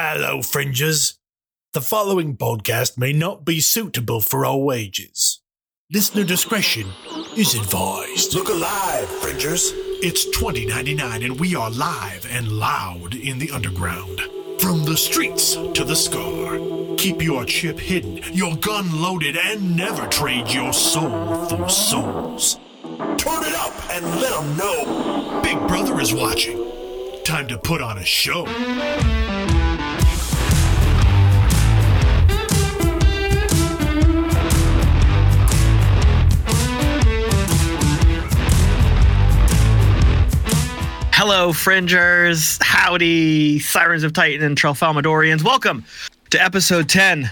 Hello, fringers. The following podcast may not be suitable for all ages. Listener discretion is advised. Look alive, fringers. It's 2099 and we are live and loud in the underground. From the streets to the scar. Keep your chip hidden, your gun loaded, and never trade your soul for souls. Turn it up and let them know. Big Brother is watching. Time to put on a show. Hello, Fringers. Howdy, Sirens of Titan and Tralfamadorians. Welcome to episode 10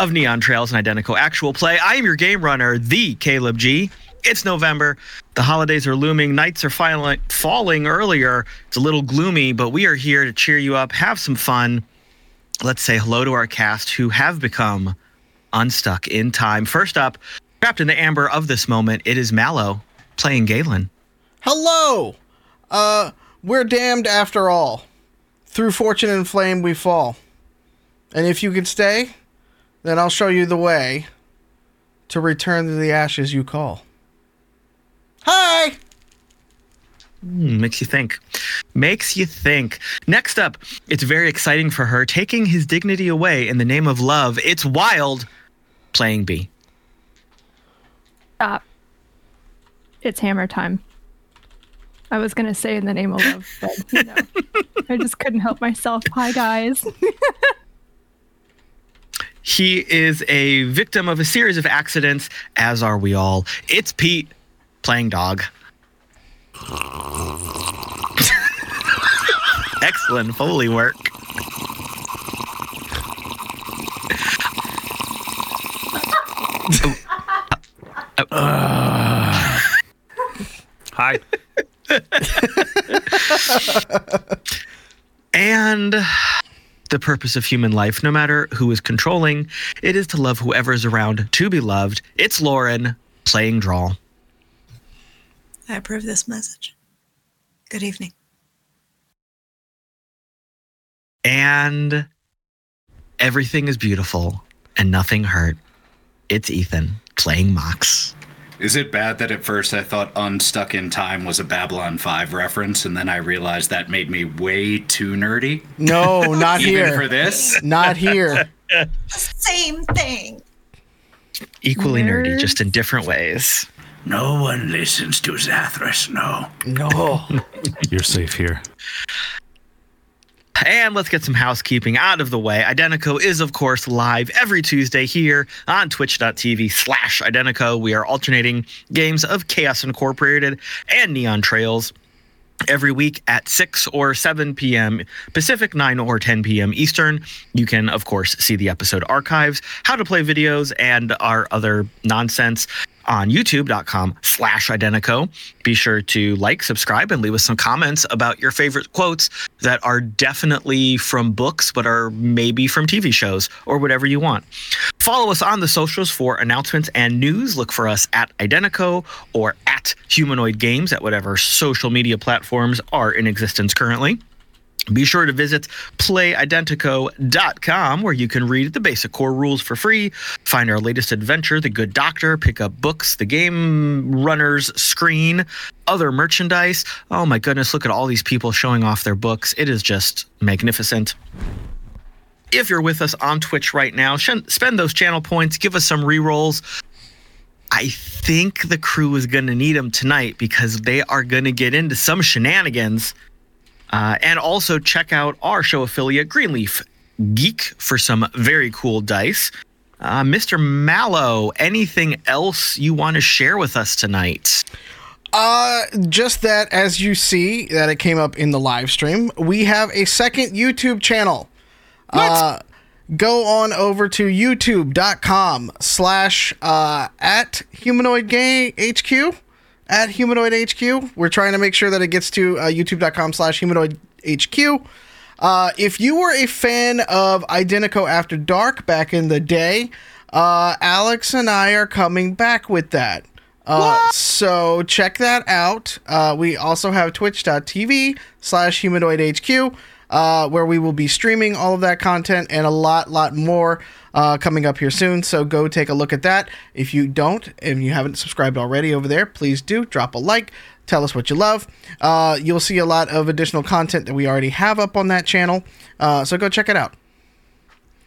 of Neon Trails and Identeco Actual Play. I am your game runner, the Caleb G. It's November. The holidays are looming. Nights are finally falling earlier. It's a little gloomy, but we are here to cheer you up, have some fun. Let's say hello to our cast who have become unstuck in time. First up, trapped in the amber of this moment, it is Mallo playing Galen. Hello! Uh, we're damned after all. Through fortune and flame we fall. And if you can stay, then I'll show you the way to return to the ashes you call. Hi! Hmm, makes you think. Makes you think. Next up, it's very exciting for her, taking his dignity away in the name of love. It's wild playing Bee. Stop. It's hammer time. I was gonna say in the name of love, but you know, I just couldn't help myself. Hi guys. He is a victim of a series of accidents, as are we all. It's Pete playing dog. Excellent Foley work. Hi. And the purpose of human life, no matter who is controlling, it is to love whoever is around to be loved. It's Lauren playing Drall. I approve this message. Good evening. And everything is beautiful and nothing hurt. It's Ethan playing Mox. Is it bad that at first I thought Unstuck in Time was a Babylon 5 reference and then I realized that made me way too nerdy? No, not Even here. for this? Not here. Same thing. Equally nerdy, just in different ways. No one listens to Zathras, no. No. You're safe here. And let's get some housekeeping out of the way. Identeco is, of course, live every Tuesday here on twitch.tv slash Identeco. We are alternating games of Chaos Incorporated and Neon Trails every week at 6 or 7 p.m. Pacific, 9 or 10 p.m. Eastern. You can, of course, see the episode archives, how to play videos, and our other nonsense on youtube.com slash identeco. Be sure to like subscribe and leave us some comments about your favorite quotes that are definitely from books but are maybe from tv shows or whatever you want. Follow us on the socials for announcements and news. Look for us at identeco or at humanoid games at whatever social media platforms are in existence currently be sure to visit playidenteco.com where you can read the basic core rules for free, find our latest adventure, The Good Doctor, pick up books, the game runner's screen, other merchandise. Oh my goodness, look at all these people showing off their books. It is just magnificent. If you're with us on Twitch right now, spend those channel points, give us some rerolls. I think the crew is going to need them tonight because they are going to get into some shenanigans. Uh, and also check out our show affiliate, Greenleaf Geek, for some very cool dice. Uh, Mr. Mallo, anything else you want to share with us tonight? Uh, just that as you see that it came up in the live stream, we have a second YouTube channel. Uh, go on over to youtube.com slash uh, at humanoid game HQ. At humanoid HQ. We're trying to make sure that it gets to uh, youtube.com slash humanoid HQ. Uh, if you were a fan of Identeco After Dark back in the day, uh, Alex and I are coming back with that. Uh, so check that out. Uh, we also have twitch.tv slash humanoid HQ. Uh, where we will be streaming all of that content and a lot, lot more uh, coming up here soon. So go take a look at that. If you don't, and you haven't subscribed already over there, please do drop a like. Tell us what you love. Uh, you'll see a lot of additional content that we already have up on that channel. Uh, so go check it out.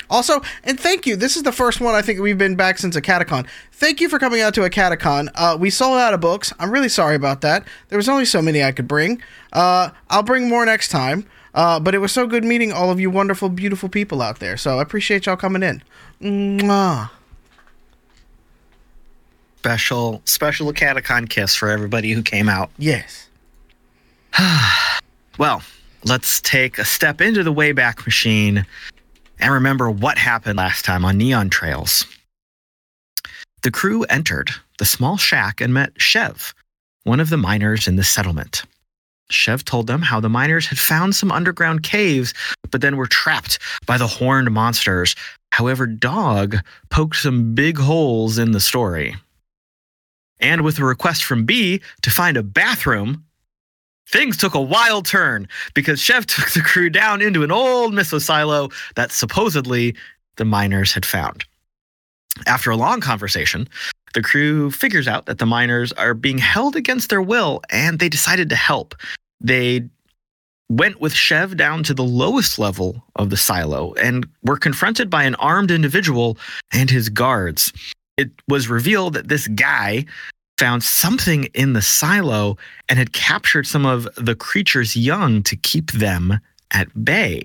Also, and thank you. This is the first one I think we've been back since a catacon. Thank you for coming out to a catacon. Uh, we sold out of books. I'm really sorry about that. There was only so many I could bring. Uh, I'll bring more next time. Uh, but it was so good meeting all of you wonderful, beautiful people out there. So I appreciate y'all coming in. Mwah. Special, special catacon kiss for everybody who came out. Yes. Well, let's take a step into the Wayback Machine and remember what happened last time on Neon Trails. The crew entered the small shack and met Chev, one of the miners in the settlement. Chev told them how the miners had found some underground caves, but then were trapped by the horned monsters. However, Dog poked some big holes in the story. And with a request from Bee to find a bathroom, things took a wild turn because Chev took the crew down into an old missile silo that supposedly the miners had found. After a long conversation, the crew figures out that the miners are being held against their will and they decided to help. They went with Chev down to the lowest level of the silo and were confronted by an armed individual and his guards. It was revealed that this guy found something in the silo and had captured some of the creature's young to keep them at bay.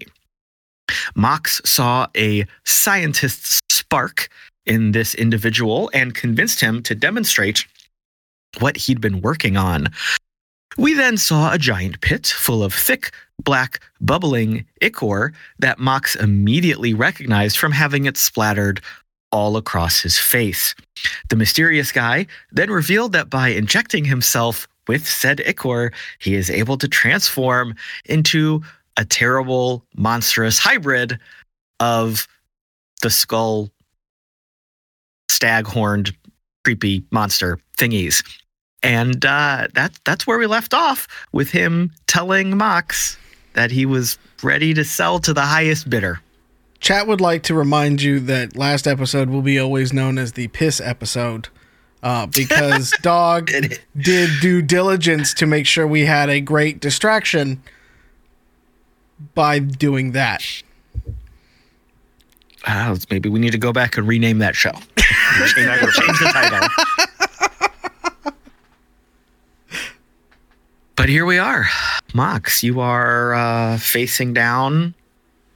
Mox saw a scientist's spark in this individual and convinced him to demonstrate what he'd been working on. We then saw a giant pit full of thick, black, bubbling ichor that Mox immediately recognized from having it splattered all across his face. The mysterious guy then revealed that by injecting himself with said ichor, he is able to transform into a terrible, monstrous hybrid of the skull, stag horned, creepy monster thingies. And uh, that, that's where we left off with him telling Mox that he was ready to sell to the highest bidder. Chat would like to remind you that last episode will be always known as the piss episode. Uh, because Dog did due diligence to make sure we had a great distraction by doing that. Uh, maybe we need to go back and rename that show. change, change the title. But here we are. Mox, you are uh, facing down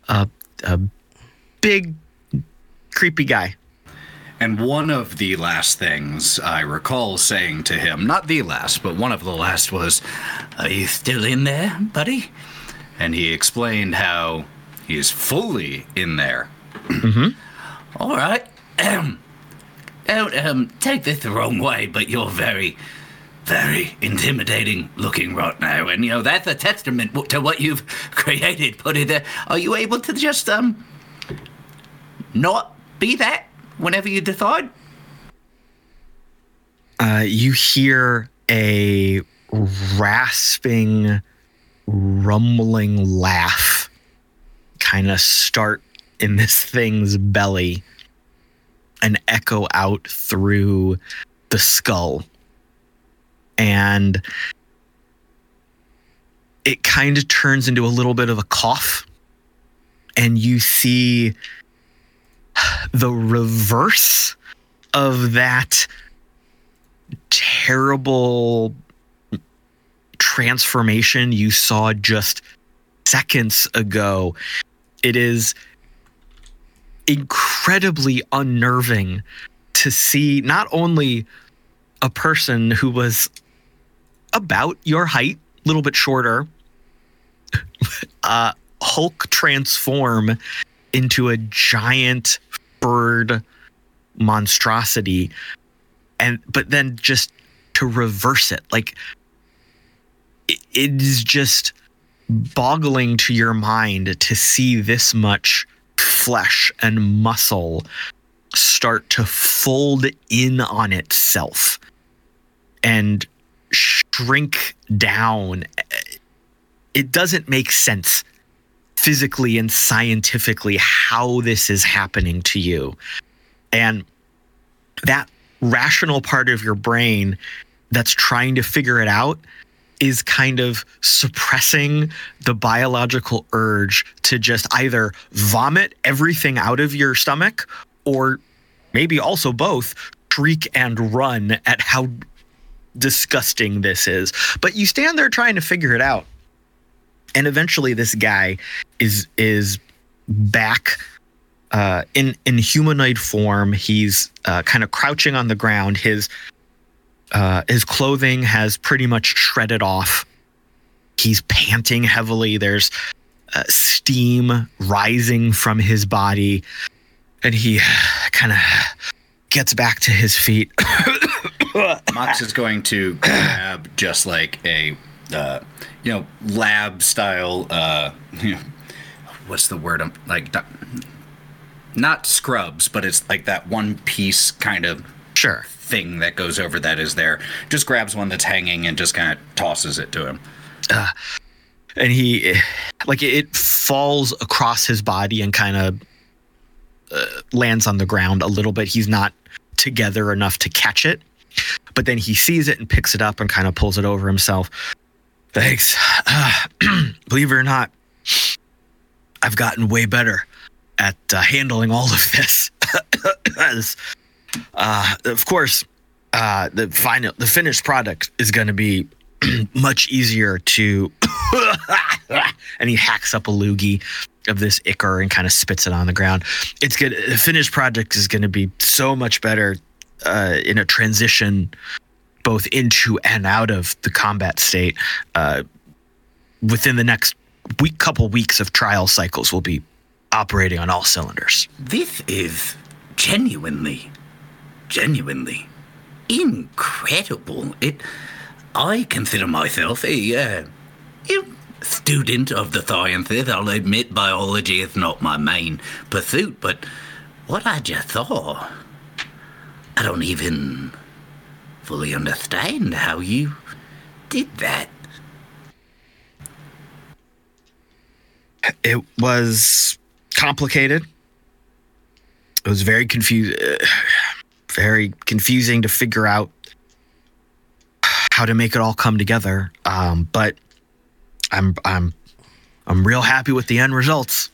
a, a big, creepy guy. And one of the last things I recall saying to him, not the last, but one of the last was, Are you still in there, buddy? And he explained how he is fully in there. All right. Um, don't um, take this the wrong way, but you're very, very intimidating looking right now. And, you know, that's a testament to what you've created. Put it. Are you able to just, um, not be that whenever you decide? Uh, you hear a rasping, rumbling laugh kind of start in this thing's belly and echo out through the skull. And it kind of turns into a little bit of a cough. And you see the reverse of that terrible transformation you saw just seconds ago. It is incredibly unnerving to see not only a person who was about your height, a little bit shorter, uh, Hulk transform into a giant bird monstrosity. And but then just to reverse it like it, it is just boggling to your mind to see this much flesh and muscle start to fold in on itself. And shrink down it doesn't make sense physically and scientifically how this is happening to you. And that rational part of your brain that's trying to figure it out is kind of suppressing the biological urge to just either vomit everything out of your stomach or maybe also both shriek and run at how disgusting this is. But you stand there trying to figure it out. And eventually this guy is is back uh, in in humanoid form. He's uh, kind of crouching on the ground. His uh, his clothing has pretty much shredded off. He's panting heavily. There's uh, steam rising from his body, and he kind of gets back to his feet. Mox is going to grab just like a, uh, you know, lab style. Uh, you know, what's the word? I'm like, not, not scrubs, but it's like that one piece kind of sure. thing that goes over that is there. Just grabs one that's hanging and just kind of tosses it to him. and he like it falls across his body and kind of uh, lands on the ground a little bit he's not together enough to catch it but then he sees it and picks it up and kind of pulls it over himself. Thanks. Uh, believe it or not i've gotten way better at uh, handling all of this. Uh, of course uh, the final the finished product is going to be much easier to and he hacks up a loogie of this ichor and kind of spits it on the ground. It's good the finished project is going to be so much better uh, in a transition both into and out of the combat state uh, within the next week couple weeks of trial cycles will be operating on all cylinders This is genuinely, genuinely incredible. It. I consider myself a uh, student of the sciences. I'll admit biology is not my main pursuit, but what I just saw, I don't even fully understand how you did that. it was complicated. It was very confused, very confusing to figure out how to make it all come together. Um, but I'm I'm I'm real happy with the end results.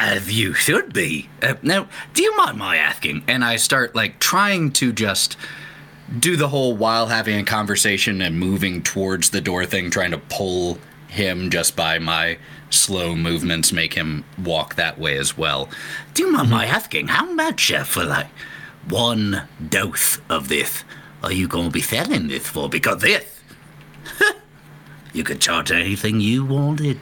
As you should be. Uh, now, do you mind my asking? And I start like trying to just do the whole while having a conversation and moving towards the door thing, trying to pull him just by my slow movements, make him walk that way as well. Do you mind my asking how much uh, for like one dose of this are you going to be selling this for? Because this, you could charge anything you wanted.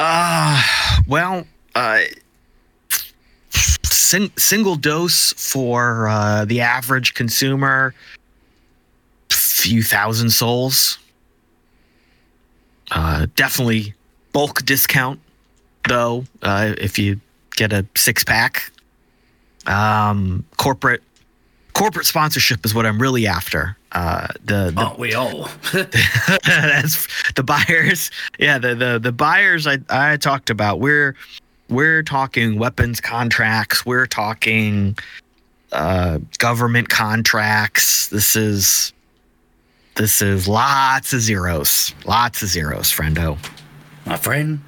Uh, well, uh, sing, single dose for uh, the average consumer, few thousand souls. Uh, definitely bulk discount, though, uh, if you get a six pack. Um, corporate corporate sponsorship is what I'm really after. Uh, the, the Aren't we all? that's the buyers. Yeah, the the the buyers I I talked about. We're we're talking weapons contracts. We're talking uh, government contracts. This is this is lots of zeros. Lots of zeros, friendo. my friend,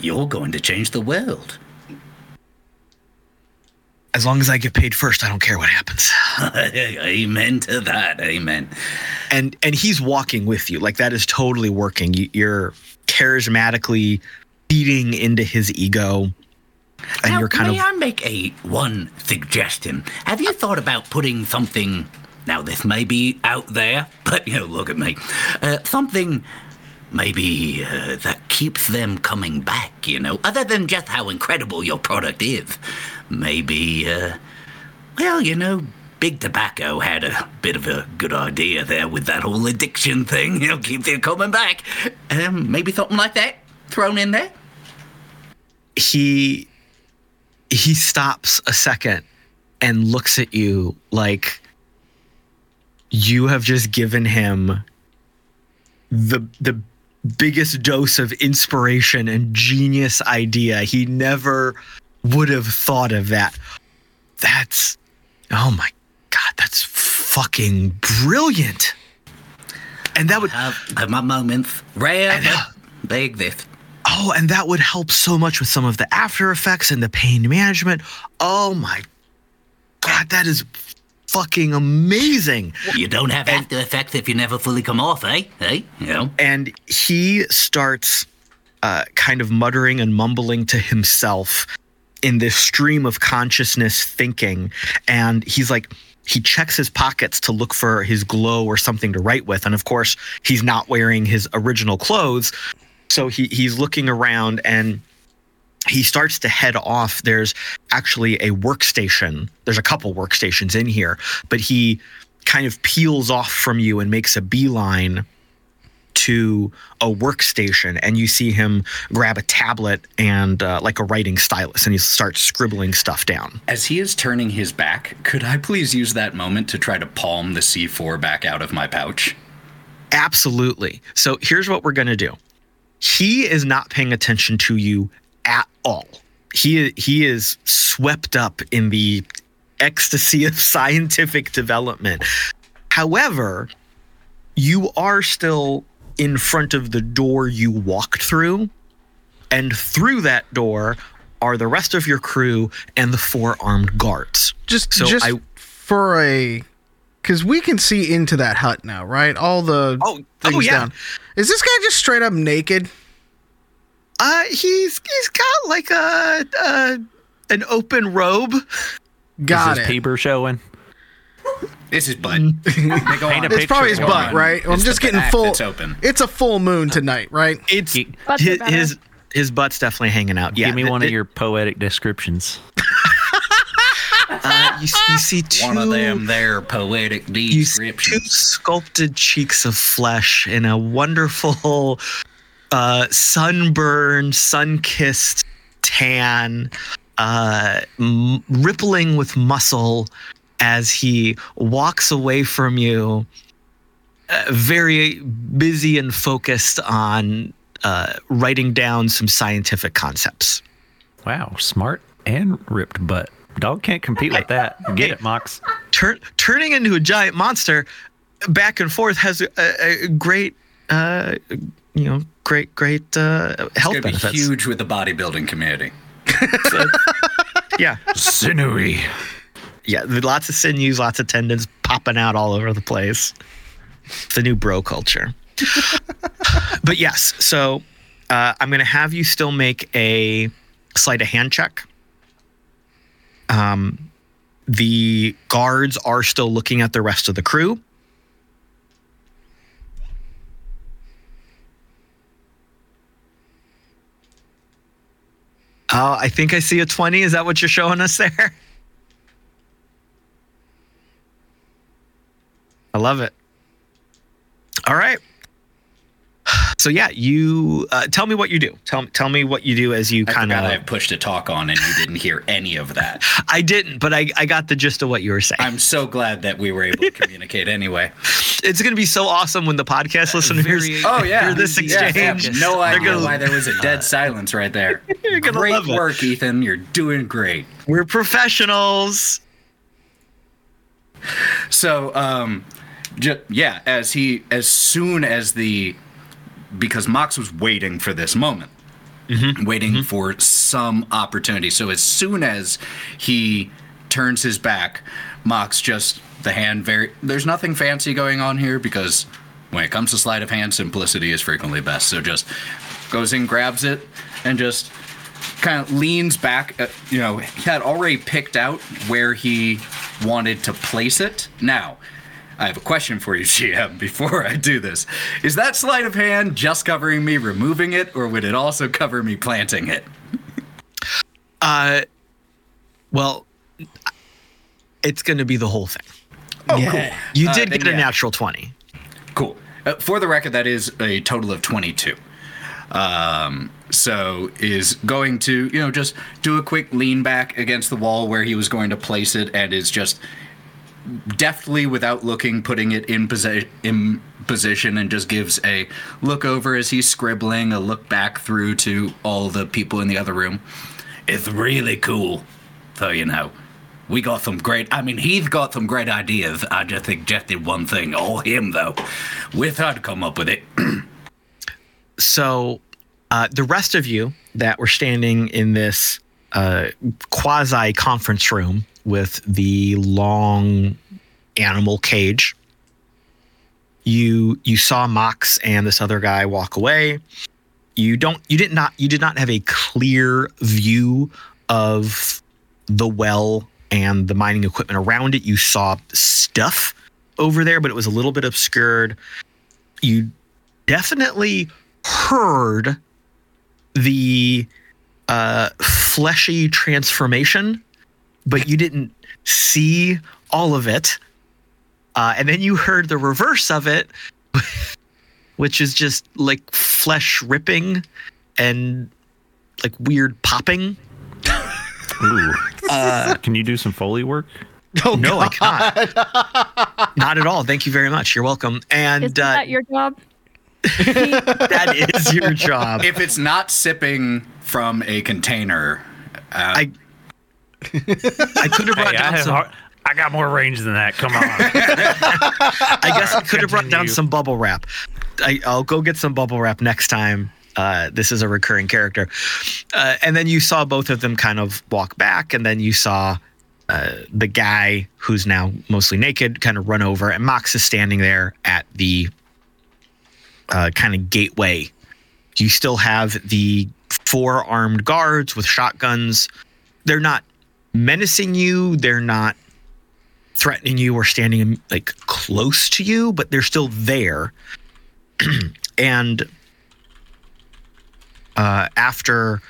you're going to change the world. As long as I get paid first, I don't care what happens. Amen to that. Amen. And and he's walking with you. Like that is totally working. You, you're charismatically feeding into his ego, and now, you're kind may of I make a one suggestion? Have you thought about putting something? Now this may be out there, but you know, look at me. Uh, something maybe uh, that keeps them coming back. You know, other than just how incredible your product is. Maybe, uh, well, you know. Big Tobacco had a bit of a good idea there with that whole addiction thing. Know, keep you coming back. Um, maybe something like that thrown in there. he he stops a second and looks at you like you have just given him the the biggest dose of inspiration and genius idea. He never would have thought of that. That's oh my god, that's fucking brilliant. And that would Have, have my moments. Rare, And, but they exist. oh, and that would help so much with some of the after effects and the pain management. Oh my god, that is fucking amazing. You don't have after effects if you never fully come off, eh? Eh? You know? and he starts uh, kind of muttering and mumbling to himself in this stream of consciousness thinking and he's like he checks his pockets to look for his glow or something to write with and of course he's not wearing his original clothes so he, he's looking around and he starts to head off. There's actually a workstation. There's a couple workstations in here but he kind of peels off from you and makes a beeline to a workstation and you see him grab a tablet and uh, like a writing stylus and he starts scribbling stuff down. As he is turning his back, could I please use that moment to try to palm the C4 back out of my pouch? absolutely. So here's what we're going to do. He is not paying attention to you at all. He he is swept up in the ecstasy of scientific development. However you are still in front of the door you walked through and through that door are the rest of your crew and the four armed guards Just So just I- for a because we can see into that hut now, right? All the Oh, things oh, yeah. down. Is this guy just straight up naked? uh he's he's got like a, a an open robe Got Is it. his peeber showing? It's his butt. They go Paint on. a It's probably his butt, him. right? I'm just getting full. that's open. It's a full moon tonight, right? it's Gi- Butts are his, better. his his butt's definitely hanging out yeah Give me th- one th- of your poetic descriptions. uh, you, you see two One of them there poetic you see two descriptions. sculpted cheeks of flesh in a wonderful uh, sunburned, sun-kissed tan, uh, m- rippling with muscle as he walks away from you, uh, very busy and focused on uh, writing down some scientific concepts. Wow, smart and ripped butt. Dog can't compete with that. Get it, Mox. Turn, turning into a giant monster back and forth has a, a, a great, uh, you know, great, great uh, health It's gonna be huge with the bodybuilding community. Yeah, Sinewy. Yeah. Lots of sinews, lots of tendons popping out all over the place. The new bro culture. but yes, so uh, I'm going to have you still make a sleight of hand check. Um, the guards are still looking at the rest of the crew. Oh, I think I see a 20. Is that what you're showing us there? love it. All right. So yeah, you uh, tell me what you do. Tell tell me what you do as you kind I of. have push to talk on, and you didn't hear any of that. I didn't, but I, I got the gist of what you were saying. I'm so glad that we were able to communicate anyway. it's going to be so awesome when the podcast listeners very- Oh yeah, hear this exchange. yeah. No idea gonna- why there was a dead silence right there. You're gonna great love it. work, Ethan. You're doing great. We're professionals. So, um, ju- yeah, as he, as soon as the, because Mox was waiting for this moment, waiting for some opportunity. So as soon as he turns his back, Mox just the hand very. There's nothing fancy going on here because when it comes to sleight of hand, simplicity is frequently best. So just goes in, grabs it, and just kind of leans back. uh you know, he had already picked out where he wanted to place it. Now, I have a question for you, GM, before I do this. Is that sleight of hand just covering me removing it, or would it also cover me planting it? Uh, well, it's going to be the whole thing. Oh, Yeah. cool. You Uh, did then get a natural 20. Cool. Uh, for the record, that is a total of 22. Um, so is going to, you know, just do a quick lean back against the wall where he was going to place it and is just deftly, without looking, putting it in, in position and just gives a look over as he's scribbling, a look back through to all the people in the other room. It's really cool. So, you know, we got some great. I mean, he's got some great ideas. I just suggested one thing. All him, though. With I'd come up with it. so uh, the rest of you that were standing in this uh, quasi conference room with the long animal cage you you saw mox and this other guy walk away. You don't you did not you did not have a clear view of the well and the mining equipment around it. You saw stuff over there but it was a little bit obscured. You definitely heard the uh, fleshy transformation, but you didn't see all of it. Uh, and then you heard the reverse of it, which is just like flesh ripping and like weird popping. Ooh. Uh, Can you do some Foley work? Oh, no, I cannot. Not at all. Thank you very much. You're welcome. And Isn't uh, that your job? that is your job. if it's not sipping from a container, uh, I I could have brought Hey, down have some. har- I got more range than that. Come on. I guess I could have brought down some bubble wrap. I, I'll go get some bubble wrap next time. Uh, this is a recurring character. Uh, and then you saw both of them kind of walk back, and then you saw uh, the guy who's now mostly naked kind of run over, and Mox is standing there at the uh, kind of gateway. You still have the four armed guards with shotguns. They're not menacing you. They're not threatening you or standing like close to you, but they're still there. and uh, after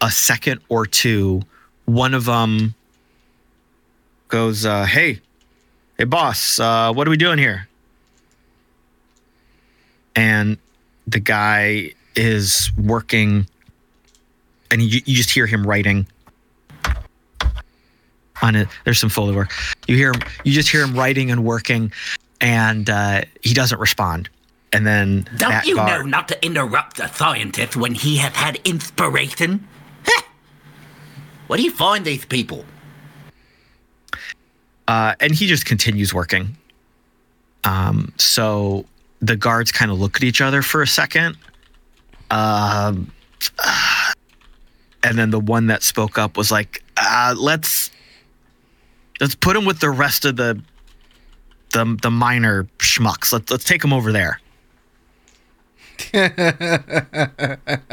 a second or two, one of them goes, uh, "Hey, hey, boss, uh, what are we doing here?" And the guy is working, and you, you just hear him writing on it. There's some foley work. You hear him. You just hear him writing and working, and uh, he doesn't respond. And then Don't that you guard- know not to interrupt a scientist when he has had inspiration? Where do you find these people? uh, and he just continues working. Um, so the guards kind of look at each other for a second. Um, and then the one that spoke up was like, uh, "Let's let's put him with the rest of the the the minor schmucks. Let's let's take him over there." and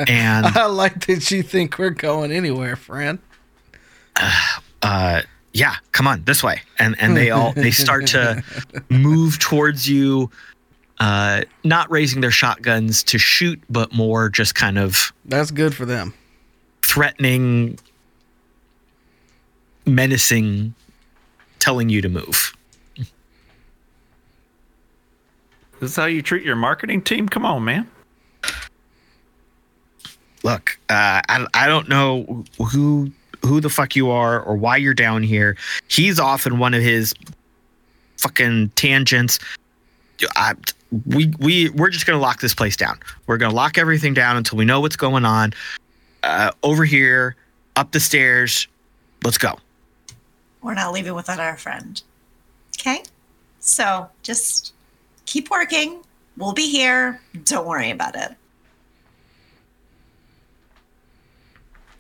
I like that you think we're going anywhere, friend. uh yeah come on this way and and they all they start to move towards you uh not raising their shotguns to shoot but more just kind of That's good for them. threatening menacing telling you to move. This is how you treat your marketing team? Come on, man. look uh i, I don't know who who the fuck you are or why you're down here. He's off in one of his fucking tangents. I, we we we're just gonna lock this place down. We're gonna lock everything down until we know what's going on. Uh over here up the stairs let's go We're not leaving without our friend. Okay? So just keep working. We'll be here. Don't worry about it.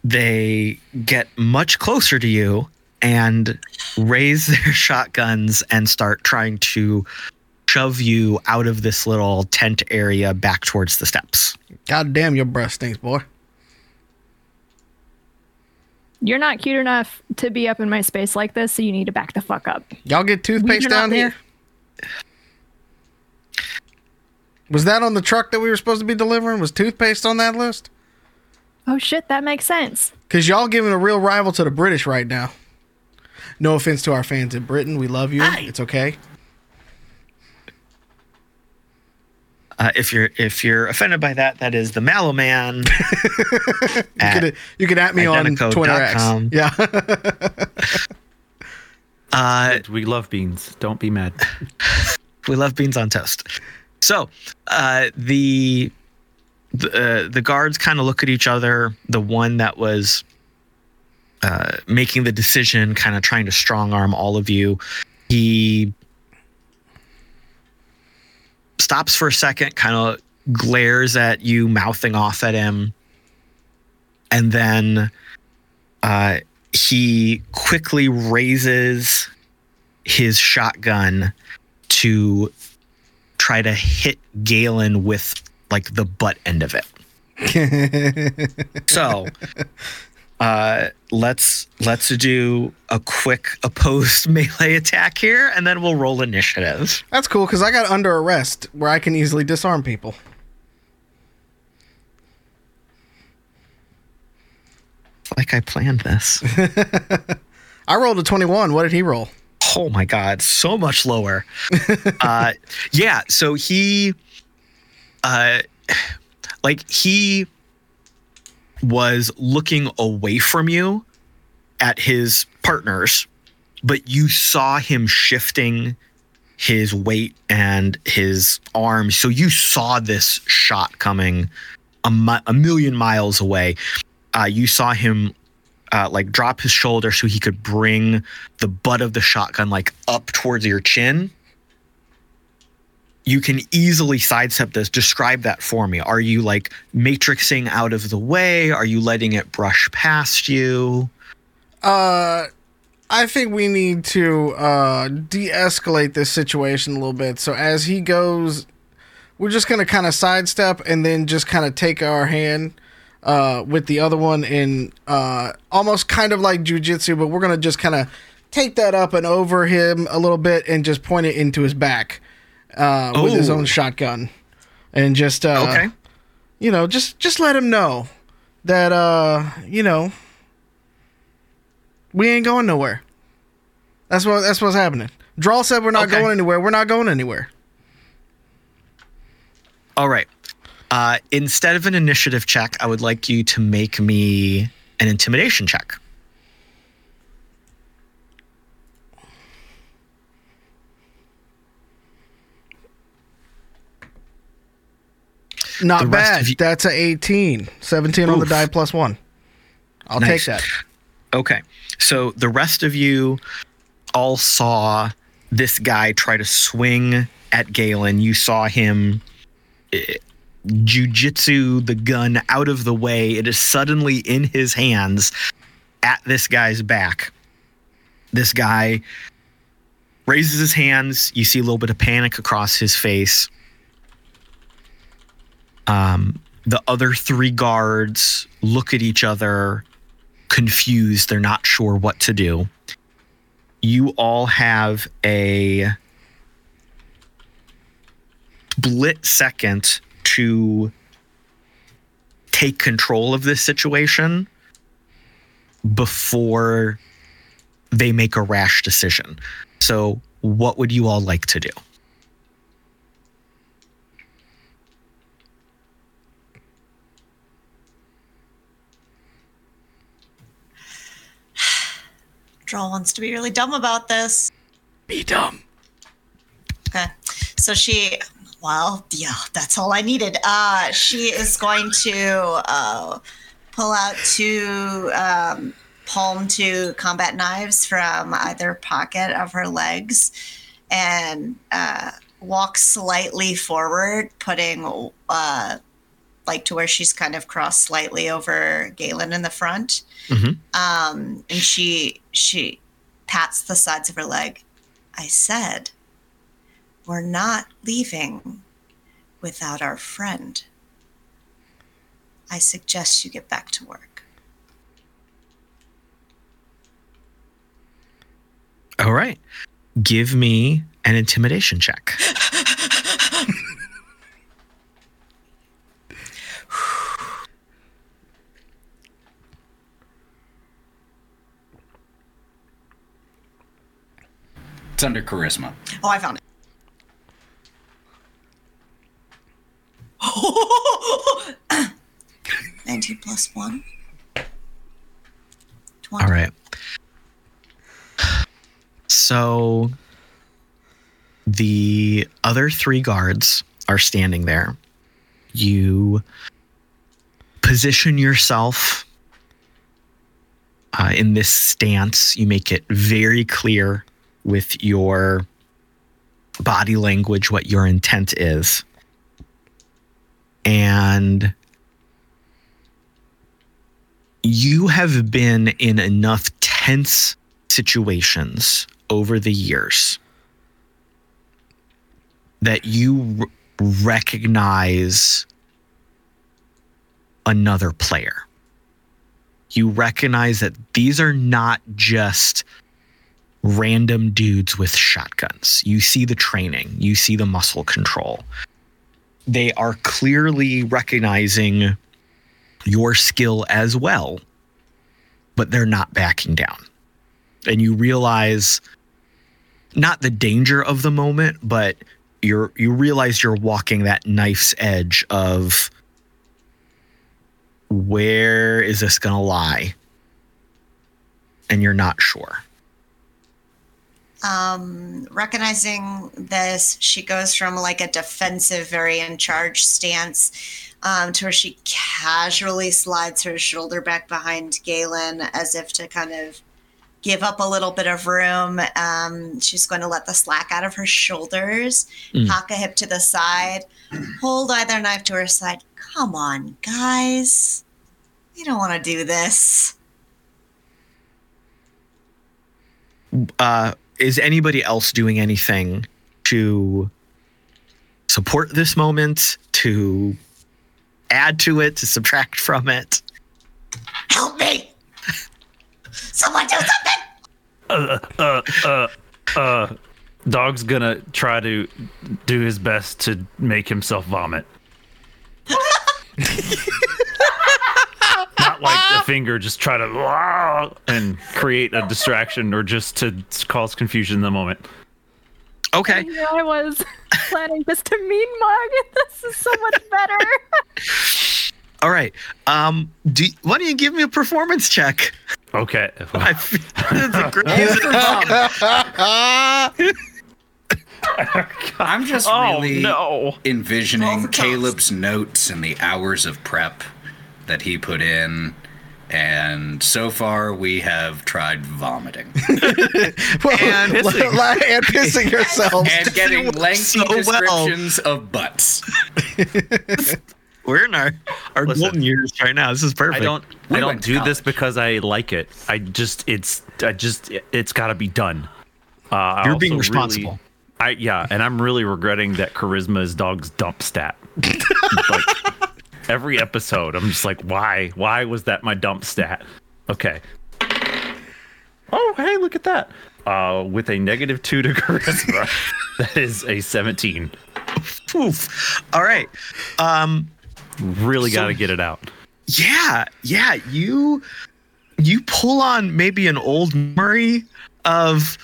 they get much closer to you and raise their shotguns and start trying to shove you out of this little tent area back towards the steps. God damn, your breath stinks, boy. You're not cute enough to be up in my space like this, so you need to back the fuck up. Y'all get toothpaste do down here? Was that on the truck that we were supposed to be delivering? Was toothpaste on that list? Oh shit, that makes sense. Because y'all giving a real rival to the British right now. No offense to our fans in Britain. We love you. Hey. It's okay. Uh, if you're if you're offended by that, that is the Mallo Man. You at- could you could at me on Twitter X. Yeah. Uh, We love beans. Don't be mad. we love beans on toast. So uh, the the, uh, the guards kind of look at each other. The one that was uh, making the decision, kind of trying to strong arm all of you, he stops for a second, kind of glares at you, mouthing off at him, and then uh, he quickly raises his shotgun to try to hit Galen with like the butt end of it. so uh let's let's do a quick opposed melee attack here and then we'll roll initiative. That's cool because I got under arrest where I can easily disarm people. Like I planned this. I rolled a 21. What did he roll? oh my god so much lower uh yeah so he uh like he was looking away from you at his partners but you saw him shifting his weight and his arms so you saw this shot coming a, mi- a million miles away uh, you saw him uh, like drop his shoulder so he could bring the butt of the shotgun like up towards your chin. You can easily sidestep this. Describe that for me. Are you like matrixing out of the way? Are you letting it brush past you? Uh, I think we need to uh, de-escalate this situation a little bit. So as he goes, we're just gonna kind of sidestep and then just kind of take our hand uh, with the other one and uh, almost kind of like jujitsu, but we're gonna just kind of take that up and over him a little bit and just point it into his back uh, with his Oh. own shotgun, and just uh, Okay. you know, just just let him know that uh, you know, we ain't going nowhere. That's what that's what's happening. Drall said we're not Okay. going anywhere. We're not going anywhere. All right. Uh, instead of an initiative check, I would like you to make me an intimidation check. Not bad. you- That's a 18. 17 on the die plus 1. I'll Nice. take that. Okay. So the rest of you all saw this guy try to swing at Galen. You saw him eh, jujitsu the gun out of the way. It is suddenly in his hands at this guy's back. This guy raises his hands. You see a little bit of panic across his face. Um, the other three guards look at each other confused. They're not sure what to do. You all have a split second to take control of this situation before they make a rash decision. So, what would you all like to do? Drall wants to be really dumb about this. Be dumb. Okay. So she, well, yeah, that's all I needed. Uh, she is going to uh, pull out two um, palm to combat knives from either pocket of her legs and uh, walk slightly forward, putting uh, like to where she's kind of crossed slightly over Galen in the front. Mhm. Um, and she she pats the sides of her leg. I said, "We're not leaving without our friend. I suggest you get back to work." All right. Give me an intimidation check. It's under charisma. Oh, I found it. 19 plus 1. 20. All right. So the other three guards are standing there. You position yourself uh, in this stance. You make it very clear with your body language what your intent is. And you have been in enough tense situations over the years that you r- recognize another player. You recognize that these are not just random dudes with shotguns. You see the training, you see the muscle control. They are clearly recognizing your skill as well, but they're not backing down. And you realize not the danger of the moment, but you're you realize you're walking that knife's edge of where is this going to lie? And you're not sure. Um, recognizing this, she goes from like a defensive, very in charge stance um, to where she casually slides her shoulder back behind Galen as if to kind of give up a little bit of room. Um, she's going to let the slack out of her shoulders, Mm. cock a hip to the side, hold either knife to her side. Come on, guys. You don't want to do this. uh, is anybody else doing anything to support this moment, to add to it, to subtract from it? Help me! Someone do something! uh, uh, uh, uh. dog's gonna try to do his best to make himself vomit. Not like the finger, just try to and create a distraction or just to cause confusion in the moment. Okay. Here I was planning just to mean mug. This is so much better. All right. Um, do, why don't you give me a performance check? Okay. I feel it's a great use of I'm just Oh really no. envisioning Caleb's notes and the hours of prep that he put in. And so far, we have tried vomiting Well, And and, pissing. and pissing yourselves. and getting work lengthy so well. descriptions of butts. We're in our, our Listen. golden years right now. This is perfect. I don't. We I don't went to do this because I like it. I just. It's. I just. It's got to be done. Uh, You're being also responsible. Really, I yeah, and I'm really regretting that charisma is dog's dump stat. like every episode, I'm just like, why? Why was that my dump stat? Okay. Oh, hey, look at that. Uh, with a negative two to charisma, that is a 17. Oof. All right. Um, Really got to get it out. yeah, yeah. You you pull on maybe an old memory of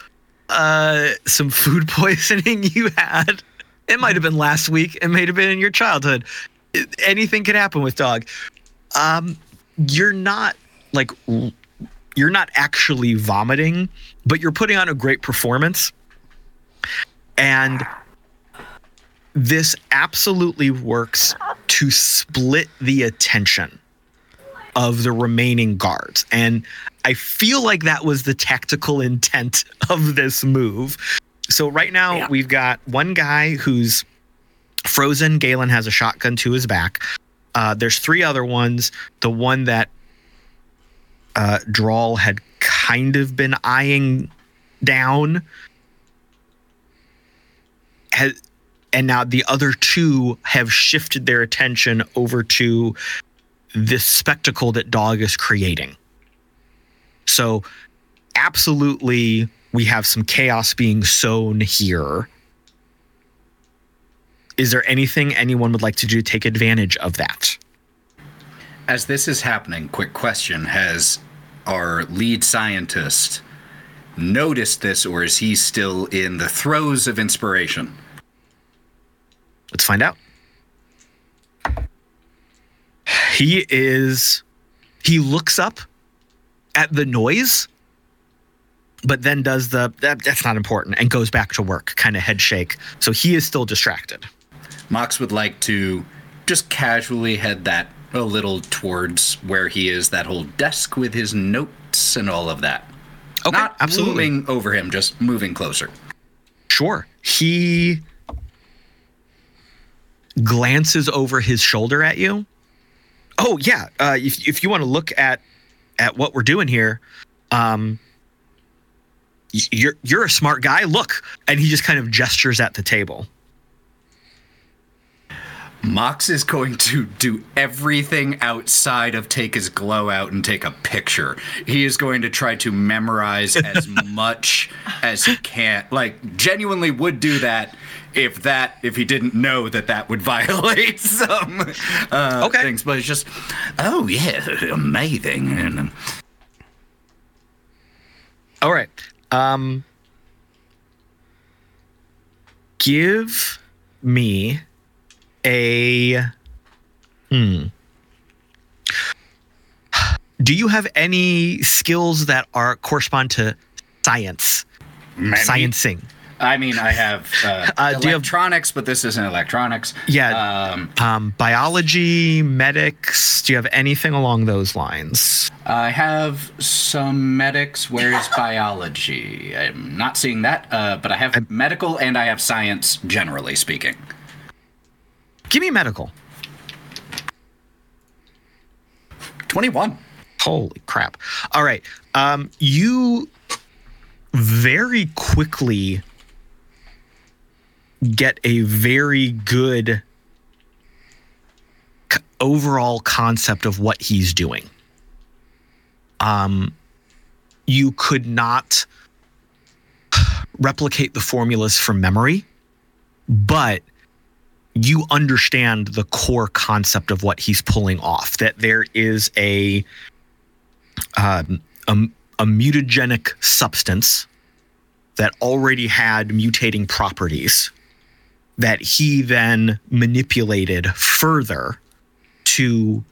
uh some food poisoning you had. It might have been last week. It might have been in your childhood. Anything can happen with dog. Um, you're not like you're not actually vomiting, but you're putting on a great performance. And this absolutely works to split the attention of the remaining guards. And I feel like that was the tactical intent of this move. So right now Yeah. we've got one guy who's frozen. Galen has a shotgun to his back. Uh, there's three other ones. The one that uh, Drall had kind of been eyeing down has, and now the other two have shifted their attention over to this spectacle that dog is creating so absolutely we have some chaos being sown here is there anything anyone would like to do to take advantage of that As this is happening, quick question Has our lead scientist noticed this, or is he still in the throes of inspiration? Let's find out. He is. He looks up at the noise, but then does the that, that's not important and goes back to work, kind of head shake. So he is still distracted. Mox would like to just casually head that a little towards where he is, that whole desk with his notes and all of that. Okay, Not absolutely. looming over him, just moving closer. Sure. He glances over his shoulder at you. Oh yeah. Uh, if if you want to look at at what we're doing here, um, you're you're a smart guy. Look, and he just kind of gestures at the table. Mox is going to do everything outside of take his glow out and take a picture. He is going to try to memorize as much as he can. Like, genuinely would do that if that if he didn't know that that would violate some uh, Okay. things. But it's just Oh, yeah, amazing. And, um, All right. Um, give me a. Hmm. Do you have any skills that are correspond to science? many- Sciencing. I mean, I have uh, Uh, you have- electronics, but this isn't electronics. Yeah. Um, Um, biology, medics. Do you have anything along those lines? I have some medics. Where's biology? I'm not seeing that, uh, but I have medical and I have science, generally speaking. Give me medical. 21. Holy crap. All right. Um, you very quickly get a very good c- overall concept of what he's doing. Um, you could not replicate the formulas from memory, but you understand the core concept of what he's pulling off. That there is a um, a, a mutagenic substance that already had mutating properties that he then manipulated further to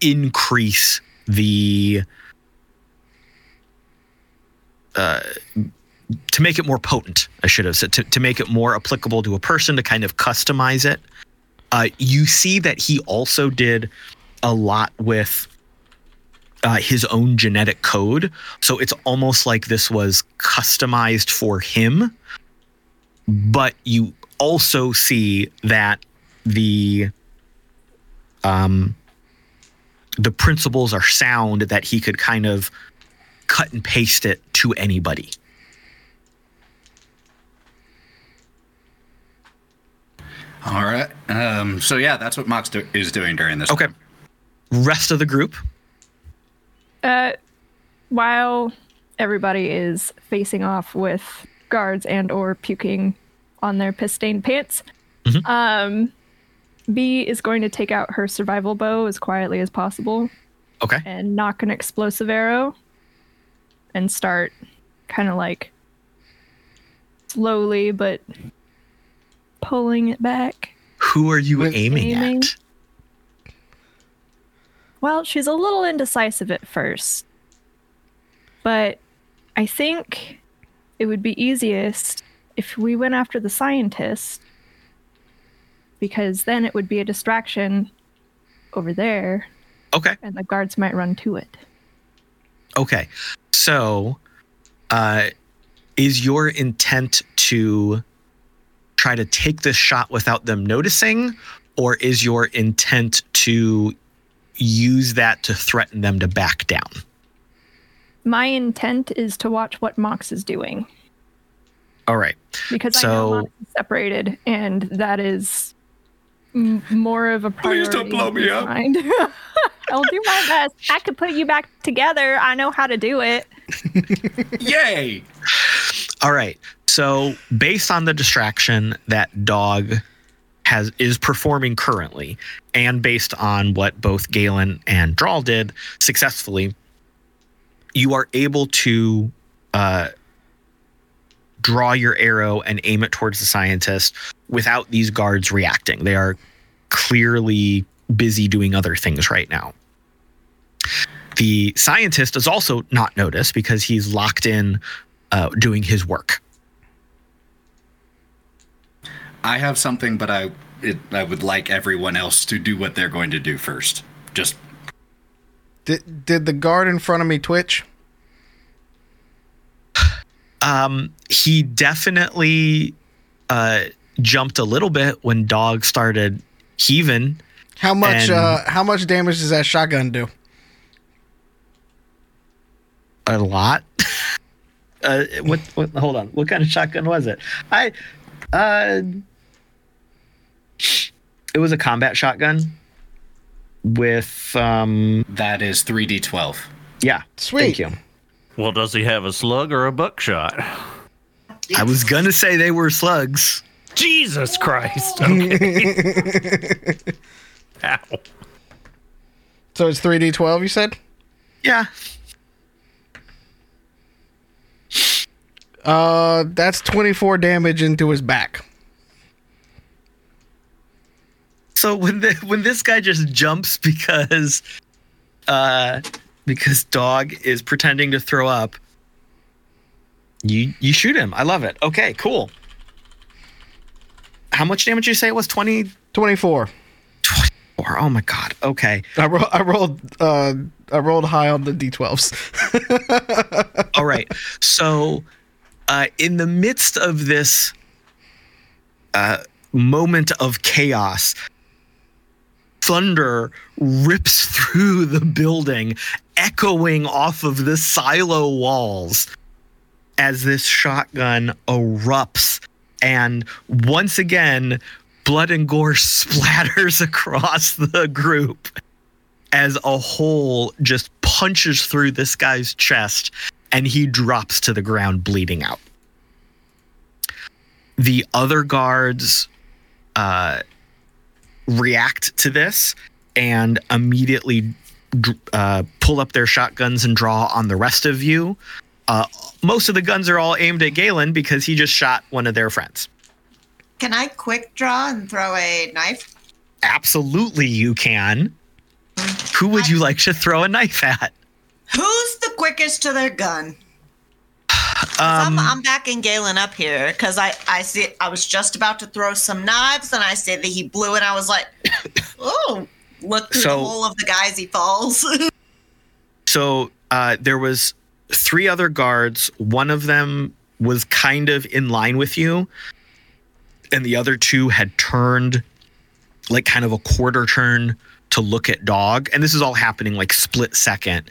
increase the uh, to make it more potent i should have said to, to make it more applicable to a person to kind of customize it uh, you see that he also did a lot with uh, his own genetic code. So it's almost like this was customized for him. But you also see that the um, the principles are sound that he could kind of cut and paste it to anybody. All right. Um, so, yeah, that's what Mox do- is doing during this. Okay. Rest of the group. Uh, while everybody is facing off with guards and or puking on their piss stained pants, um, Bee is going to take out her survival bow as quietly as possible Okay. and knock an explosive arrow and start kind of like slowly but pulling it back. Who are you aiming, aiming. at? Well, she's a little indecisive at first. But I think it would be easiest if we went after the scientist because then it would be a distraction over there Okay. and the guards might run to it. Okay. So, uh, is your intent to try to take this shot without them noticing, or is your intent to use that to threaten them to back down? My intent is to watch what Mox is doing All right. because I So- know Mox is separated and that is m- more of a priority. Please don't blow me up. I'll do my best. I could put you back together. I know how to do it. Yay! All right. So, based on the distraction that dog has is performing currently, and based on what both Galen and Drall did successfully, you are able to uh, draw your arrow and aim it towards the scientist without these guards reacting. They are clearly busy doing other things right now. The scientist is also not noticed because he's locked in uh, doing his work. I have something, but I it, I would like everyone else to do what they're going to do first. Just Did did the guard in front of me twitch? Um, he definitely uh, jumped a little bit when Dog started heaving. How much And- uh how much damage does that shotgun do? a lot. uh, what, what? Hold on. What kind of shotgun was it? I, uh, it was a combat shotgun with, um, that is three d twelve. yeah. Sweet. Thank you. Well, does he have a slug or a buckshot? I was gonna say they were slugs. Jesus Christ. Okay. Ow. So it's 3d12 you said? Yeah. Uh that's 24 damage into his back. So when the when this guy just jumps because, uh, because dog is pretending to throw up, you you shoot him. I love it. Okay, cool. How much damage did you say it was? 20, 24. 24. Oh my god. Okay. I, ro- I rolled uh I rolled high on the d12s. All right. So, uh, in the midst of this uh, moment of chaos, thunder rips through the building, echoing off of the silo walls as this shotgun erupts. And once again, blood and gore splatters across the group as a hole just punches through this guy's chest and he drops to the ground bleeding out. The other guards uh, react to this and immediately uh, pull up their shotguns and draw on the rest of you. Uh, most of the guns are all aimed at Galen because he just shot one of their friends. Can I quick draw and throw a knife? Absolutely, you can. Who would you like to throw a knife at? Who's the quickest to their gun? Um, I'm, I'm backing Galen up here because I, I see I was just about to throw some knives and I see that he blew and I was like, oh, look through So- the hole of the guys he falls. So uh, there was three other guards. One of them was kind of in line with you, and the other two had turned like kind of a quarter turn to look at dog. And this is all happening like split second.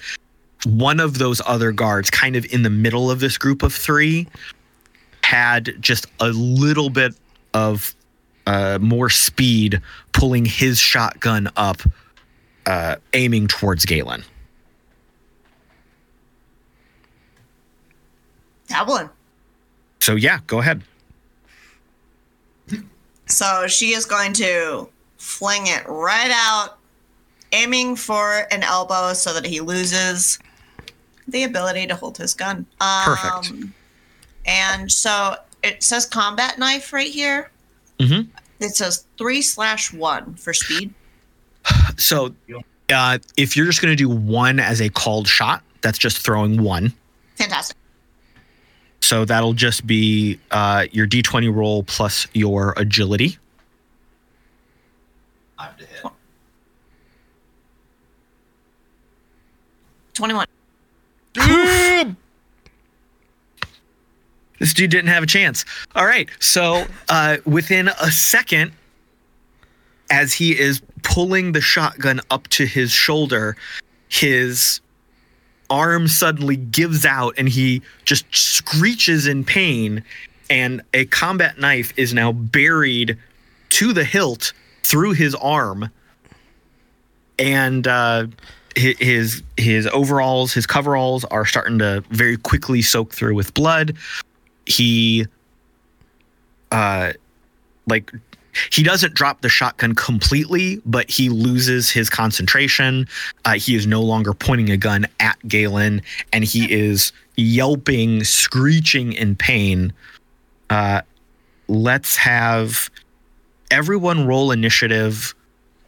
One of those other guards, kind of in the middle of this group of three, had just a little bit of uh, more speed, pulling his shotgun up, uh, aiming towards Galen. that one. So yeah, go ahead. So she is going to fling it right out, aiming for an elbow so that he loses the ability to hold his gun. Um, Perfect. And so it says combat knife right here. Mhm. It says three slash one for speed. So uh, if you're just going to do one as a called shot, that's just throwing one. Fantastic. So that'll just be uh, your d20 roll plus your agility. Five to hit. 21. This dude didn't have a chance. All right. So uh, within a second, as he is pulling the shotgun up to his shoulder, his arm suddenly gives out and he just screeches in pain. And a combat knife is now buried to the hilt through his arm. And uh, his his overalls, his coveralls are starting to very quickly soak through with blood. He uh like he doesn't drop the shotgun completely but he loses his concentration. Uh, he is no longer pointing a gun at galen and he is yelping screeching in pain. Uh let's have everyone roll initiative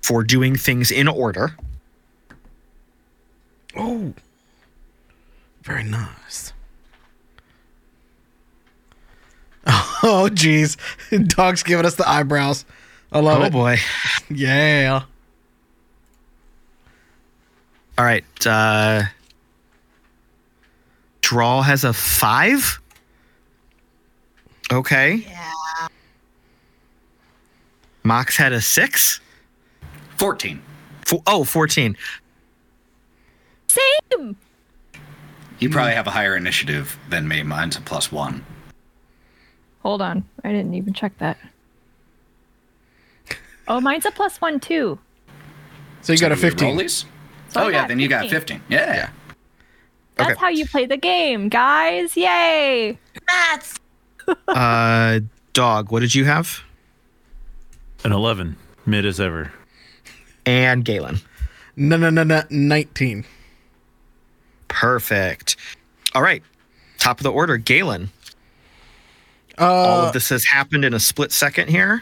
for doing things in order Oh. Very nice. Oh, jeez. Dog's giving us the eyebrows. I love Oh it. boy. Yeah. All right. Uh, Drall has a five. Okay. Yeah. Mox had a six. 14. Fo- oh, 14. Same. You probably have a higher initiative than me. Mine's a plus one. Hold on. I didn't even check that. Oh, mine's a plus one too. So you got a do we 15. roll these? So oh, I yeah, got then you got 15. 15. Yeah. That's Okay. how you play the game, guys. Yay. Maths. Uh, dog. What did you have? An 11, mid as ever. And Galen. No, no, no, no. 19. Perfect. All right. Top of the order, Galen. All Uh, of this has happened in a split second here.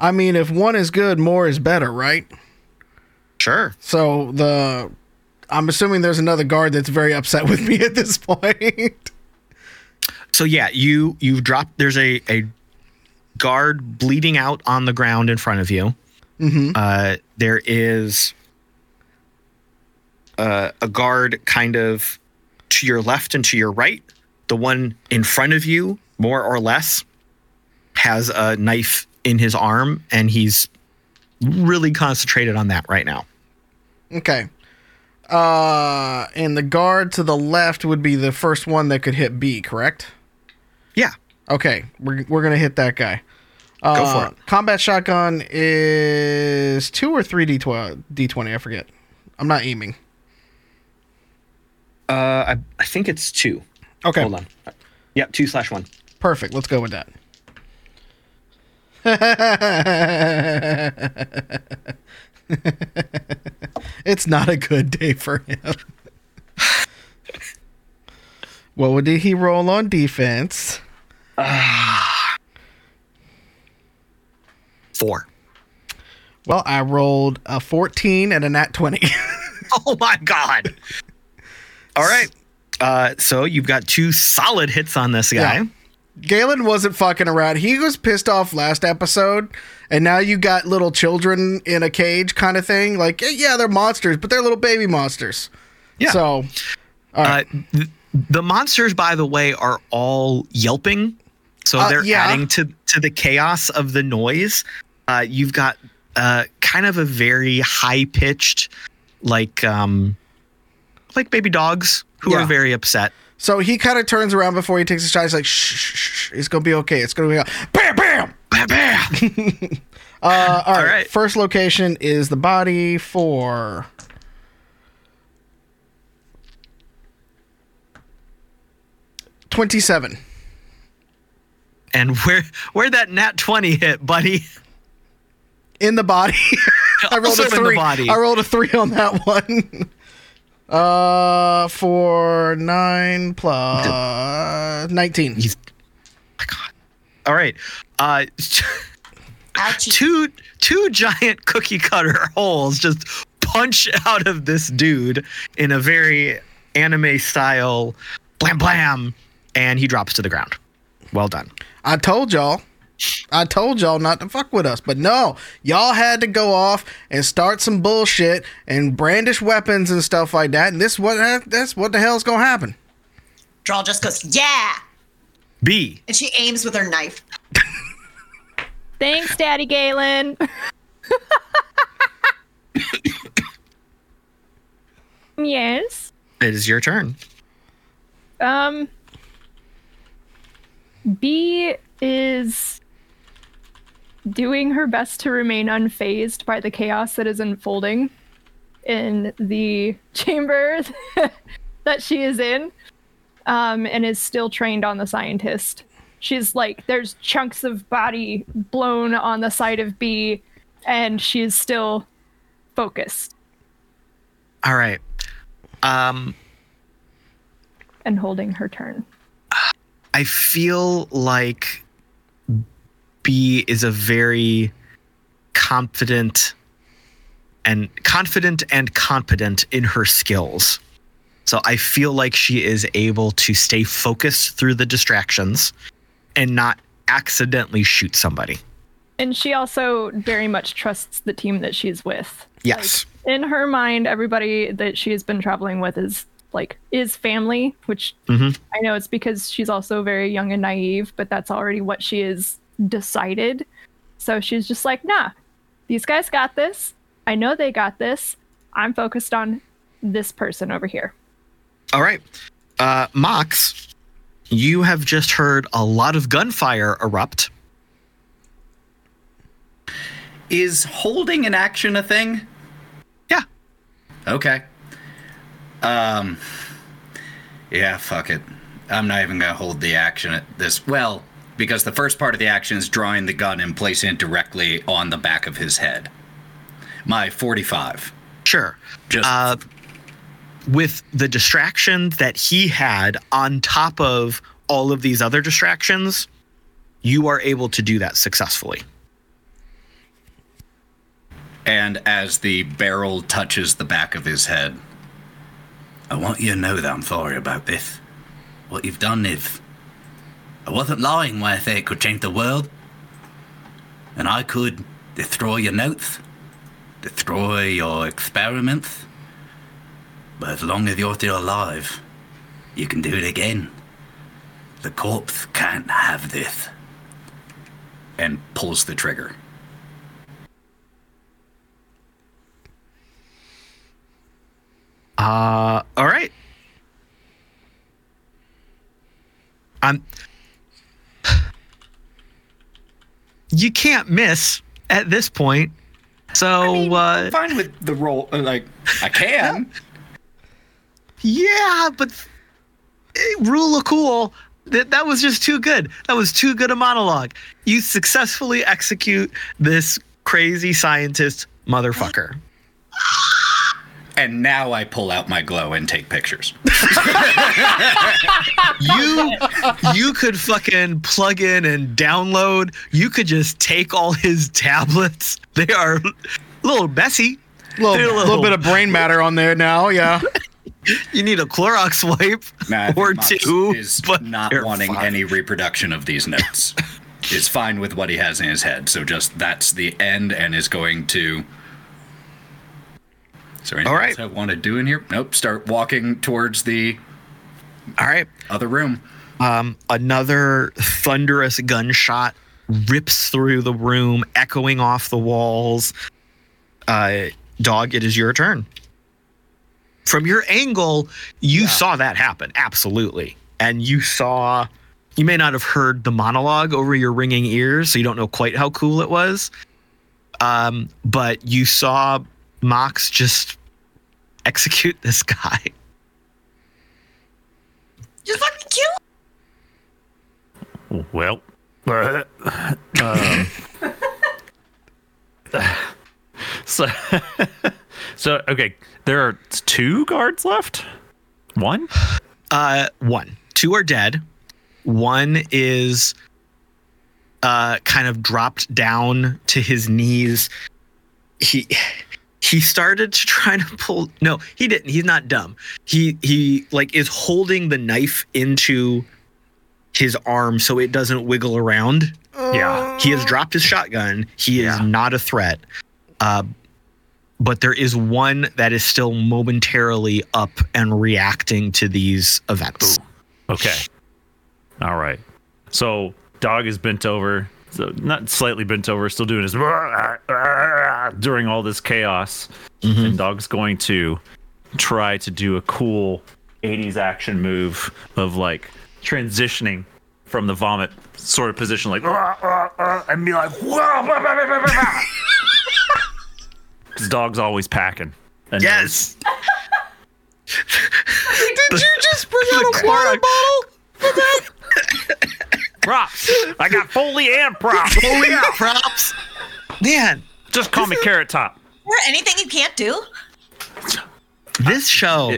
I mean, if one is good, more is better, right? Sure. So the. I'm assuming there's another guard that's very upset with me at this point. So yeah, you you dropped There's a a guard bleeding out on the ground in front of you. Uh, there is uh, a guard kind of to your left and to your right. The one in front of you, more or less, has a knife in his arm, and he's really concentrated on that right now. Okay. Uh, and the guard to the left would be the first one that could hit Bee, correct? Yeah, Okay, we're, we're gonna hit that guy. Uh, Go for it. Combat shotgun is two or three D twelve D twenty. I forget. I'm not aiming. Uh, I, I think it's two. Okay, Hold on. Yep, two slash one. perfect. Let's go with that. it's not a good day for him. what did he roll on defense? Four. Well, I rolled a 14 and a nat 20. Oh my god. All right. Uh, so you've got two solid hits on this guy. Yeah. Galen wasn't fucking around. He was pissed off last episode, and now you got little children in a cage kind of thing. Like, yeah, they're monsters, but they're little baby monsters. Yeah. So, all right. Uh, th- the monsters, by the way, are all yelping, so Uh, they're yeah. adding to to the chaos of the noise. Uh, you've got uh, kind of a very high pitched, like um, like baby dogs who Yeah. are very upset. so he kind of turns around before he takes a shot. He's like, shh, shh, shh. It's going to be okay. It's going to be okay. bam, bam. Bam, bam. Uh, all right. right. First location is the body for. Twenty-seven. and where where that nat twenty hit, buddy? in the body. I rolled Also a three. body. I rolled a three on that one. Uh, for nine plus nineteen. He's, my God. All right. Uh, two two giant cookie cutter holes just punch out of this dude in a very anime style blam blam and he drops to the ground well done I told y'all. I told y'all not to fuck with us, but no, y'all had to go off and start some bullshit and brandish weapons and stuff like that. And this what that's what the hell's gonna happen. Drall just goes, yeah. Bee And she aims with her knife. Thanks, Daddy Galen. yes. it is your turn Um. Bee is doing her best to remain unfazed by the chaos that is unfolding in the chamber that she is in, um, and is still trained on the scientist. She's like, there's chunks of body blown on the side of Bee, and she's still focused all right um and holding her turn. i feel like Bee is a very confident and confident and competent in her skills So I feel like she is able to stay focused through the distractions and not accidentally shoot somebody. And she also very much trusts the team that she's with. Yes. In her mind, everybody that she has been traveling with is like is family, which Mhm. I know it's because she's also very young and naive, but that's already what she has decided. So she's just like, nah, these guys got this. I know they got this. I'm focused on this person over here. All right. Uh, Mox, you have just heard a lot of gunfire erupt. Is holding an action a thing? Yeah. Okay. Um. Yeah, fuck it. I'm not even gonna hold the action at this. Well, because the first part of the action is drawing the gun and placing it directly on the back of his head. My 45. Sure. Just Uh, with the distraction that he had on top of all of these other distractions, you are able to do that successfully. and as the barrel touches the back of his head, I want you to know that I'm sorry about this. What you've done is. I wasn't lying when I say it could change the world. And I could destroy your notes, destroy your experiments. But as long as you're still alive, you can do it again. The corpse can't have this. and pulls the trigger. Uh, all right. I'm. You can't miss at this point. So, uh, Fine with the roll. uh, Like, I can. yeah, but eh, rule of cool. That that was just too good. That was too good a monologue. You successfully execute this crazy scientist motherfucker. and now I pull out my glow and take pictures. you you could fucking plug in and download. You could just take all his tablets. They are a little messy. little, a little bit of brain matter on there now. Yeah. You need a Clorox wipe Nah, or Mox two. is but not wanting fine. any reproduction of these notes. is fine with what he has in his head. So just that's the end, and is going to. Is there anything All right. else I want to do in here? Nope. Start walking towards the All right. other room. Um, another thunderous gunshot rips through the room, echoing off the walls. Uh, dog, it is your turn. From your angle, you saw that happen, absolutely. And you saw, you may not have heard the monologue over your ringing ears, so you don't know quite how cool it was. Um, but you saw Mox just execute this guy. Just fucking kill. Well, um, so so okay, there are two guards left. One. Uh, one, two are dead. One is uh kind of dropped down to his knees. He he started to try to pull. No, he didn't. He's not dumb. He he like is holding the knife into his arm so it doesn't wiggle around. Yeah. He has dropped his shotgun. He is Yeah. not a threat. Uh, but there is one that is still momentarily up and reacting to these events. Okay. All right. So dog is bent over. So not slightly bent over, still doing his during all this chaos. Mm-hmm. And dog's going to try to do a cool 80s action move of like transitioning from the vomit sort of position, like and be like, because dog's always packing. And Yes. Did you just bring out a water bottle? Props. I got Foley and props. Holy props. Man, Just call me Carrot Top. Or anything you can't do? this show,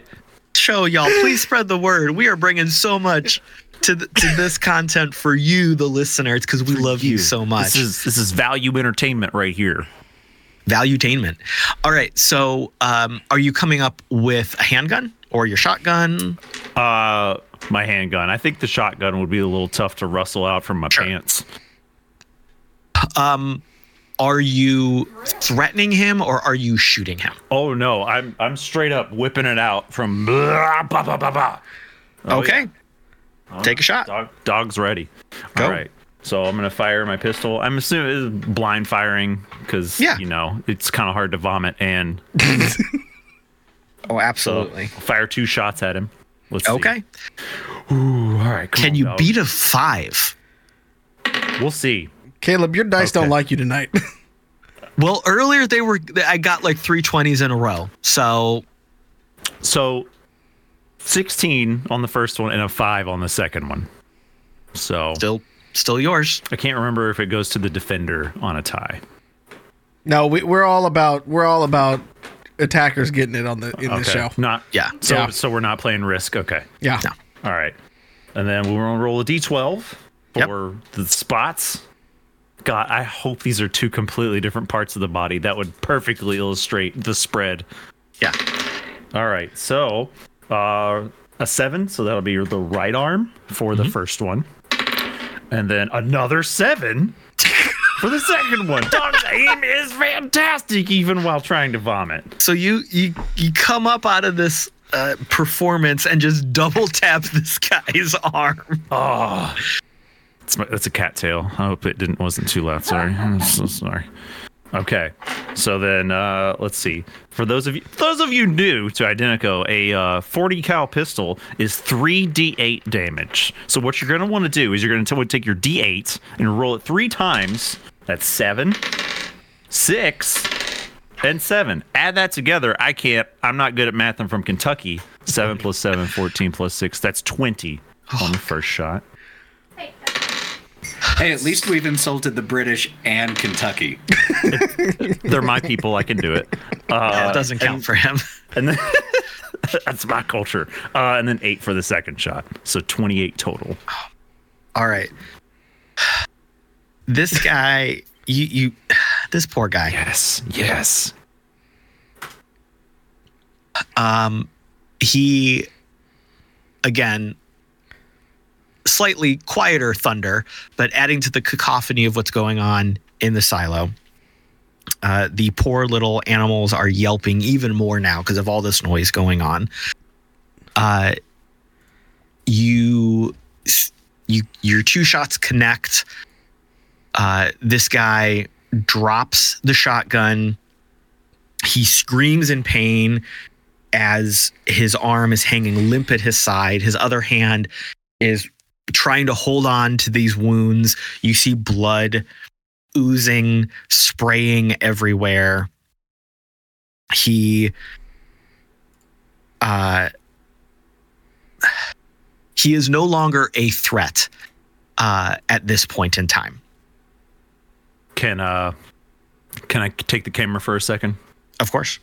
show y'all, please spread the word. We are bringing so much to th- to this content for you, the listeners, because we love you so much. This is this is value entertainment right here. Valuetainment. All right, so um, are you coming up with a handgun or your shotgun? Uh, my handgun. I think the shotgun would be a little tough to rustle out from my Sure. pants. Um, are you threatening him or are you shooting him? Oh no, I'm I'm straight up whipping it out from. Blah, bah, bah, bah, bah. Oh, okay, yeah. take a shot. Dog, dog's ready. Go. All right. So I'm gonna fire my pistol. I'm assuming it's blind firing because Yeah. you know it's kind of hard to vomit and Oh, so absolutely. fire two shots at him. Let's see. Okay. Ooh, all right. come Can on, you dog. beat a five? We'll see. Caleb, your dice don't like you tonight. Well, earlier they were. I got like three twenties in a row. So So 16 on the first one and a five on the second one. So still, still yours. I can't remember if it goes to the defender on a tie. no, we, we're all about we're all about attackers getting it on the in the show. Not Yeah. So Yeah. so we're not playing risk. Okay. Yeah. No. All right. And then we're gonna roll a d12 Yep. for the spots. God, I hope these are two completely different parts of the body. That would perfectly illustrate the spread. Yeah. All right. So uh, a seven. So that'll be the right arm for Mm-hmm. the first one, and then another seven for the second one. Dog's aim is fantastic, even while trying to vomit. So you you you come up out of this uh, performance and just double tap this guy's arm. Oh, it's my, that's a cattail. I hope it didn't wasn't too loud. Sorry, I'm so sorry. Okay, so then uh, let's see. For those of you, those of you new to Identeco, a uh, 40 cal pistol is three d8 damage. So what you're going to want to do is you're going to take your d8 and roll it three times. That's seven, six, and seven. Add that together. I can't. I'm not good at math. I'm from Kentucky. Seven plus seven, 14 plus six. That's 20 on the first shot. Hey, at least we've insulted the British and Kentucky. They're my people. I can do it. Uh, That doesn't count for him. and then that's my culture. Uh, and then eight for the second shot. So 28 total. All right. This guy, you you, this poor guy. Yes. Yes. Um, he, again, slightly quieter thunder, but adding to the cacophony of what's going on in the silo. Uh, the poor little animals are yelping even more now because of all this noise going on. Uh, you, you, your two shots connect. Uh, this guy drops the shotgun. He screams in pain as his arm is hanging limp at his side. His other hand is trying to hold on to these wounds. You see blood oozing, spraying everywhere. He uh he is no longer a threat uh at this point in time. Can uh, can I take the camera for a second? Of course.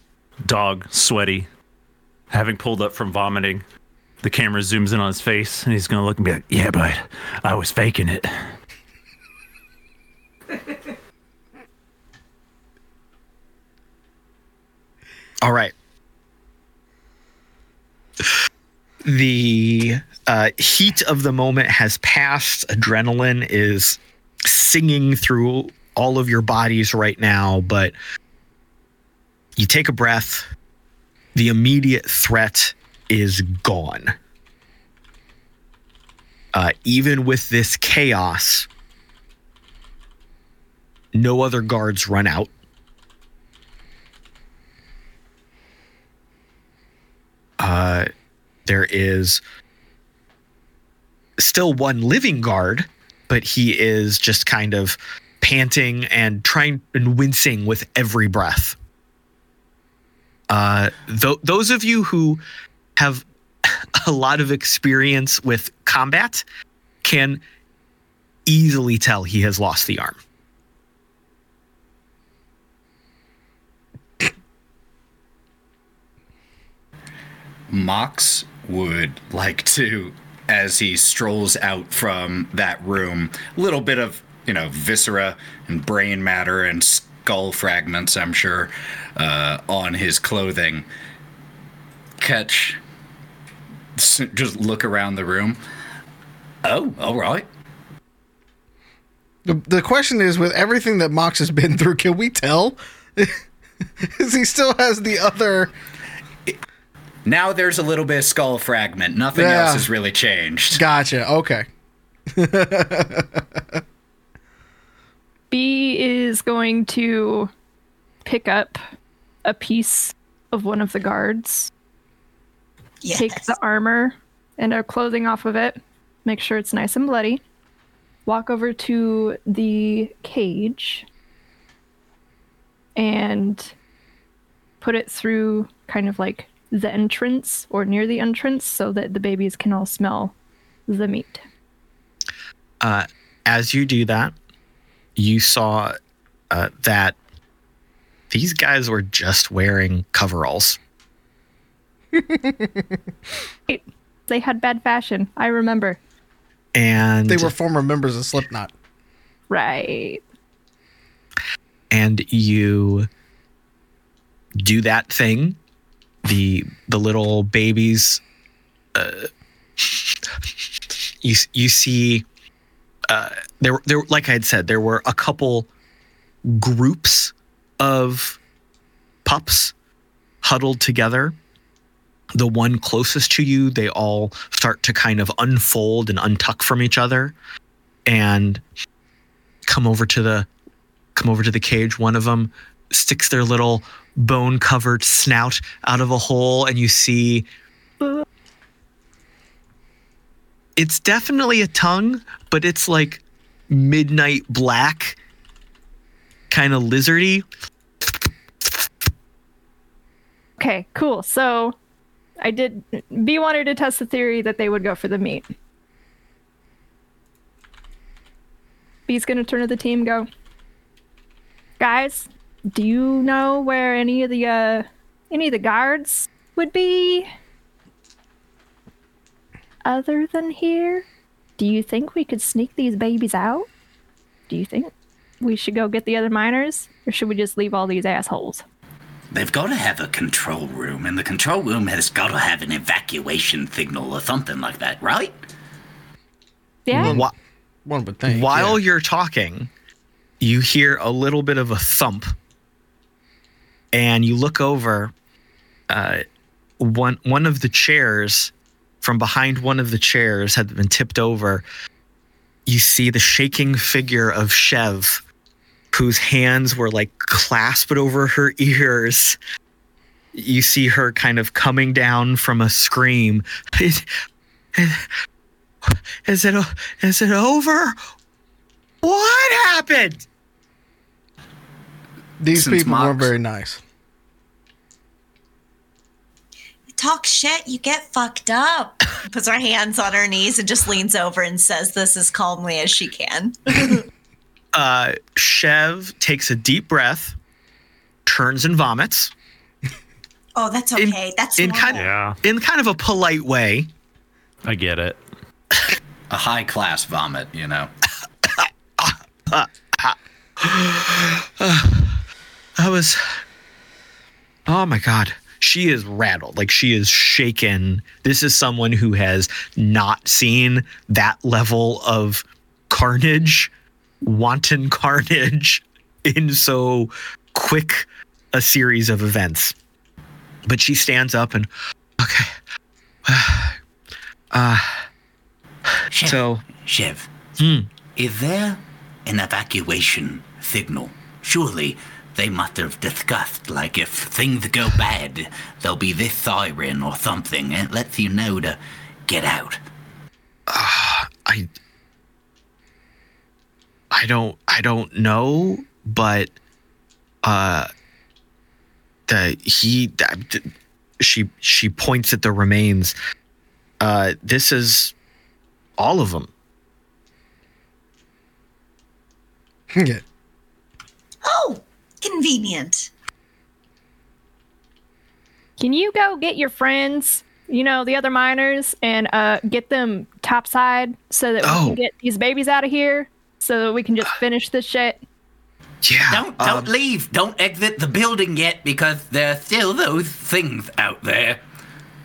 Dog, sweaty, having pulled up from vomiting. The camera zooms in on his face, and he's gonna look and be like, "Yeah, but I was faking it." All right. The uh, heat of the moment has passed. Adrenaline is singing through all of your bodies right now, but you take a breath. The immediate threat is gone. Uh, even with this chaos, no other guards run out. uh, there is still one living guard, but he is just kind of panting and trying and wincing with every breath. Uh, th- those of you who have a lot of experience with combat can easily tell he has lost the arm. Mox would like to, as he strolls out from that room, a little bit of, you know, viscera and brain matter and skull fragments, I'm sure, uh, on his clothing. Catch just look around the room. Oh, all right. The, the question is, with everything that Mox has been through, can we tell? Is he still has the other? Now there's a little bit of skull fragment. Nothing Yeah. else has really changed. Gotcha. Okay. Bee is going to pick up a piece of one of the guards, Yes. take the armor and our clothing off of it, make sure it's nice and bloody, walk over to the cage, and put it through kind of like the entrance or near the entrance so that the babies can all smell the meat. Uh, as you do that, you saw uh, that these guys were just wearing coveralls. They had bad fashion. I remember. And They were former members of Slipknot. Right. and you do that thing the the little babies uh, you you see uh there there like I had said there were a couple groups of pups huddled together the one closest to you they all start to kind of unfold and untuck from each other and come over to the come over to the cage. One of them sticks their little bone covered snout out of a hole, and you see it's definitely a tongue, but it's like midnight black, kind of lizardy. Okay, cool. So I did Bee wanted to test the theory that they would go for the meat. Bee's gonna turn to the team go. Guys, do you know where any of the uh any of the guards would be? Other than here? Do you think we could sneak these babies out? Do you think we should go get the other miners? Or should we just leave all these assholes? They've got to have a control room, and the control room has got to have an evacuation signal or something like that, right? Yeah. Wha- One would think. While yeah. you're talking, you hear a little bit of a thump, and you look over. Uh, one one of the chairs from behind one of the chairs had been tipped over. You see the shaking figure of Chev, whose hands were like clasped over her ears. You see her kind of coming down from a scream. Is, is it is it over? What happened? These Since people weren't very nice. Talk shit, you get fucked up. Puts her hands on her knees and just leans over and says this as calmly as she can. Uh, Chev takes a deep breath, turns and vomits Oh, that's In- okay. that's in normal. kind Yeah, in kind of a polite way. I get it. A high class vomit, you know. I was. Oh my god. She is rattled. Like she is shaken. This is someone who has not seen that level of carnage, wanton carnage in so quick a series of events. But she stands up and okay. Uh Chev, so Chev, hmm. is there an evacuation signal? Surely they must have discussed, like, if things go bad, there'll be this siren or something. It lets you know to get out. I I don't I don't know, but uh the he that- she she points at the remains. Uh this is all of them. Yeah. Oh, convenient. Can you go get your friends, you know, the other miners, and uh, get them topside so that we Oh. can get these babies out of here so that we can just finish this shit? Yeah. Don't don't um, leave. Don't exit the building yet because there are still those things out there.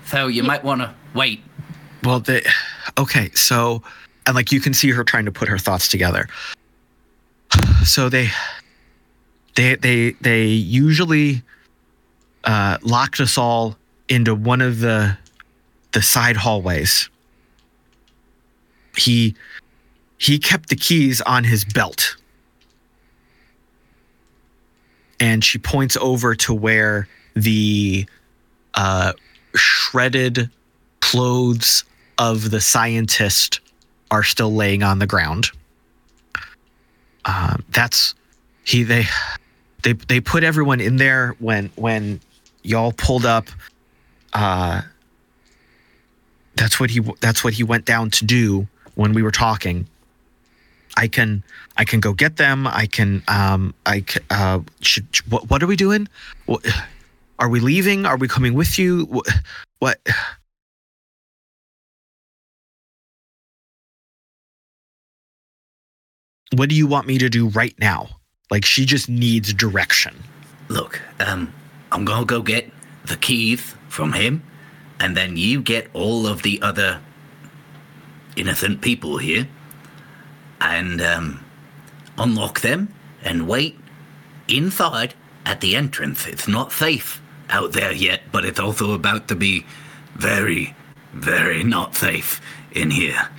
So you might want to wait Well, they okay. So, and like you can see her trying to put her thoughts together. So they, they, they, they usually uh, locked us all into one of the the side hallways. He he kept the keys on his belt. And she points over to where the uh, shredded clothes of the scientist are still laying on the ground. Um, that's he they they they put everyone in there when when y'all pulled up. Uh, that's what he that's what he went down to do when we were talking. I can I can go get them. I can um I uh should what what are we doing? What, are we leaving? Are we coming with you? What, what What do you want me to do right now? Like she just needs direction. Look, um, I'm gonna go get the keys from him, and then you get all of the other innocent people here, and um, unlock them and wait inside at the entrance. It's not safe out there yet, but it's also about to be very, very not safe in here.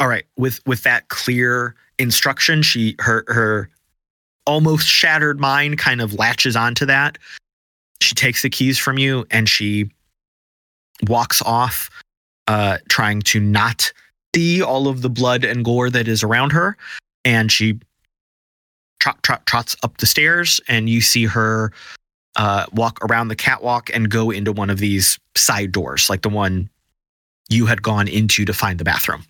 All right, with with that clear instruction, she her her almost shattered mind kind of latches onto that. She takes the keys from you and she walks off, uh, trying to not see all of the blood and gore that is around her. And she trot, trot, trots up the stairs, and you see her uh, walk around the catwalk and go into one of these side doors, like the one you had gone into to find the bathroom.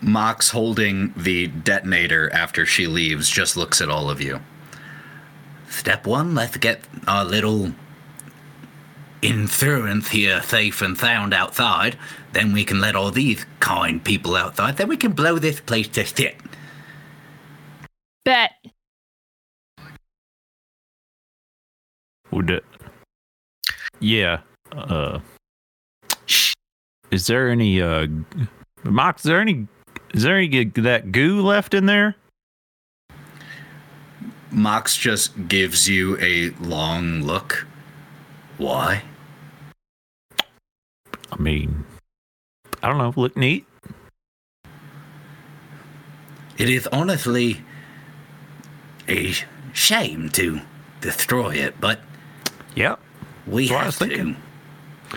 Mox holding the detonator after she leaves just looks at all of you. Step one, let's get our little insurance here safe and sound outside. Then we can let all these kind people outside. Then we can blow this place to shit. Bet. Would it? Yeah. Uh, is there any uh, Mox? Is there any? Is there any g- that goo left in there? Mox just gives you a long look. Why? I mean, I don't know. Look neat. It is honestly a shame to destroy it, but Yep. we That's what I have was to. thinking.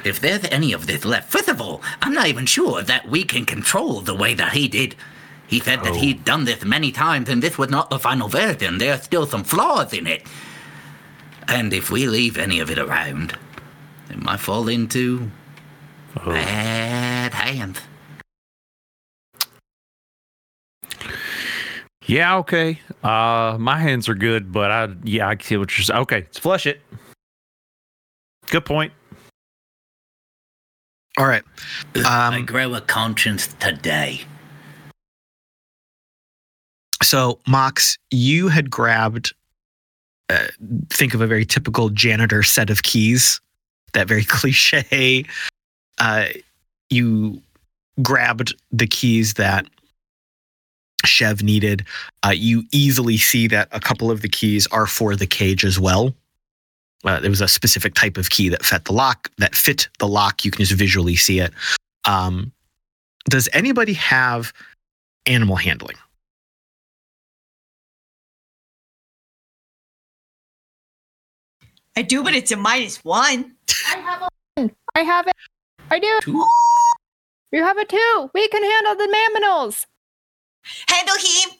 If there's any of this left, first of all, I'm not even sure that we can control the way that he did. He said that Oh. he'd done this many times and this was not the final version. There are still some flaws in it. And if we leave any of it around, it might fall into Oh. bad hands. Yeah. Okay. Uh, my hands are good, but I yeah I see what you're saying. Okay, let's flush it. Good point. All right. I Um, grow a conscience today. so, Mox, you had grabbed, uh, think of a very typical janitor set of keys, that very cliche. Uh, you grabbed the keys that Chev needed. Uh, you easily see that a couple of the keys are for the cage as well. Uh, there was a specific type of key that fit the lock. That fit the lock. You can just visually see it. Um, does anybody have animal handling? I do, but it's a minus one. I have a I have it. I do. Two. You have it too. We can handle the mammals. Handle him.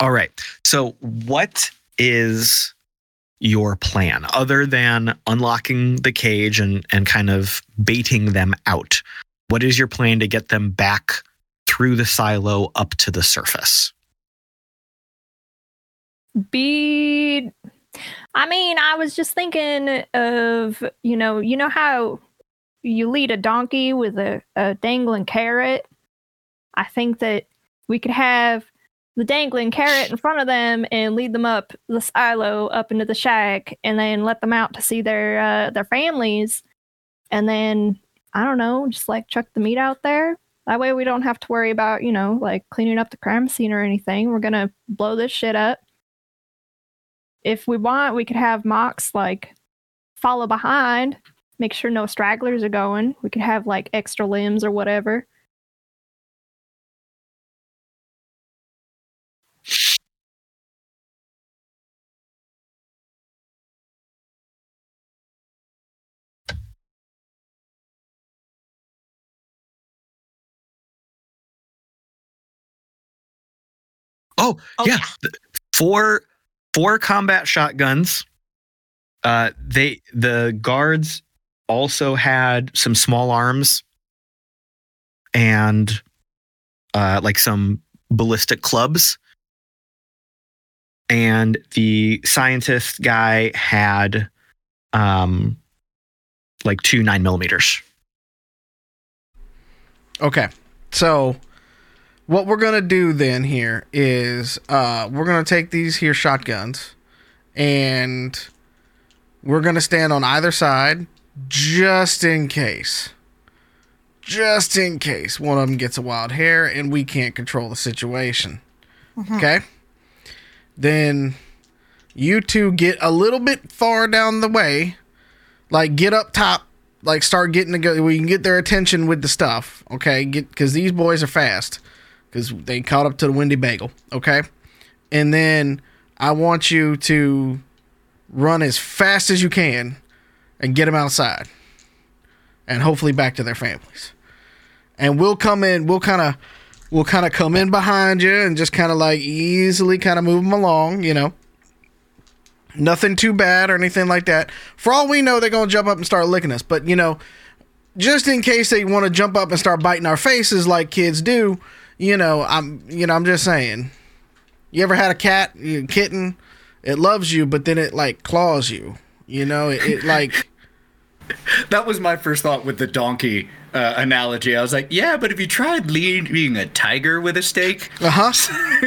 All right. So, what is your plan other than unlocking the cage and and kind of baiting them out? What is your plan to get them back through the silo up to the surface? Be I mean, I was just thinking of, you know, you know how you lead a donkey with a, a dangling carrot? I think that we could have the dangling carrot in front of them and lead them up the silo up into the shack and then let them out to see their uh, their families and then I don't know, just like chuck the meat out there. That way we don't have to worry about, you know, like cleaning up the crime scene or anything. We're gonna blow this shit up. If we want, we could have Mox like follow behind, make sure no stragglers are going. We could have like extra limbs or whatever. Oh, Oh, yeah. yeah. Four four combat shotguns. Uh they the guards also had some small arms and uh like some ballistic clubs. And the scientist guy had um like two nine millimeters. Okay. So what we're gonna do then here is uh we're gonna take these here shotguns and we're gonna stand on either side just in case. Just in case one of them gets a wild hair and we can't control the situation. Okay? Then you two get a little bit far down the way. Like get up top like start getting to go we can get their attention with the stuff okay get because these boys are fast because they caught up to the windy bagel okay and then i want you to run as fast as you can and get them outside and hopefully back to their families and we'll come in we'll kind of we'll kind of come in behind you and just kind of like easily kind of move them along you know Nothing too bad or anything like that. For all we know, they're gonna jump up and start licking us. But you know, just in case they want to jump up and start biting our faces like kids do, you know, I'm you know, I'm just saying. You ever had a cat, a kitten? It loves you, but then it like claws you. You know, it, it like That was my first thought with the donkey uh, analogy. I was like, yeah, but if you tried leading a tiger with a stake? uh huh.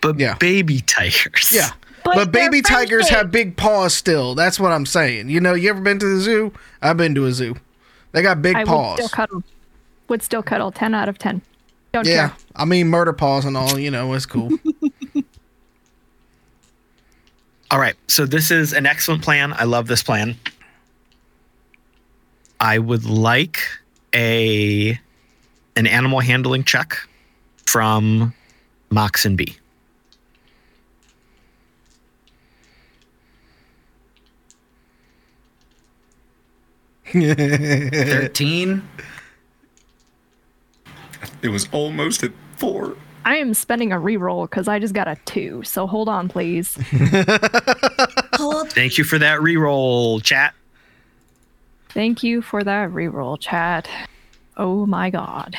But Yeah. baby tigers. Yeah. But But, baby tigers friendly. have big paws still. That's what I'm saying. You know, you ever been to the zoo? I've been to a zoo. They got big I would paws. still cuddle. Would still cuddle. Ten out of ten. Don't Yeah, care. I mean murder paws and all. You know, it's cool. All right. So this is an excellent plan. I love this plan. I would like a an animal handling check from Mox and Bee. Thirteen. It was almost at four. I am spending a reroll because I just got a two. So hold on, please. Hold. Thank you for that reroll, chat. Thank you for that reroll, chat. Oh my god.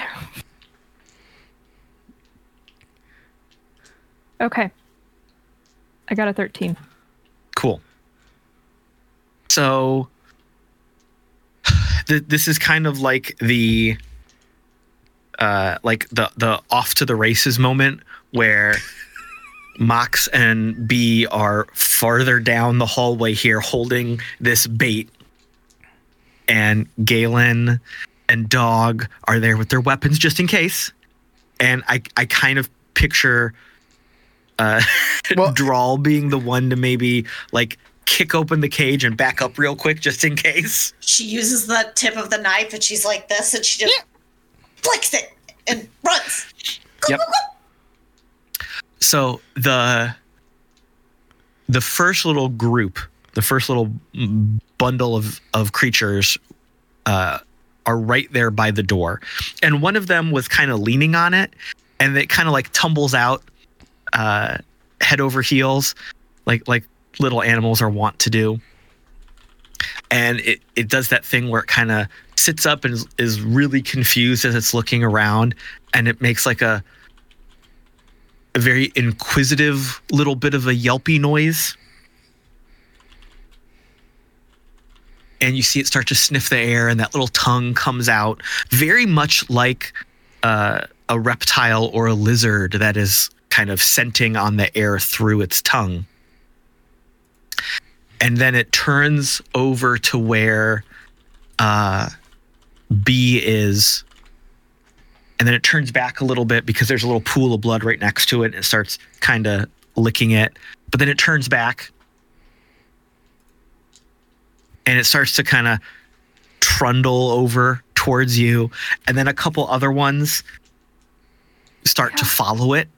Okay. I got a 13. Cool. So th- this is kind of like the uh like the the off to the races moment where Mox and Bee are farther down the hallway here holding this bait and Galen and Dog are there with their weapons just in case. And I I kind of picture uh Well- Drall being the one to maybe like kick open the cage and back up real quick just in case. She uses the tip of the knife and she's like this and she just flicks it and runs. Go, Yep. go, go. So the the first little group, the first little bundle of of creatures uh are right there by the door. And one of them was kind of leaning on it and it kind of like tumbles out uh head over heels like like little animals are wont to do. And it it does that thing where it kind of sits up and is, really confused as it's looking around and it makes like a a very inquisitive little bit of a yelpy noise. And you see it start to sniff the air, and that little tongue comes out, very much like uh, a reptile or a lizard that is kind kind of scenting on the air through its tongue. And then it turns over to where uh, Bee is. And then it turns back a little bit because there's a little pool of blood right next to it and it starts kind of licking it. But then it turns back and it starts to kind of trundle over towards you. And then a couple other ones start to follow it.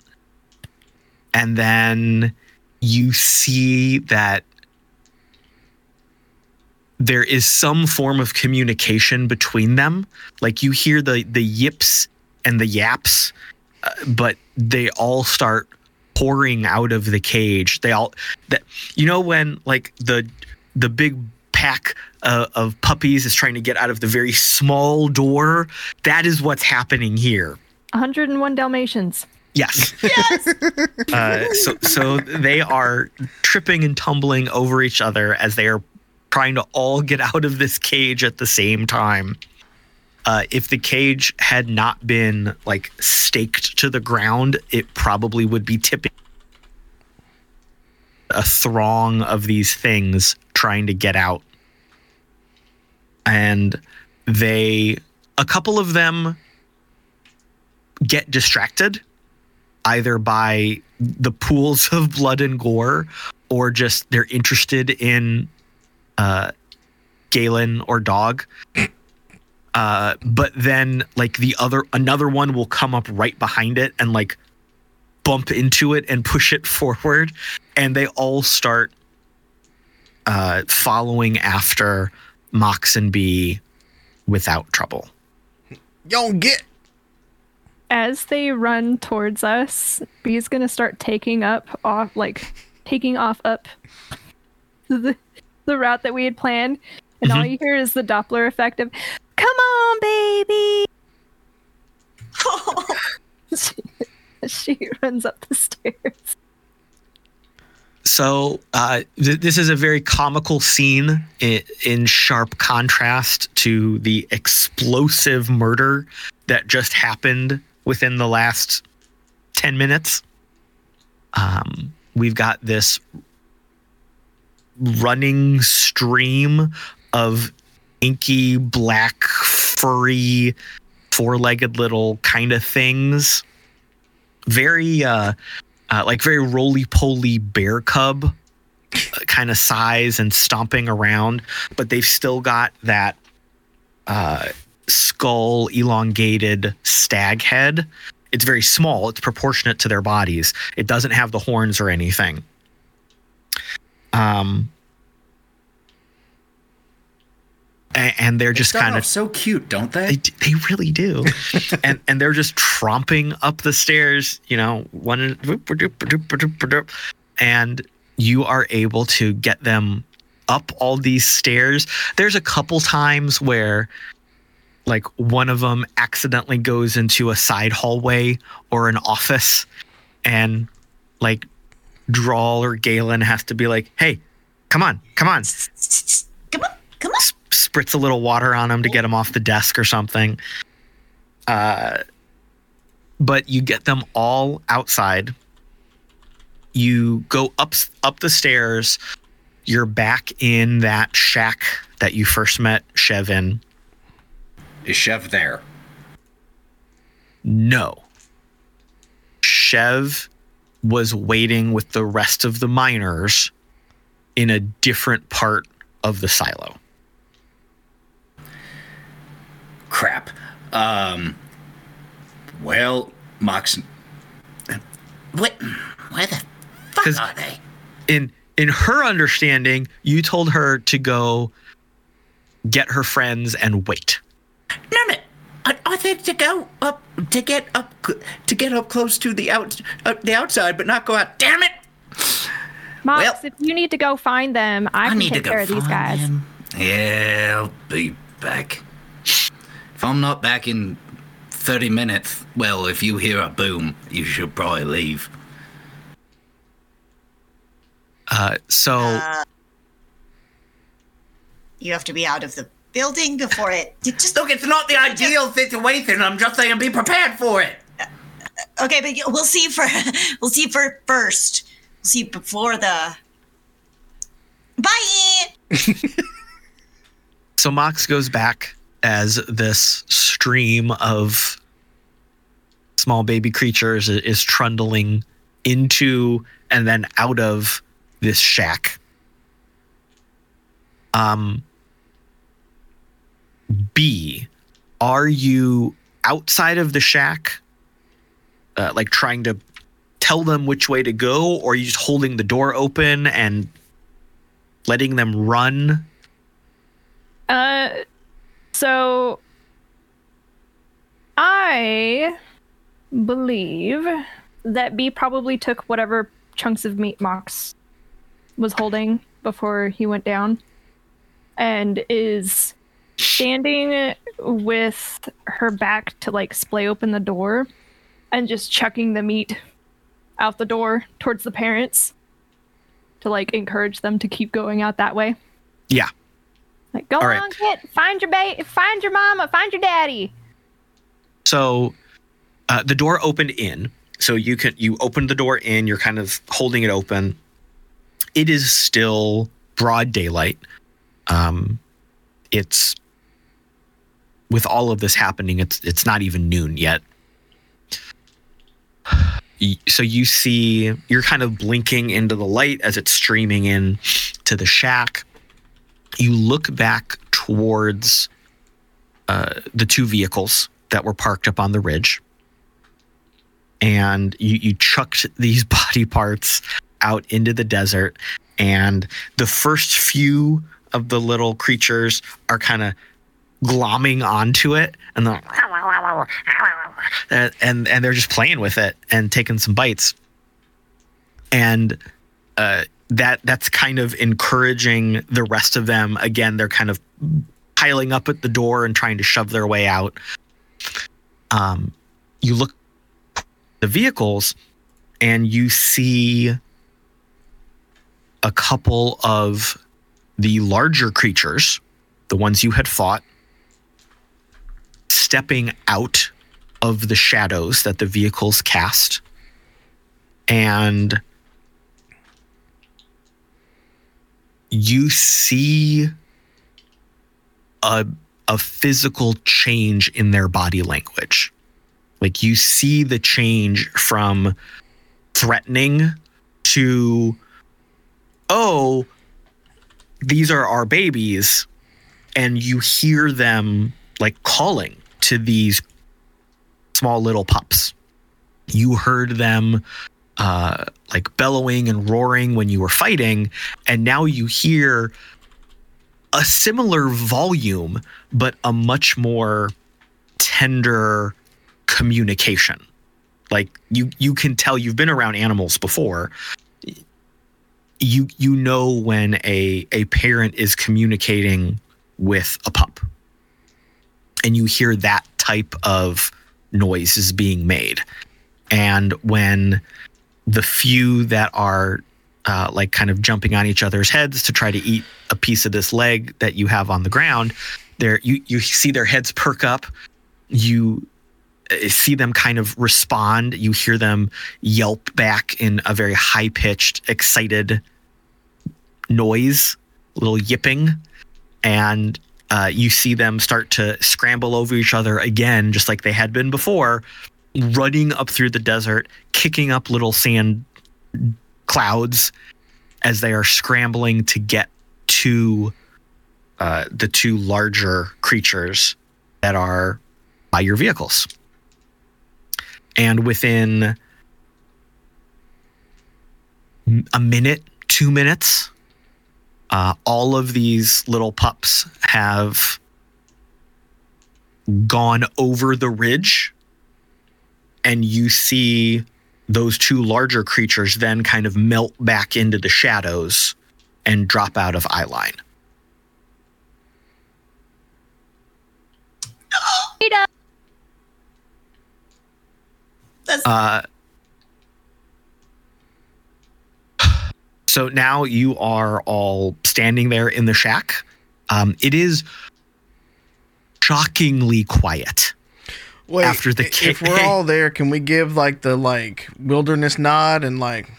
And then you see that there is some form of communication between them. Like you hear the the yips and the yaps, uh, but they all start pouring out of the cage. They all that you know when like the the big pack uh, of puppies is trying to get out of the very small door. That is what's happening here. 101 Dalmatians. Yes. uh, so so they are tripping and tumbling over each other as they are trying to all get out of this cage at the same time. Uh, if the cage had not been like staked to the ground, it probably would be tipping. A throng of these things trying to get out. And they, a couple of them get distracted either by the pools of blood and gore or just they're interested in uh, Galen or dog. Uh, but then like the other another one will come up right behind it and like bump into it and push it forward and they all start uh, following after Mox and Bee without trouble. Y'all get As they run towards us, Bee's gonna start taking up off like taking off up the the route that we had planned. And all you hear is the Doppler effect of Come on, baby. she runs up the stairs. So uh, th- this is a very comical scene in, in sharp contrast to the explosive murder that just happened within the last 10 minutes. Um, we've got this running stream of inky, black, furry, four legged little kind of things. Very, uh, uh, like very roly poly bear cub kind of size and stomping around, but they've still got that uh, skull elongated stag head. It's very small, it's proportionate to their bodies. It doesn't have the horns or anything. Um, and, they're just kind of so cute, don't they? they, they really do. And and they're just tromping up the stairs you know one and you are able to get them up all these stairs. There's a couple times where like one of them accidentally goes into a side hallway or an office and like Drall or Galen has to be like hey come on come on Come on, come on. spritz a little water on him to get him off the desk or something. Uh, but you get them all outside. You go up up the stairs. You're back in that shack that you first met Chev in. Is Chev there? No. Chev was waiting with the rest of the miners in a different part of the silo. Crap. Um. Well, Mox. What? Where the fuck are they? in in her understanding, you told her to go get her friends and wait. No, no. I, I said to go up to get up to get up close to the out uh, the outside, but not go out. Damn it! Mox, Well- if you need to go find them, I, I, can need take to go care of these find guys. them. Yeah, I'll be back. If I'm not back in thirty minutes, well, if you hear a boom, you should probably leave. Uh, so Uh, you have to be out of the building before it. you Just Look, it's not the ideal situation. I'm just saying, be prepared for it. Okay, but we'll see for we'll see for first. We'll see before the. Bye. So Mox goes back as this stream of small baby creatures is trundling into and then out of this shack. Um Bee, are you outside of the shack uh, like trying to tell them which way to go or are you just holding the door open and letting them run? Uh, so I believe that Bee probably took whatever chunks of meat Mox was holding before he went down and is standing with her back to like splay open the door and just chucking the meat out the door towards the parents to like encourage them to keep going out that way. Yeah. Like, go All right. on, kid. Find your ba- find your mama, find your daddy. So uh, the door opened in. So you can you open the door in. You're kind of holding it open. It is still broad daylight. Um, it's with all of this happening. It's it's not even noon yet. So you see, you're kind of blinking into the light as it's streaming in to the shack. You look back towards uh, the two vehicles that were parked up on the ridge. And you, you chucked these body parts out into the desert. And the first few of the little creatures are kind of glomming onto it and the and, and they're just playing with it and taking some bites. And uh, that that's kind of encouraging the rest of them. Again they're kind of piling up at the door and trying to shove their way out. Um, you look the vehicles and you see a couple of the larger creatures the ones you had fought stepping out of the shadows that the vehicles cast and you see a a physical change in their body language. Like you see the change from threatening to oh these are our babies and you hear them like calling to these small little pups. You heard them uh, like bellowing and roaring when you were fighting, and now you hear a similar volume, but a much more tender communication. Like you, you can tell you've been around animals before. You you know when a a parent is communicating with a pup, and you hear that type of noise is being made, and when the few that are uh, like kind of jumping on each other's heads to try to eat a piece of this leg that you have on the ground. There, you you see their heads perk up. You uh, see them kind of respond. You hear them yelp back in a very high pitched, excited noise, little yipping, and uh, you see them start to scramble over each other again, just like they had been before, running up through the desert, kicking up little sand clouds as they are scrambling to get to uh, the two larger creatures that are by your vehicles. And within a minute, two minutes, uh, all of these little pups have gone over the ridge, and you see those two larger creatures then kind of melt back into the shadows and drop out of eye line. That's Uh, so now you are all standing there in the shack. Um, it is shockingly quiet. Wait, after the i- K- if we're all there, can we give like the like wilderness nod and like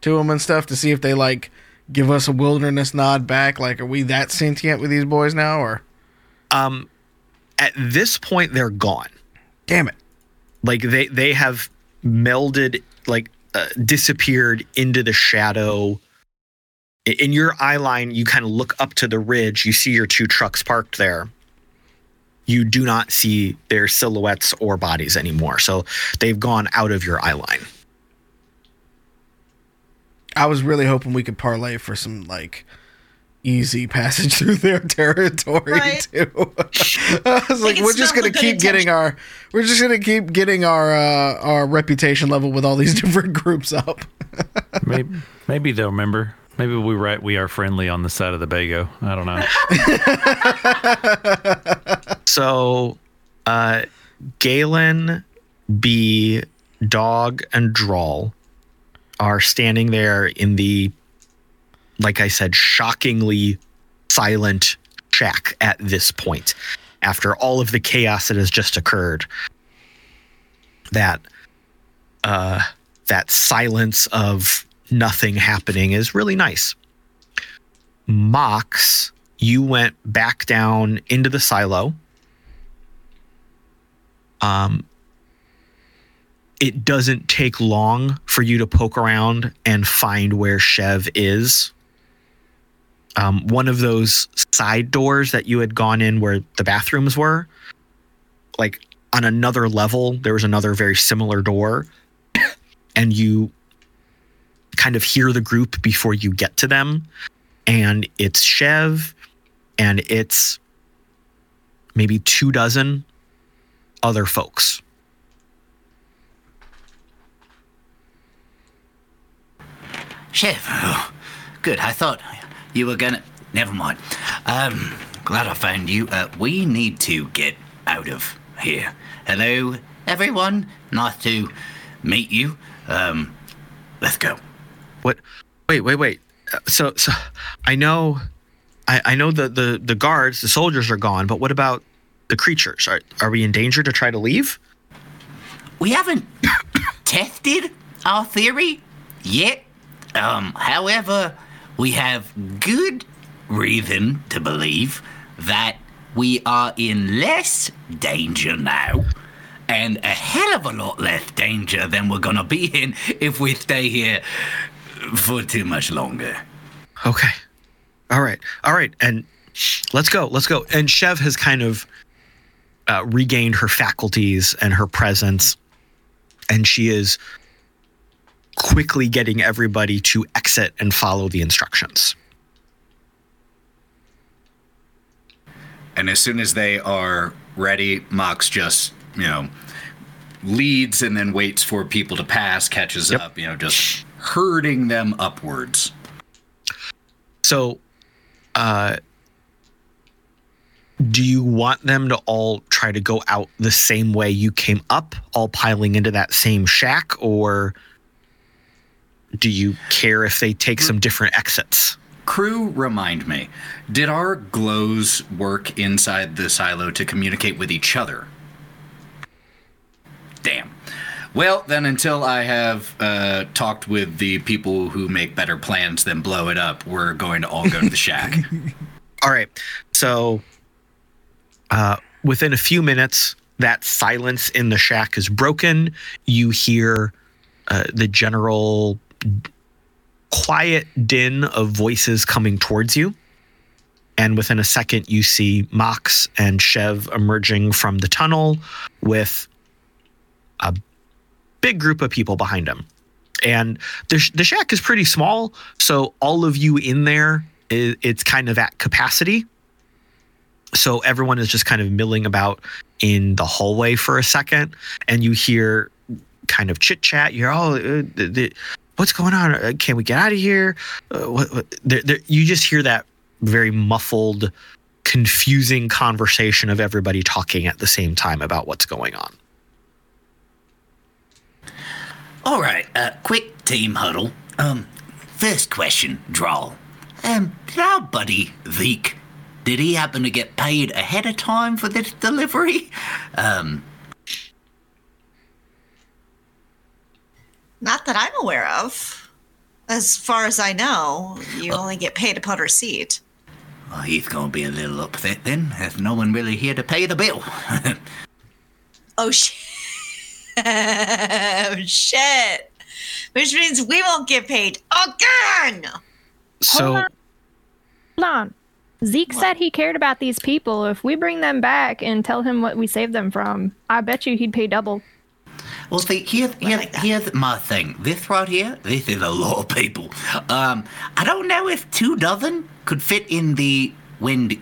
to them and stuff to see if they like give us a wilderness nod back? Like, are we that sentient with these boys now, or um, at this point they're gone. damn it? Like they they have melded, like uh, disappeared into the shadow. In your eye line, you kind of look up to the ridge. You see your two trucks parked there. You do not see their silhouettes or bodies anymore. So they've gone out of your eye line. I was really hoping we could parlay for some like easy passage through their territory Right. too. I was like, we're just gonna keep getting our, we're just gonna keep getting our uh, our reputation level with all these different groups up. Maybe, maybe they'll remember. Maybe we write we are friendly on the side of the Bago. I don't know. So, uh, Galen, Bee, Dog, and Drall are standing there in the, like I said, shockingly silent shack at this point. After all of the chaos that has just occurred, that, uh, that silence of nothing happening is really nice. Mox, you went back down into the silo um, it doesn't take long for you to poke around and find where Chev is. Um, one of those side doors that you had gone in where the bathrooms were, like on another level, there was another very similar door, and you kind of hear the group before you get to them, and it's Chev, and it's maybe two dozen other folks. Chev, oh, good. I thought you were gonna. Never mind. Um, glad I found you. Uh, we need to get out of here. Hello, everyone. Nice to meet you. Um, let's go. What? Wait, wait, wait. Uh, So, so I know, I, I know the, the the guards, the soldiers are gone. But what about the creatures? Are are we in danger to try to leave? We haven't tested our theory yet. Um, however, we have good reason to believe that we are in less danger now, and a hell of a lot less danger than we're gonna be in if we stay here for too much longer. Okay. All right. All right. And let's go. Let's go. And Chev has kind of uh, regained her faculties and her presence, and she is quickly getting everybody to exit and follow the instructions. And as soon as they are ready, Mox just, you know, leads and then waits for people to pass, catches Yep. up, you know, just herding them upwards. So, uh, do you want them to all try to go out the same way you came up, all piling into that same shack, or do you care if they take some different exits? Crew, remind me, did our glows work inside the silo to communicate with each other? Damn. Well, then, until I have uh, talked with the people who make better plans than blow it up, we're going to all go to the shack. All right. So, uh, within a few minutes, that silence in the shack is broken. You hear uh, the general quiet din of voices coming towards you. And within a second, you see Mox and Chev emerging from the tunnel with a big group of people behind them. And the, sh- the shack is pretty small. So, all of you in there, i it's kind of at capacity. So, everyone is just kind of milling about in the hallway for a second. And you hear kind of chit chat. You're all, uh, the, the, what's going on? Uh, Can we get out of here? Uh, what, what, you just hear that very muffled, confusing conversation of everybody talking at the same time about what's going on. All right, uh, quick team huddle. Um, first question, Drall. Um, did our buddy Veek, did he happen to get paid ahead of time for this delivery? Um, Not that I'm aware of. As far as I know, you only get paid upon receipt. well, he's going to be a little upset then, as no one really here to pay the bill. Oh shit! oh shit! Which means we won't get paid again. So on. Hold on. Zeke said he cared about these people. If we bring them back and tell him what we saved them from, I bet you he'd pay double. Well, see, here's, here's, like here's my thing. This right here, this is a lot of people. Um, I don't know if two dozen could fit in the wind.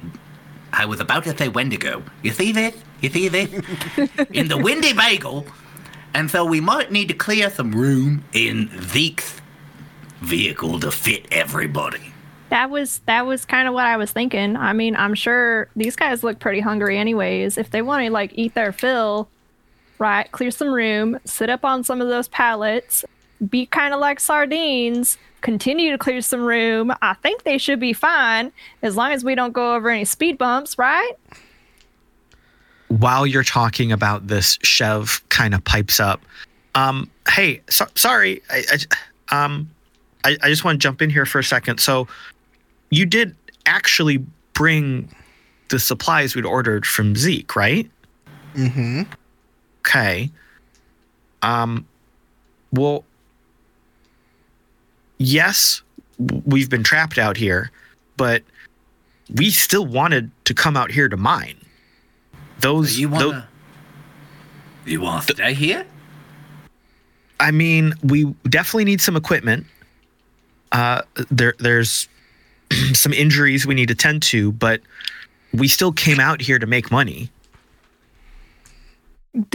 I was about to say Wendigo. You see this? You see this? in the Windy Bagel. And so we might need to clear some room in Zeke's vehicle to fit everybody. That was that was kind of what I was thinking. I mean, I'm sure these guys look pretty hungry anyways. If they want to like eat their fill, right, clear some room, sit up on some of those pallets, be kind of like sardines, continue to clear some room. I think they should be fine as long as we don't go over any speed bumps, right? while you're talking about this, Chev kind of pipes up. Um, hey, so, sorry, I, I, um, I, I just want to jump in here for a second. So, you did actually bring the supplies we'd ordered from Zeke, right? Mm-hmm. Okay. Um, well, yes, we've been trapped out here, but we still wanted to come out here to mine. Those, You wanna? You want to stay here? I mean, we definitely need some equipment. Uh, there, there's some injuries we need to tend to, but we still came out here to make money.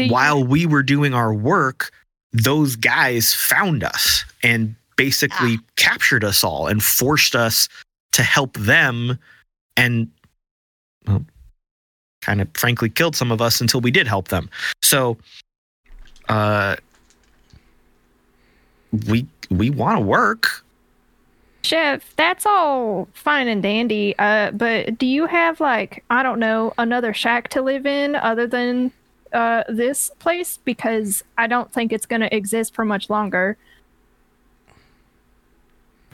While we were doing our work, those guys found us and basically captured us all and forced us to help them and well, kind of frankly killed some of us until we did help them. So uh we we want to work. Chev, that's all fine and dandy. Uh, but do you have like I don't know another shack to live in other than uh this place? Because I don't think it's gonna exist for much longer.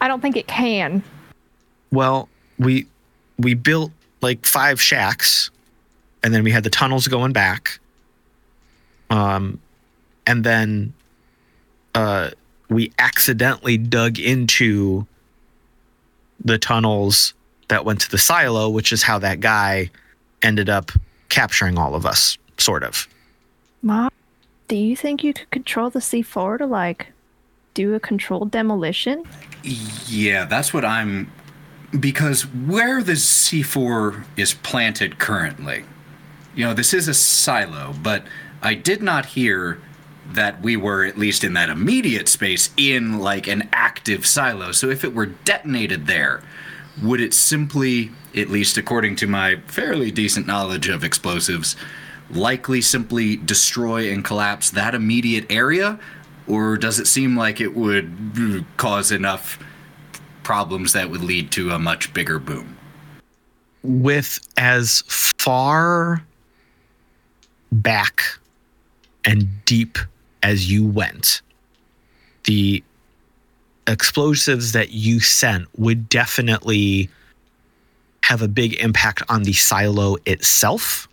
I don't think it can. Well, we we built like five shacks and then we had the tunnels going back. Um and then uh we accidentally dug into the tunnels that went to the silo, which is how that guy ended up capturing all of us, sort of. Mom, do you think you could control the C4 to like do a controlled demolition? Yeah, that's what I'm. Because where the C4 is planted currently, you know, this is a silo, but I did not hear that we were, at least in that immediate space, in like an active silo. So if it were detonated there, would it simply, at least according to my fairly decent knowledge of explosives, likely simply destroy and collapse that immediate area? Or does it seem like it would cause enough problems that would lead to a much bigger boom? with as far back and deep as you went, the explosives that you sent would definitely have a big impact on the silo itself,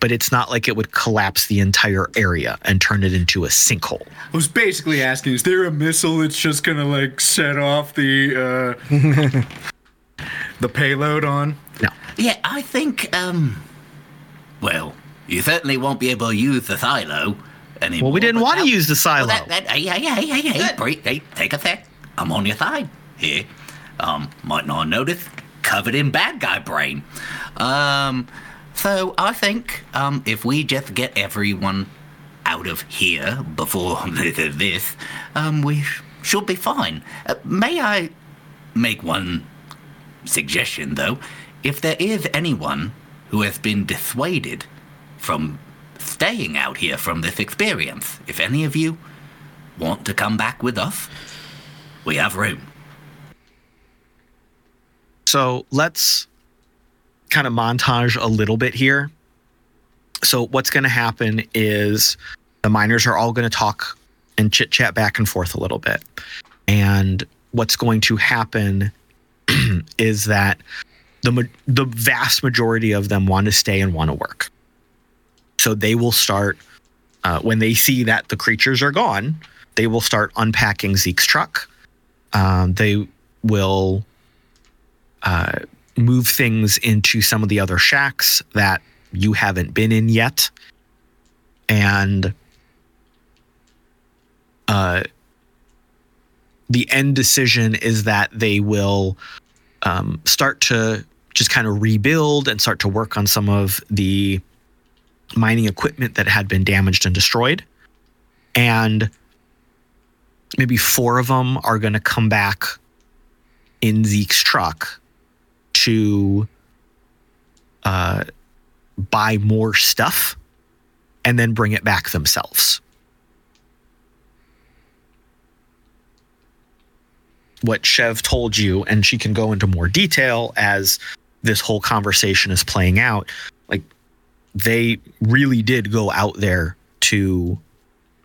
but it's not like it would collapse the entire area and turn it into a sinkhole. I was basically asking, is there a missile that's just gonna like set off the uh the payload on? No. Yeah, I think, um. Well, you certainly won't be able to use the silo anymore. Well, we didn't want to use the silo. Well, that, that, hey, hey, hey, hey, hey, breathe, hey, take a sec. I'm on your side here. Um, might not notice, covered in bad guy brain. Um, so I think, um, if we just get everyone out of here before this, um, we sh- should be fine. Uh, may I make one suggestion, though? If there is anyone who has been dissuaded from staying out here from this experience, if any of you want to come back with us, we have room. So let's kind of montage a little bit here. So what's going to happen is the miners are all going to talk and chit chat back and forth a little bit. And what's going to happen is that the the vast majority of them want to stay and want to work. So they will start uh, when they see that the creatures are gone. They will start unpacking Zeke's truck. Um, they will uh, move things into some of the other shacks that you haven't been in yet, and uh, the end decision is that they will um, start to just kind of rebuild and start to work on some of the mining equipment that had been damaged and destroyed. And maybe four of them are going to come back in Zeke's truck to uh, buy more stuff and then bring it back themselves. What Chev told you, and she can go into more detail as this whole conversation is playing out. Like, they really did go out there to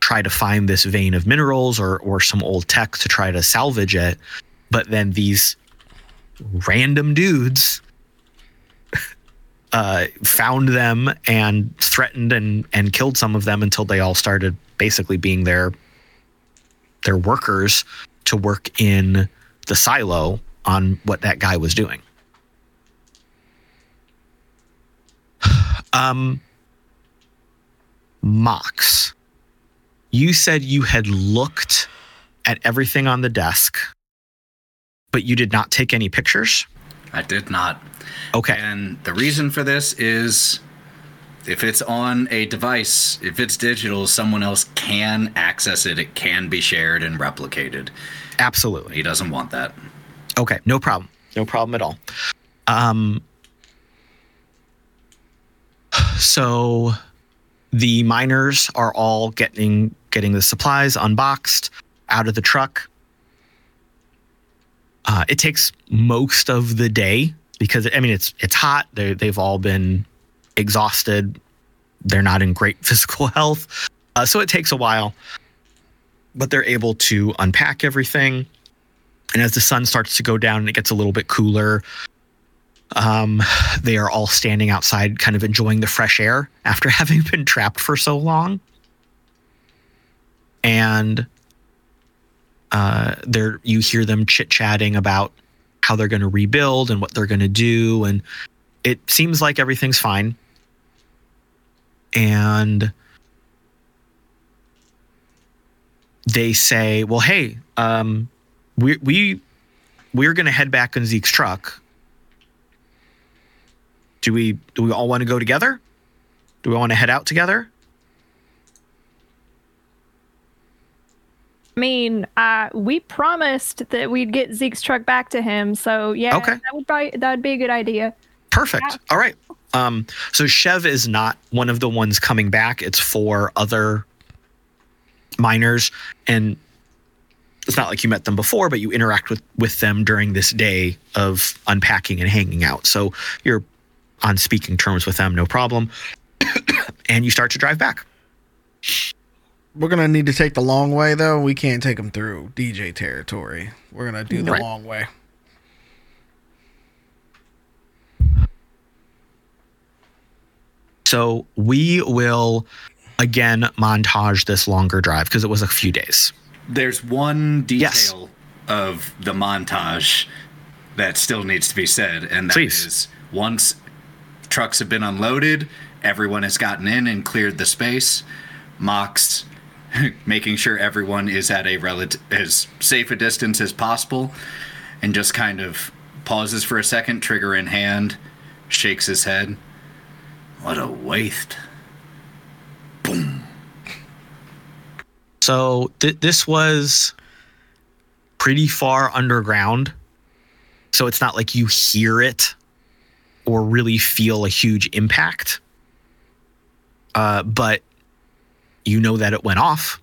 try to find this vein of minerals or or some old tech to try to salvage it but then these random dudes uh, found them and threatened and and killed some of them until they all started basically being their their workers to work in the silo on what that guy was doing. Um mox you said you had looked at everything on the desk, but you did not take any pictures. I did not. Okay. And the reason for this is if it's on a device, if it's digital, someone else can access it. It can be shared and replicated. Absolutely. He doesn't want that. Okay, no problem. No problem at all. Um so the miners are all getting getting the supplies unboxed out of the truck. Uh, it takes most of the day because I mean it's it's hot. They they've all been exhausted. They're not in great physical health, uh, so it takes a while. But they're able to unpack everything, and as the sun starts to go down and it gets a little bit cooler, um, they are all standing outside, kind of enjoying the fresh air after having been trapped for so long. And uh, you hear them chit chatting about how they're going to rebuild and what they're going to do, and it seems like everything's fine. And they say, "Well, hey, um, we we we're going to head back in Zeke's truck." do we do we all want to go together? Do we want to head out together? I mean, uh, we promised that we'd get Zeke's truck back to him, so yeah, Okay. that would probably that would be a good idea. Perfect. Yeah. All right. Um, so Chev is not one of the ones coming back. It's for other miners, and it's not like you met them before, but you interact with with them during this day of unpacking and hanging out. So you're on speaking terms with them, no problem. and you start to drive back. We're gonna need to take the long way though. We can't take them through DJ territory. We're gonna do the Right. long way. So we will again montage this longer drive because it was a few days. There's one detail Yes. of the montage that still needs to be said, and that is Please. once trucks have been unloaded, everyone has gotten in and cleared the space. Mox making sure everyone is at a relative as safe a distance as possible, and just kind of pauses for a second, trigger in hand, shakes his head. What a waste. Boom. So th- this was pretty far underground. So it's not like you hear it or really feel a huge impact. Uh, but you know that it went off.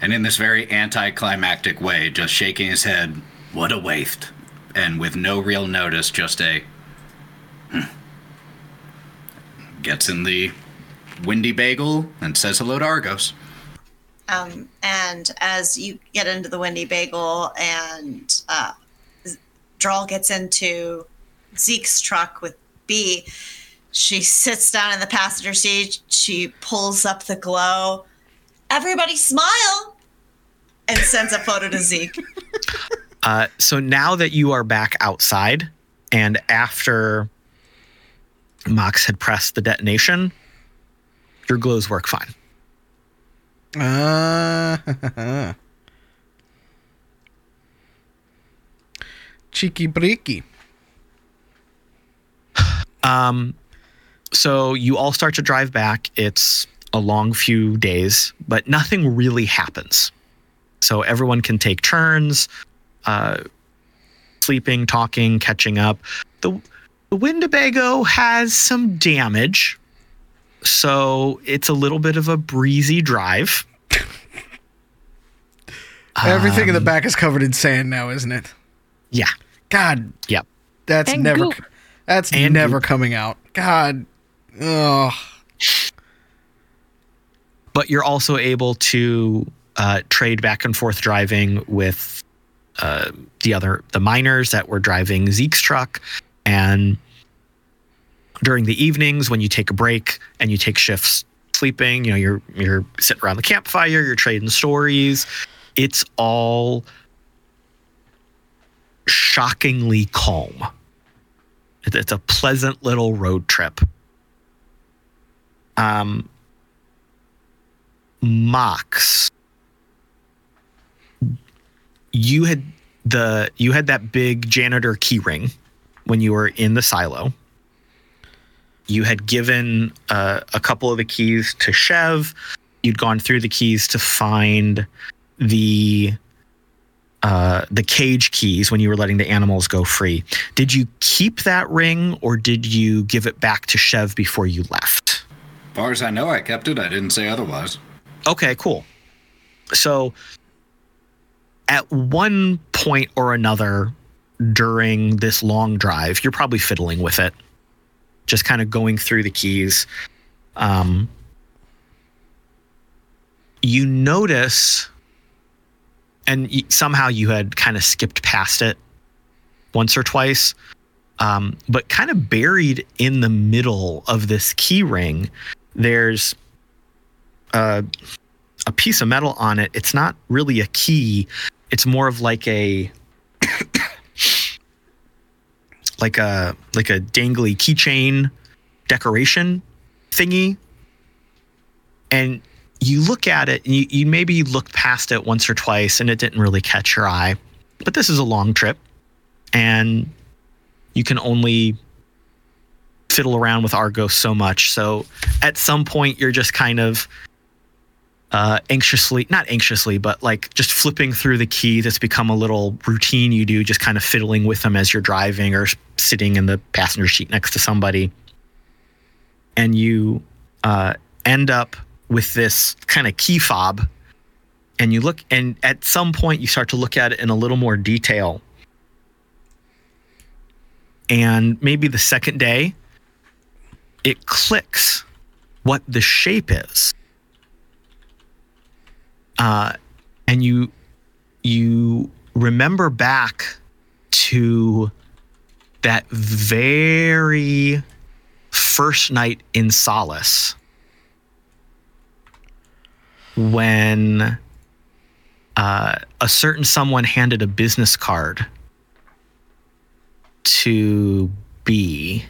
And in this very anticlimactic way, just shaking his head, what a waste. And with no real notice, just a. "Hmm." Gets in the windy bagel and says hello to Argos. Um, and as you get into the Windy Bagel and uh, Drall gets into Zeke's truck with Bee, she sits down in the passenger seat. She pulls up the glow. Everybody smile! And sends a photo to Zeke. Uh, so now that you are back outside, and after Mox had pressed the detonation, your glows work fine. Uh, cheeky breaky. Um, so you all start to drive back. It's a long few days, but nothing really happens. So everyone can take turns, uh, sleeping, talking, catching up. The the Winnebago has some damage, so it's a little bit of a breezy drive. Everything in the back is covered in sand now, isn't it? Yeah. God, Yep. that's And never. goop. That's And never coming out. God. Ugh. but you're also able to uh, trade back and forth driving with uh, the other the miners that were driving Zeke's truck, and during the evenings when you take a break and you take shifts sleeping, you know you're you're sitting around the campfire, you're trading stories. It's all shockingly calm. It- It's a pleasant little road trip. Um, Mox, you had the you had that big janitor key ring when you were in the silo. You had given uh, a couple of the keys to Chev. You'd gone through the keys to find the uh, the cage keys when you were letting the animals go free. Did you keep that ring, or did you give it back to Chev before you left? As far as I know, I kept it. I didn't say otherwise. Okay, cool. So at one point or another during this long drive, you're probably fiddling with it, just kind of going through the keys. Um, you notice, and somehow you had kind of skipped past it once or twice, um, but kind of buried in the middle of this key ring, there's uh, a piece of metal on it. It's not really a key. It's more of like a like a like a dangly keychain decoration thingy. And you look at it and you, you maybe look past it once or twice and it didn't really catch your eye. But this is a long trip and you can only fiddle around with Argo so much. So at some point you're just kind of uh, anxiously, not anxiously, but like just flipping through the keys. It's become a little routine you do, just kind of fiddling with them as you're driving or sitting in the passenger seat next to somebody. And you uh, end up with this kind of key fob. And you look, and at some point, you start to look at it in a little more detail. And maybe the second day, it clicks what the shape is uh, and you you remember back to that very first night in Solace when uh, a certain someone handed a business card to Bee.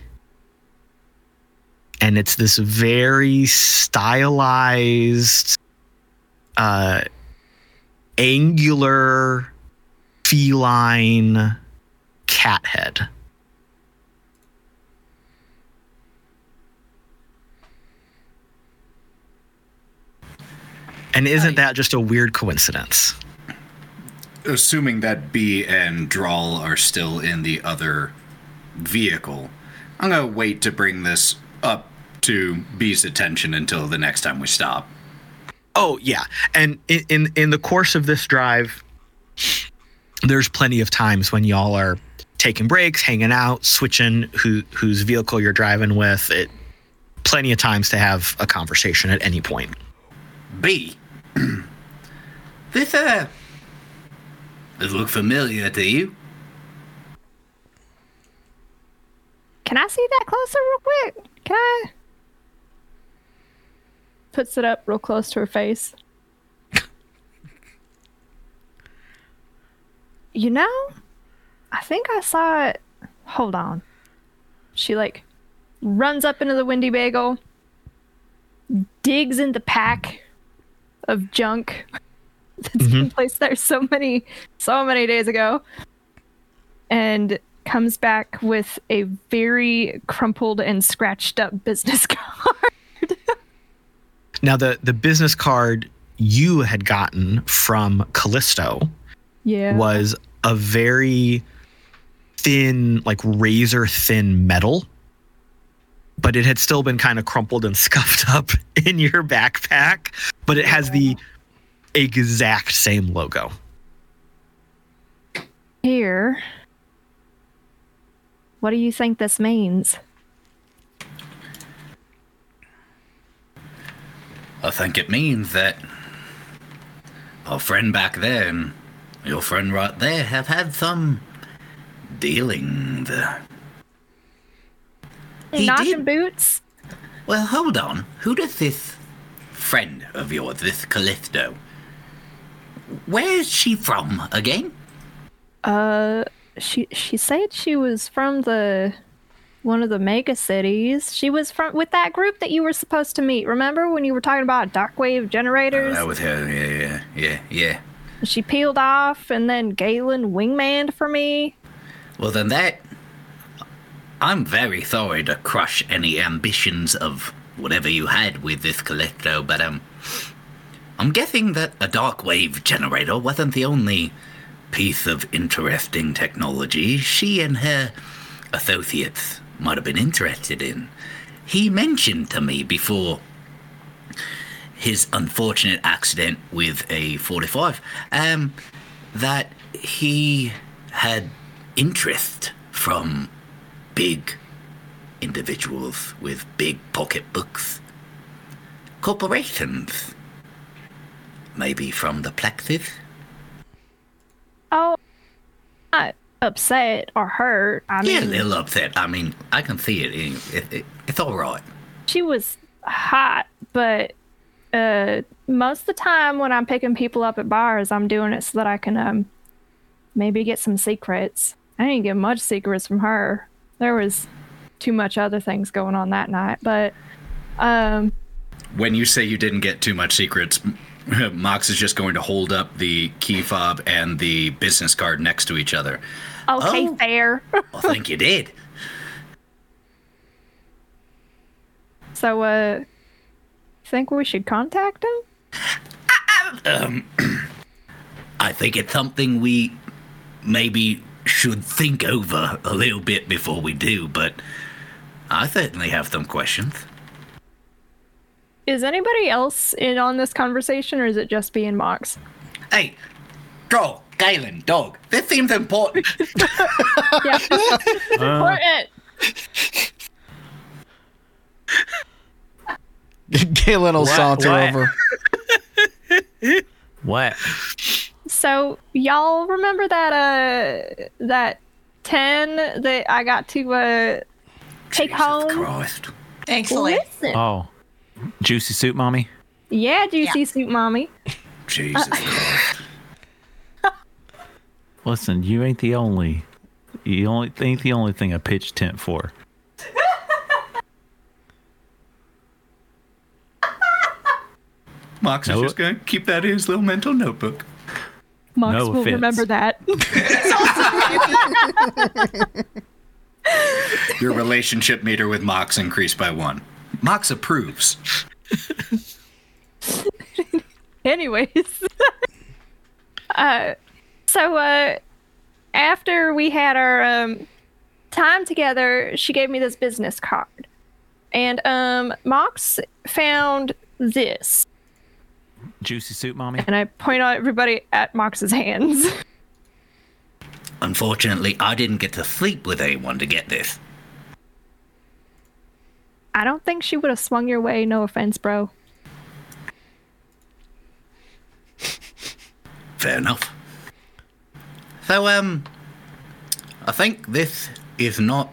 And it's this very stylized uh, angular feline cat head. And isn't that just a weird coincidence? Assuming that Bee and Drall are still in the other vehicle, I'm gonna wait to bring this up to Bee's attention until the next time we stop. Oh yeah, and in, in in the course of this drive, there's plenty of times when y'all are taking breaks, hanging out, switching who whose vehicle you're driving with. It plenty of times to have a conversation at any point. Bee. this uh does look familiar to you. Can I see that closer real quick? Can I? Puts it up real close to her face. you know, I think I saw it. Hold on. She like runs up into the Windy Bagel, digs in the pack of junk that's been mm-hmm. placed there so many, so many days ago, and comes back with a very crumpled and scratched up business card. Now the the business card you had gotten from Callisto yeah. was a very thin, like razor thin metal, but it had still been kind of crumpled and scuffed up in your backpack. But it has the exact same logo. Here. What do you think this means? I think it means that our friend back there and your friend right there have had some dealings. He Knocking did- boots? Well, hold on. Who does this friend of yours, this Callisto? Where is she from again? Uh, she she said she was from the one of the mega cities. She was from with that group that you were supposed to meet. Remember when you were talking about dark wave generators? That was her. Yeah, yeah, yeah, yeah. She peeled off, and then Galen wingmaned for me. Well, then that. I'm very sorry to crush any ambitions of whatever you had with this Callisto, but um. I'm guessing that a dark wave generator wasn't the only piece of interesting technology she and her associates might have been interested in. He mentioned to me before his unfortunate accident with a 45 um, that he had interest from big individuals with big pocketbooks, corporations, maybe from the plexus. Oh, not upset or hurt. I Yeah, a mean, little upset. I mean, I can see it. It, it, it it's all right. she was hot, but uh, most of the time when I'm picking people up at bars, I'm doing it so that I can um maybe get some secrets. I didn't get much secrets from her. There was too much other things going on that night, but um When you say you didn't get too much secrets, Mox is just going to hold up the key fob and the business card next to each other. okay, Oh. fair. I think you did. so uh think we should contact him? I think it's something we maybe should think over a little bit before we do, but I certainly have some questions. Is anybody else in on this conversation or is it just me and Mox? Hey, Joel, Galen, dog, this seems important. Yeah. Important. Galen will What? saunter over. What? So y'all remember that uh that ten that I got to uh take Jesus home? Christ. Thankfully. Listen. Oh, juicy soup, mommy. Yeah, juicy Yeah. soup mommy. Jesus Christ. Listen, you ain't the only. You only ain't the only thing I pitched tent for. Mox No. is just going to keep that in his little mental notebook. Mox No will offense. remember that. Your relationship meter with Mox increased by one. Mox approves. Anyways. uh so uh after we had our um time together, she gave me this business card. And um Mox found this. Juicy soup, mommy. And I point out everybody at Mox's hands. Unfortunately, I didn't get to sleep with anyone to get this. I don't think she would have swung your way, no offense, bro. Fair enough. So, um, I think this is not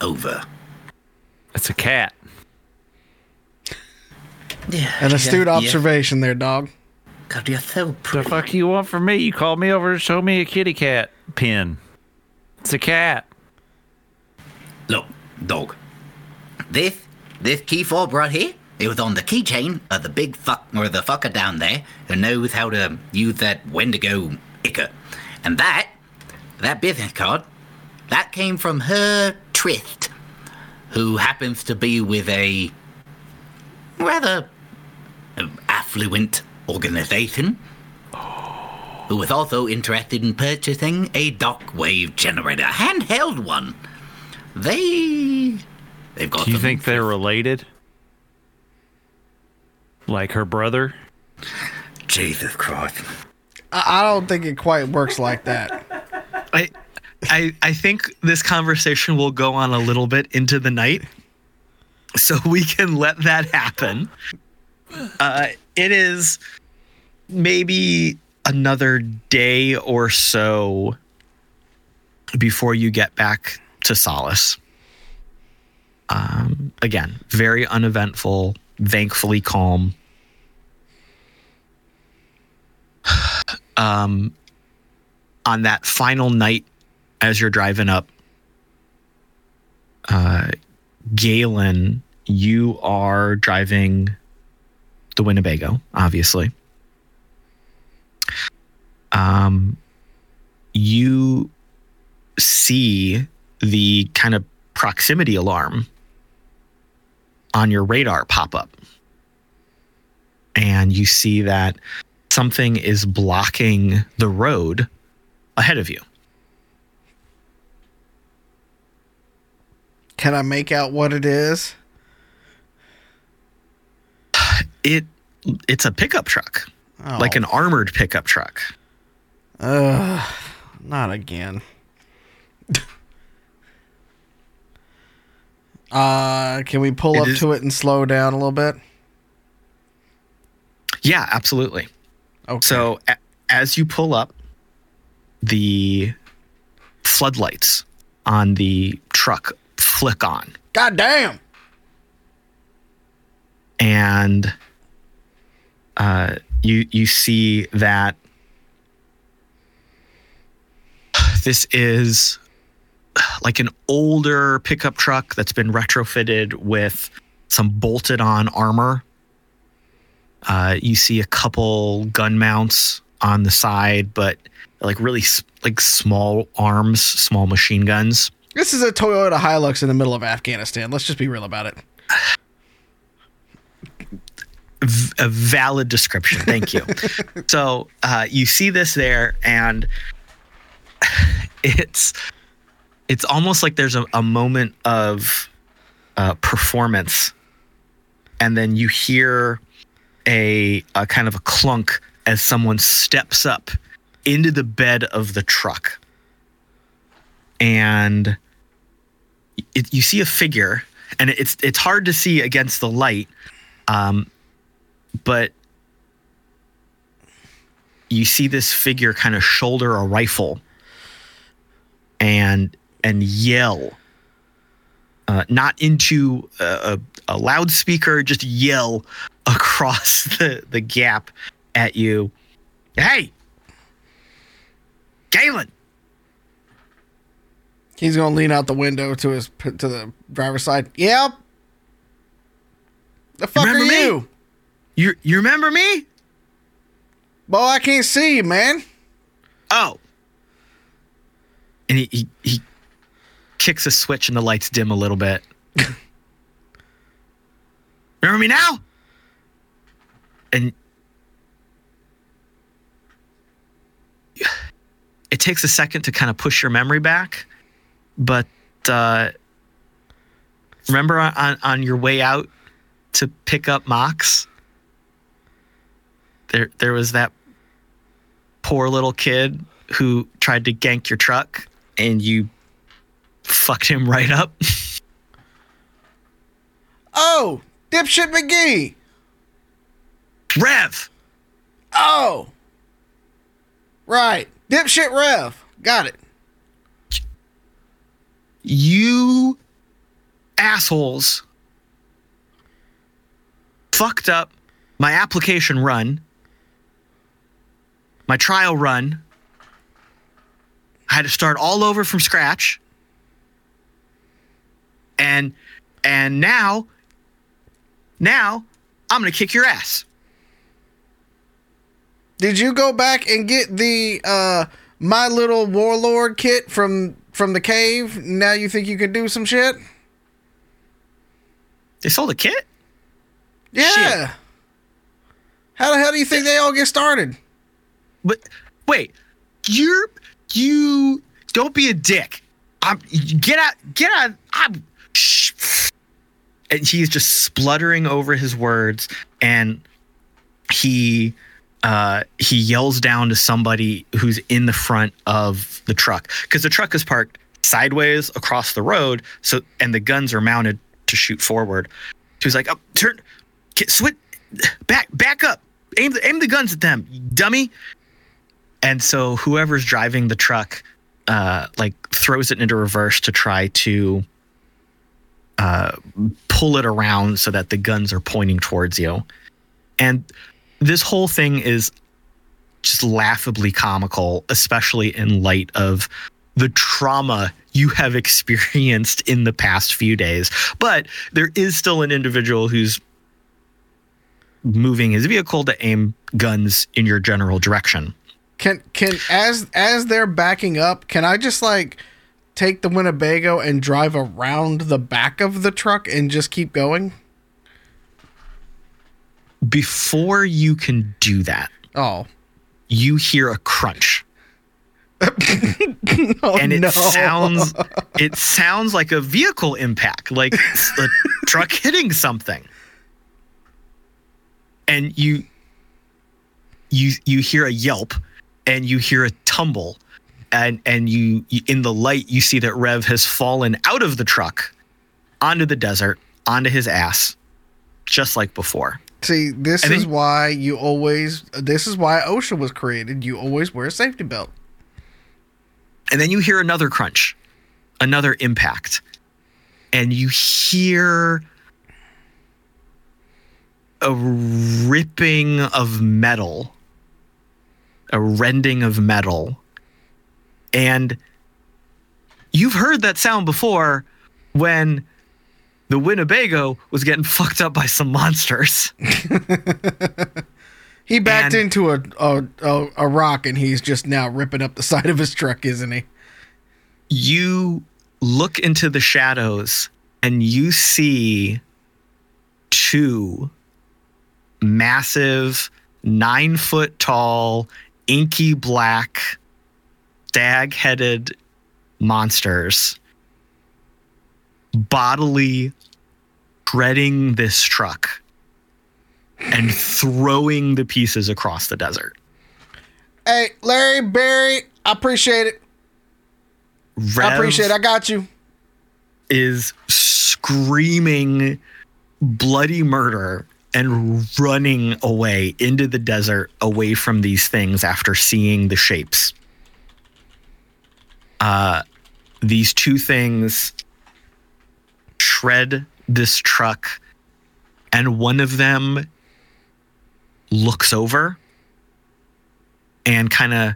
over. It's a cat. Yeah. An astute yeah, observation there, dog. Yeah. God, you're so The pretty. fuck you want from me? You called me over to show me a kitty cat pin. It's a cat. Look, dog. This, this key fob right here, it was on the keychain of the big fuck, or the fucker down there who knows how to use that Wendigo icker. And that, that business card, that came from her tryst, who happens to be with a rather affluent organization who was also interested in purchasing a dark wave generator, handheld one. They they've got. Do you think they're related? Like her brother? Jesus Christ? I, I don't think it quite works like that. I, I, I think this conversation will go on a little bit into the night, so we can let that happen. Uh, it is maybe another day or so before you get back to Solace. Um, again, very uneventful, thankfully calm. um, on that final night as you're driving up, uh, Galen, you are driving the Winnebago, obviously. Um, you see the kind of proximity alarm on your radar pop up. And you see that something is blocking the road ahead of you. Can I make out what it is? It it's a pickup truck, Oh, like an armored pickup truck. Ugh, not again. uh, can we pull It up is- to it and slow down a little bit? Yeah, absolutely. Okay. So a- as you pull up, the floodlights on the truck flick on, God damn. and uh, you you see that this is like an older pickup truck that's been retrofitted with some bolted on armor. Uh, you see a couple gun mounts on the side, but like really like small arms, small machine guns. This is a Toyota Hilux in the middle of Afghanistan. Let's just be real about it. V- a valid description. Thank you. so uh, you see this there, and it's it's almost like there's a, a moment of uh, performance, and then you hear a, a kind of a clunk as someone steps up into the bed of the truck, and it, you see a figure, and it's it's hard to see against the light. Um, but you see this figure kind of shoulder a rifle and and yell uh, not into a, a, a loudspeaker just yell across the, the gap at you hey galen He's gonna lean out the window to his to the driver's side. Yep. The fuck Remember are me? You? you remember me Boy, I can't see you, man. oh and he, he, he kicks a switch and the lights dim a little bit remember me now and it takes a second to kind of push your memory back but uh remember on on your way out to pick up mox there there was that poor little kid who tried to gank your truck and you fucked him right up. Oh, dipshit McGee. Rev, Oh. Right. Dipshit Rev. Got it. you assholes fucked up my application run, my trial run. I had to start all over from scratch. And and now now I'm going to kick your ass. Did you go back and get the uh My Little Warlord kit from from the cave? Now you think you can do some shit? They sold a kit? Yeah. How the hell do you think they all get started? But wait, you're you don't be a dick. I'm get out, get out. I'm. Shh. And he's just spluttering over his words, and he uh, he yells down to somebody who's in the front of the truck because the truck is parked sideways across the road. So and the guns are mounted to shoot forward. He's like, "Oh, turn, switch, back, back up, aim the aim the guns at them, dummy." And so whoever's driving the truck, uh, like throws it into reverse to try to uh, pull it around so that the guns are pointing towards you. And this whole thing is just laughably comical, especially in light of the trauma you have experienced in the past few days. But there is still an individual who's moving his vehicle to aim guns in your general direction. Can can as as they're backing up, can I just like take the Winnebago and drive around the back of the truck and just keep going? Before you can do that, Oh. you hear a crunch. oh and it no. sounds it sounds like a vehicle impact, like a truck hitting something. And you you you hear a yelp and you hear a tumble and and you, you in the light you see that Rev has fallen out of the truck onto the desert, onto his ass, just like before. See, this And is then- why you always this is why OSHA was created. You always wear a safety belt. And then you hear another crunch, another impact, and you hear a ripping of metal, a rending of metal. And you've heard that sound before when the Winnebago was getting fucked up by some monsters. He backed And- into a, a a a rock and he's just now ripping up the side of his truck, isn't he? you look into the shadows and you see two massive, nine foot tall, inky black, stag headed monsters bodily shredding this truck and throwing the pieces across the desert. Hey, Larry, Barry, I appreciate it. I appreciate it. I got you. is screaming bloody murder and running away into the desert away from these things after seeing the shapes. Uh, these two things shred this truck, and one of them looks over and kind of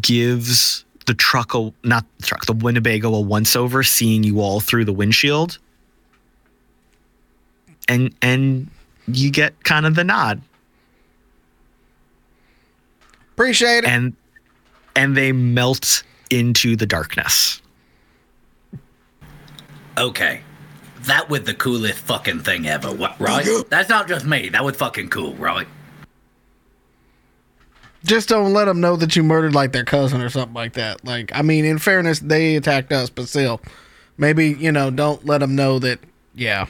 gives the truck a not the truck the Winnebago a once over, seeing you all through the windshield, and and you get kind of the nod, Appreciate it. and and they melt into the darkness. Okay. That was the coolest fucking thing ever, wha- right? That's not just me. That was fucking cool, right? Just don't let them know that you murdered like their cousin or something like that. Like, I mean, in fairness, they attacked us, but still, maybe you know, don't let them know that. Yeah,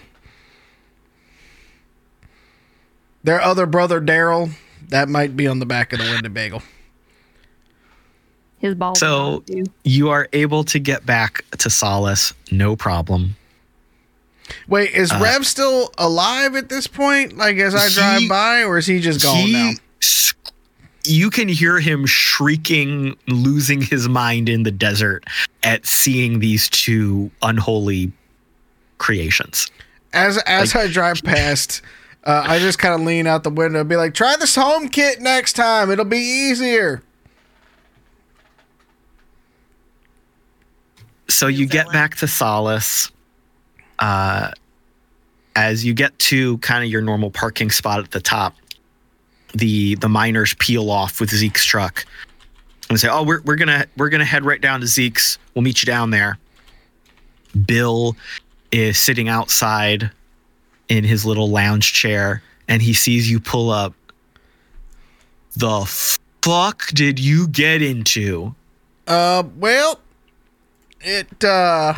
Their other brother, Daryl, that might be on the back of the Winnebago. His ball. So you are able to get back to Solace, no problem. Wait, is uh, Rev still alive at this point? Like as I drive He- by, or is he just gone He now? you can hear him shrieking, losing his mind in the desert at seeing these two unholy creations. As as I drive past, uh, I just kind of lean out the window and be like, "Try this home kit next time. It'll be easier." So you get back to Solace. Uh, as you get to kind of your normal parking spot at the top, the the miners peel off with Zeke's truck and say, "Oh, we're we're gonna we're gonna head right down to Zeke's. We'll meet you down there." Bill is sitting outside in his little lounge chair, and he sees you pull up. The fuck did you get into? Uh, well, it uh,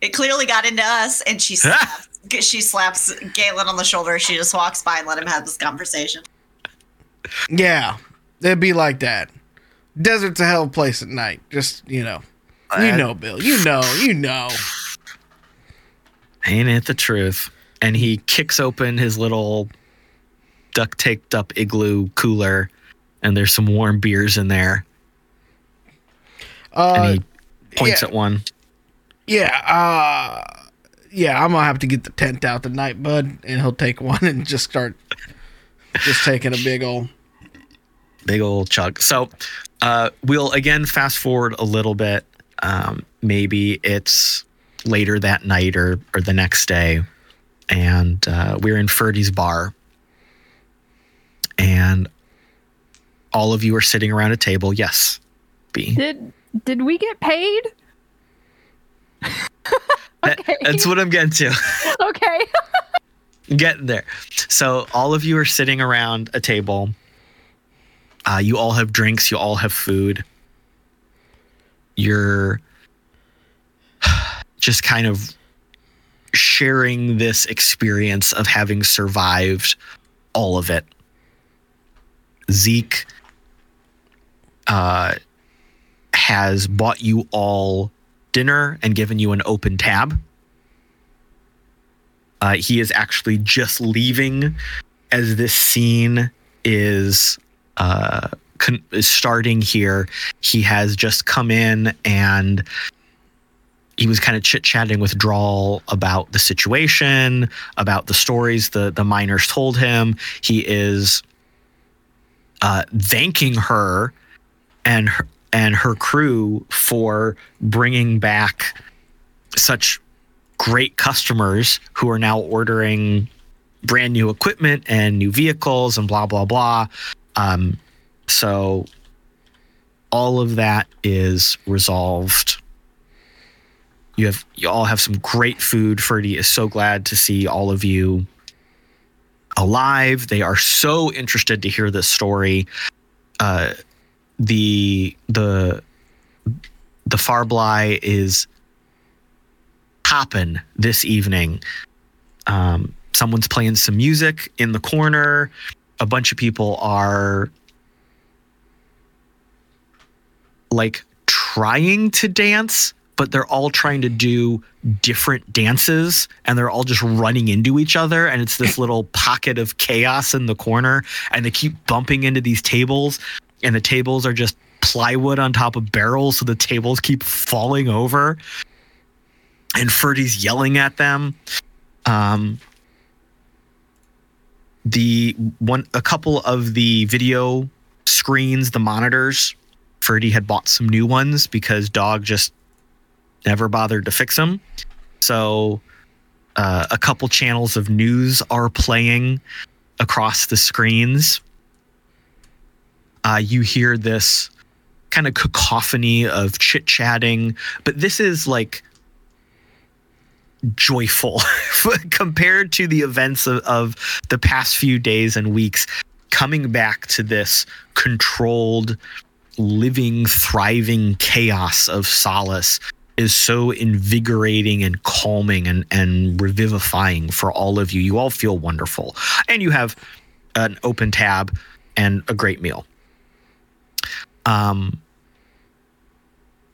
It clearly got into us, and she slaps, she slaps Galen on the shoulder. She just walks by and let him have this conversation. yeah, it'd be like that. Desert's a hell of a place at night. Just you know, you know, Bill. You know, you know. Ain't it the truth? And he kicks open his little duct taped up igloo cooler, and there's some warm beers in there. Uh, and he points yeah. at one. Yeah, uh yeah, I'm gonna have to get the tent out tonight, bud, and he'll take one and just start just taking a big old big old chug. So uh, we'll again fast forward a little bit. Um, maybe it's later that night or or the next day, and uh, we're in Ferdy's bar, and all of you are sitting around a table. Yes, Bee. Did did we get paid? That- okay. that's what I'm getting to. okay. getting there. So all of you are sitting around a table. Uh, you all have drinks. You all have food. You're just kind of sharing this experience of having survived all of it. Zeke uh, has bought you all dinner and given you an open tab. Uh, he is actually just leaving as this scene is uh, con- is starting here. He has just come in and he was kind of chit chatting with Drall about the situation, about the stories the the miners told him. He is uh, thanking her and her, and her crew for bringing back such great customers who are now ordering brand new equipment and new vehicles and blah blah blah. Um, so all of that is resolved. You have you all have some great food. Ferdy is so glad to see all of you alive. They are so interested to hear this story. Uh, the the the Farbly is popping this evening. Um, someone's playing some music in the corner. A bunch of people are like trying to dance, but they're all trying to do different dances and they're all just running into each other. And it's this little pocket of chaos in the corner. And they keep bumping into these tables, and the tables are just plywood on top of barrels. So the tables keep falling over. And Ferdy's yelling at them. Um, the one, a couple of the video screens, the monitors, Ferdy had bought some new ones because Dog just never bothered to fix them. So uh, a couple channels of news are playing across the screens. Uh, you hear this kind of cacophony of chit chatting, but this is like joyful compared to the events of, of the past few days and weeks. Coming back to this controlled, living, thriving chaos of solace is so invigorating and calming and, and revivifying for all of you. You all feel wonderful. And you have an open tab and a great meal. Um,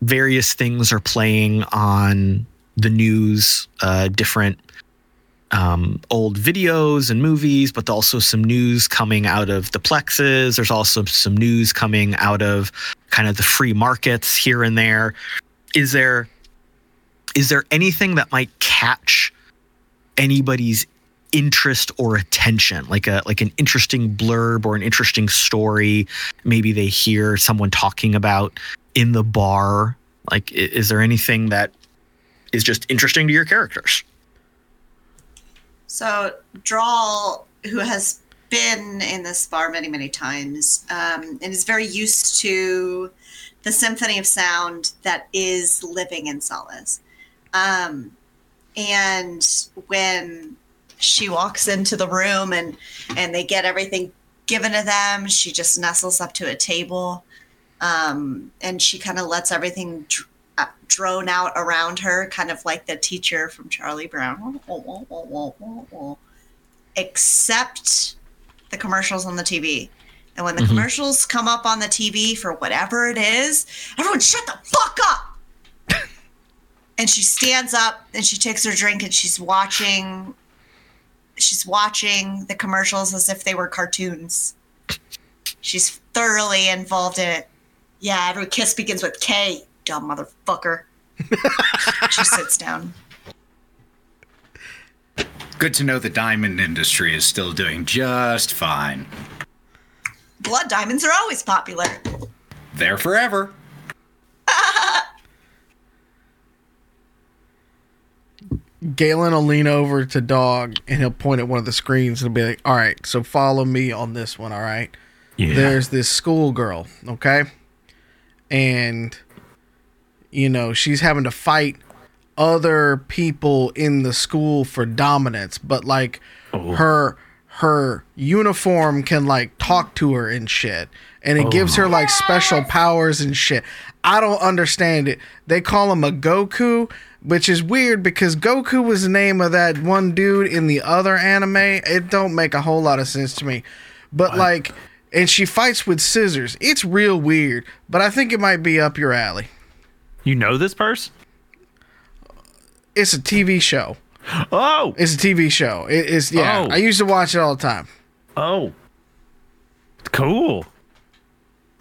various things are playing on the news, uh, different um, old videos and movies, but also some news coming out of the plexes. There's also some news coming out of kind of the free markets here and there. Is there is there anything that might catch anybody's interest or attention? Like a like an interesting blurb or an interesting story? Maybe they hear someone talking about in the bar. Like is there anything that is just interesting to your characters? So, Drall, who has been in this bar many, many times, um, and is very used to the symphony of sound that is living in Solace. Um, and when she walks into the room and and they get everything given to them, she just nestles up to a table, um, and she kind of lets everything dr- uh, drone out around her, kind of like the teacher from Charlie Brown. Except the commercials on the TV. And when the mm-hmm. commercials come up on the TV for whatever it is, everyone shut the fuck up. and she stands up and she takes her drink and she's watching she's watching the commercials as if they were cartoons. She's thoroughly involved in it. Yeah, every kiss begins with Kay, dumb motherfucker. she sits down. Good to know the diamond industry is still doing just fine. Blood diamonds are always popular. There forever. Galen will lean over to Dog and he'll point at one of the screens and be like, "All right, so follow me on this one. All right, Yeah. there's this schoolgirl, okay, and you know she's having to fight other people in the school for dominance, but like oh. her her uniform can like talk to her and shit, and it oh gives her like special powers and shit. I don't understand it. They call him a Goku, which is weird because Goku was the name of that one dude in the other anime. It don't make a whole lot of sense to me. But like and she fights with scissors. It's real weird, but I think it might be up your alley. You know this person? It's a TV show. Oh, It's a TV show. It is yeah. Oh. I used to watch it all the time. oh, cool.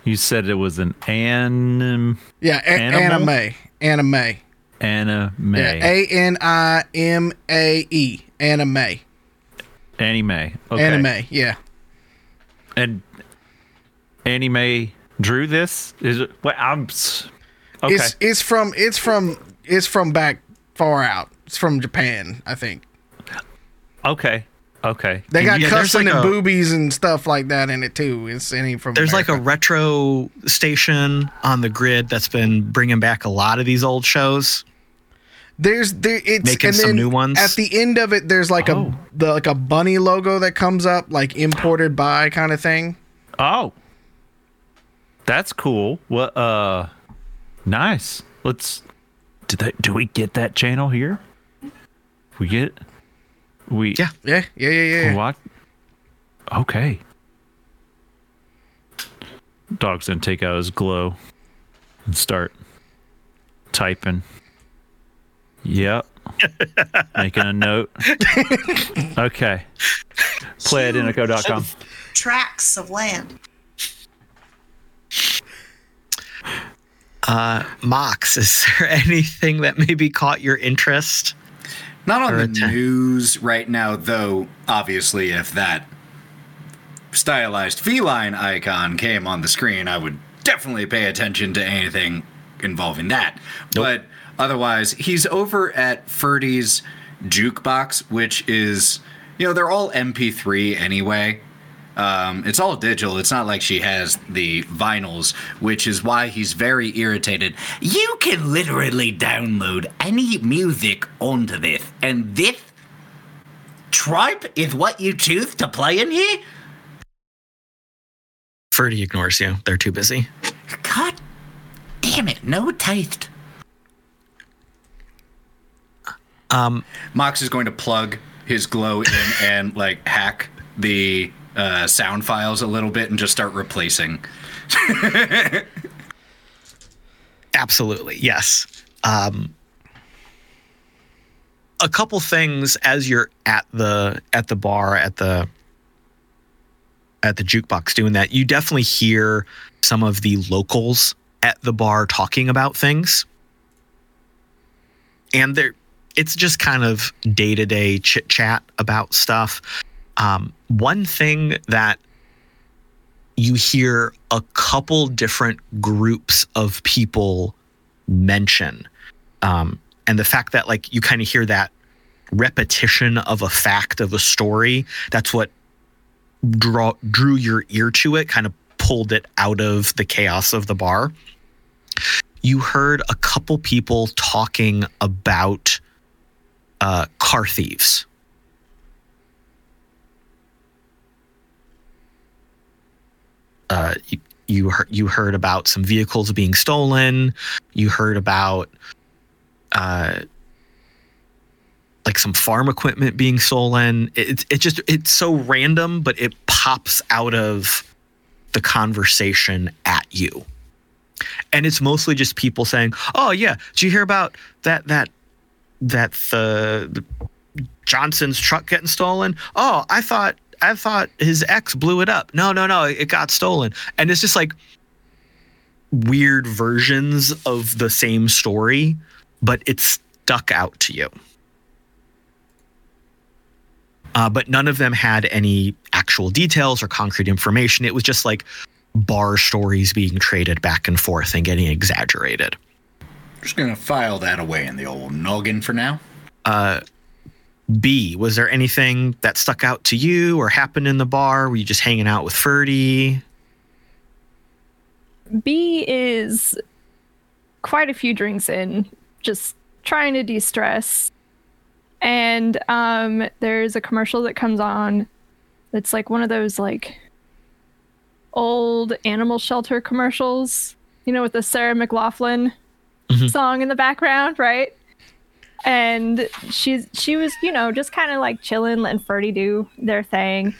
You said it was an anim Yeah, a- anime. Anime. anime A N I M A E. Anime. anime. Okay. Anime. Yeah. And anime drew this. Is it? Well, I'm. Okay. It's it's from it's from it's from back far out. It's from Japan, I think. okay. Okay. They got Yeah, cussing like and a- boobies and stuff like that in it too. It's any from There's like a retro station on the grid that's been bringing back a lot of these old shows. There's there it's Making and some new ones? At the end of it, there's like Oh. a the like a bunny logo that comes up, like imported by kind of thing. Oh, that's cool. What? Uh, nice. Let's. Did that? Do we get that channel here? We get. We. Yeah. Yeah, yeah, yeah, yeah. What? Okay. Dog's gonna take out his glow and start typing. Yep. Making a note. Okay. Play at Inico.com. Tracts of land. Uh, Mox, is there anything that maybe caught your interest? Not on the ten. news right now, though. Obviously, if that stylized feline icon came on the screen, I would definitely pay attention to anything involving that. But otherwise, he's over at Ferdy's jukebox, which is, you know, they're all MP3 anyway. Um, it's all digital. It's not like she has the vinyls, which is why he's very irritated. You can literally download any music onto this, and this tripe is what you choose to play in here? Ferdy ignores you. They're too busy. God damn it, no taste. Um, Mox is going to plug his glow in and like hack the uh, sound files a little bit and just start replacing. Absolutely, yes. Um, a couple things as you're at the at the bar at the at the jukebox doing that. You definitely hear some of the locals at the bar talking about things, and there it's just kind of day to day chit chat about stuff. Um, one thing that you hear a couple different groups of people mention um, and the fact that like you kind of hear that repetition of a fact of a story that's what draw drew your ear to it kind of pulled it out of the chaos of the bar. You heard a couple people talking about uh, car thieves uh, you, you heard about some vehicles being stolen. You heard about uh, like some farm equipment being stolen. It, it just it's so random, but it pops out of the conversation at you, and it's mostly just people saying, "Oh yeah, did you hear about that that that the, the Johnson's truck getting stolen? Oh, I thought I thought his ex blew it up. No, no, no, it got stolen. And it's just like weird versions of the same story, but it's stuck out to you. Uh, but none of them had any actual details or concrete information. It was just like bar stories being traded back and forth and getting exaggerated. Just gonna file that away in the old noggin for now. Uh, Bee, was there anything that stuck out to you or happened in the bar? Were you just hanging out with Ferdy? Bee is quite a few drinks in, just trying to de stress. And um, there's a commercial that comes on that's like one of those like old animal shelter commercials, you know, with the Sarah McLachlan Mhm. song in the background, right? And she's she was, you know, just kind of like chilling, letting Ferdy do their thing.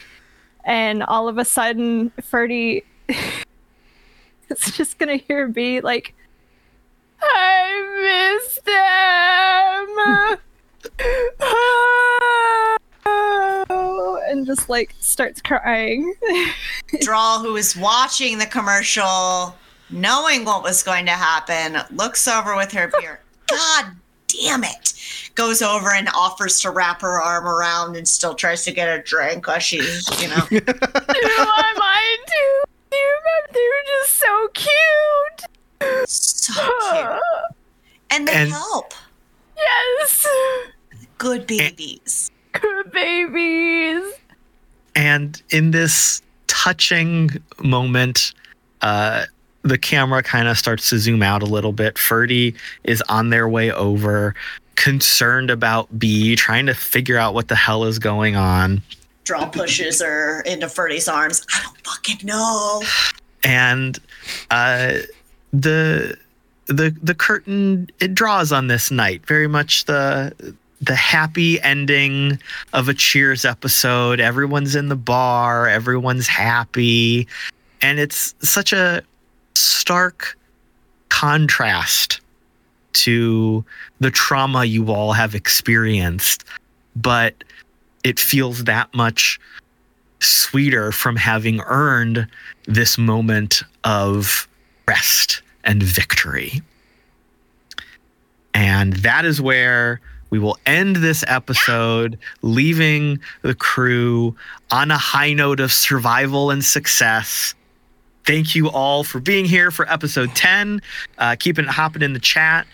And all of a sudden, Ferdy it's just gonna hear Bee like, I miss them. and just like starts crying. Drall, who is watching the commercial, knowing what was going to happen, looks over with her beer. God damn it. Goes over and offers to wrap her arm around and still tries to get a drink while she's, you know. Do I mind too? You remember they were just so cute. so cute. And they And- help. Yes. Good babies. Good babies. And in this touching moment, uh, the camera kind of starts to zoom out a little bit. Ferdy is on their way over, concerned about Bee, trying to figure out what the hell is going on. Drall pushes her into Ferdy's arms. I don't fucking know. and uh, the the the curtain it draws on this night very much the the happy ending of a cheers episode everyone's in the bar everyone's happy and it's such a stark contrast to the trauma you all have experienced but it feels that much sweeter from having earned this moment of rest and victory. And that is where we will end this episode, leaving the crew on a high note of survival and success. Thank you all for being here for episode 10. Uh, keeping it hopping in the chat.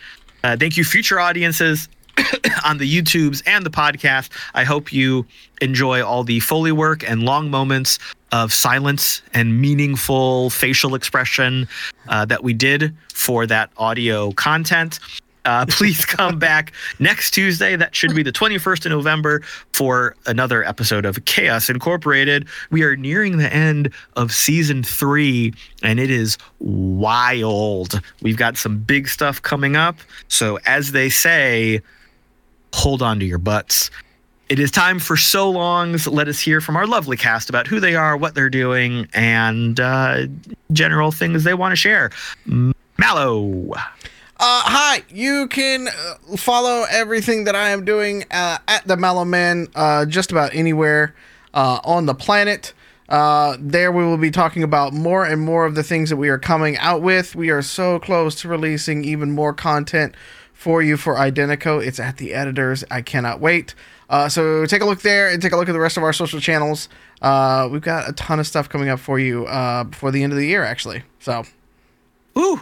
Uh, thank you, future audiences on the YouTubes and the podcast. I hope you enjoy all the Foley work and long moments of silence and meaningful facial expression uh, that we did for that audio content. Uh, please come back next Tuesday. That should be the 21st of November for another episode of Chaos Incorporated. We are nearing the end of season three, and it is wild. We've got some big stuff coming up. So, as they say, hold on to your butts. It is time for so longs. Let us hear from our lovely cast about who they are, what they're doing, and uh, general things they want to share. Mallo. Uh, hi, you can uh, follow everything that I am doing uh, at the Mallo Man uh, just about anywhere uh, on the planet. Uh, there we will be talking about more and more of the things that we are coming out with. We are so close to releasing even more content for you for Identeco. It's at the editors. I cannot wait. So take a look there and take a look at the rest of our social channels. We've got a ton of stuff coming up for you before the end of the year, actually. So Ooh.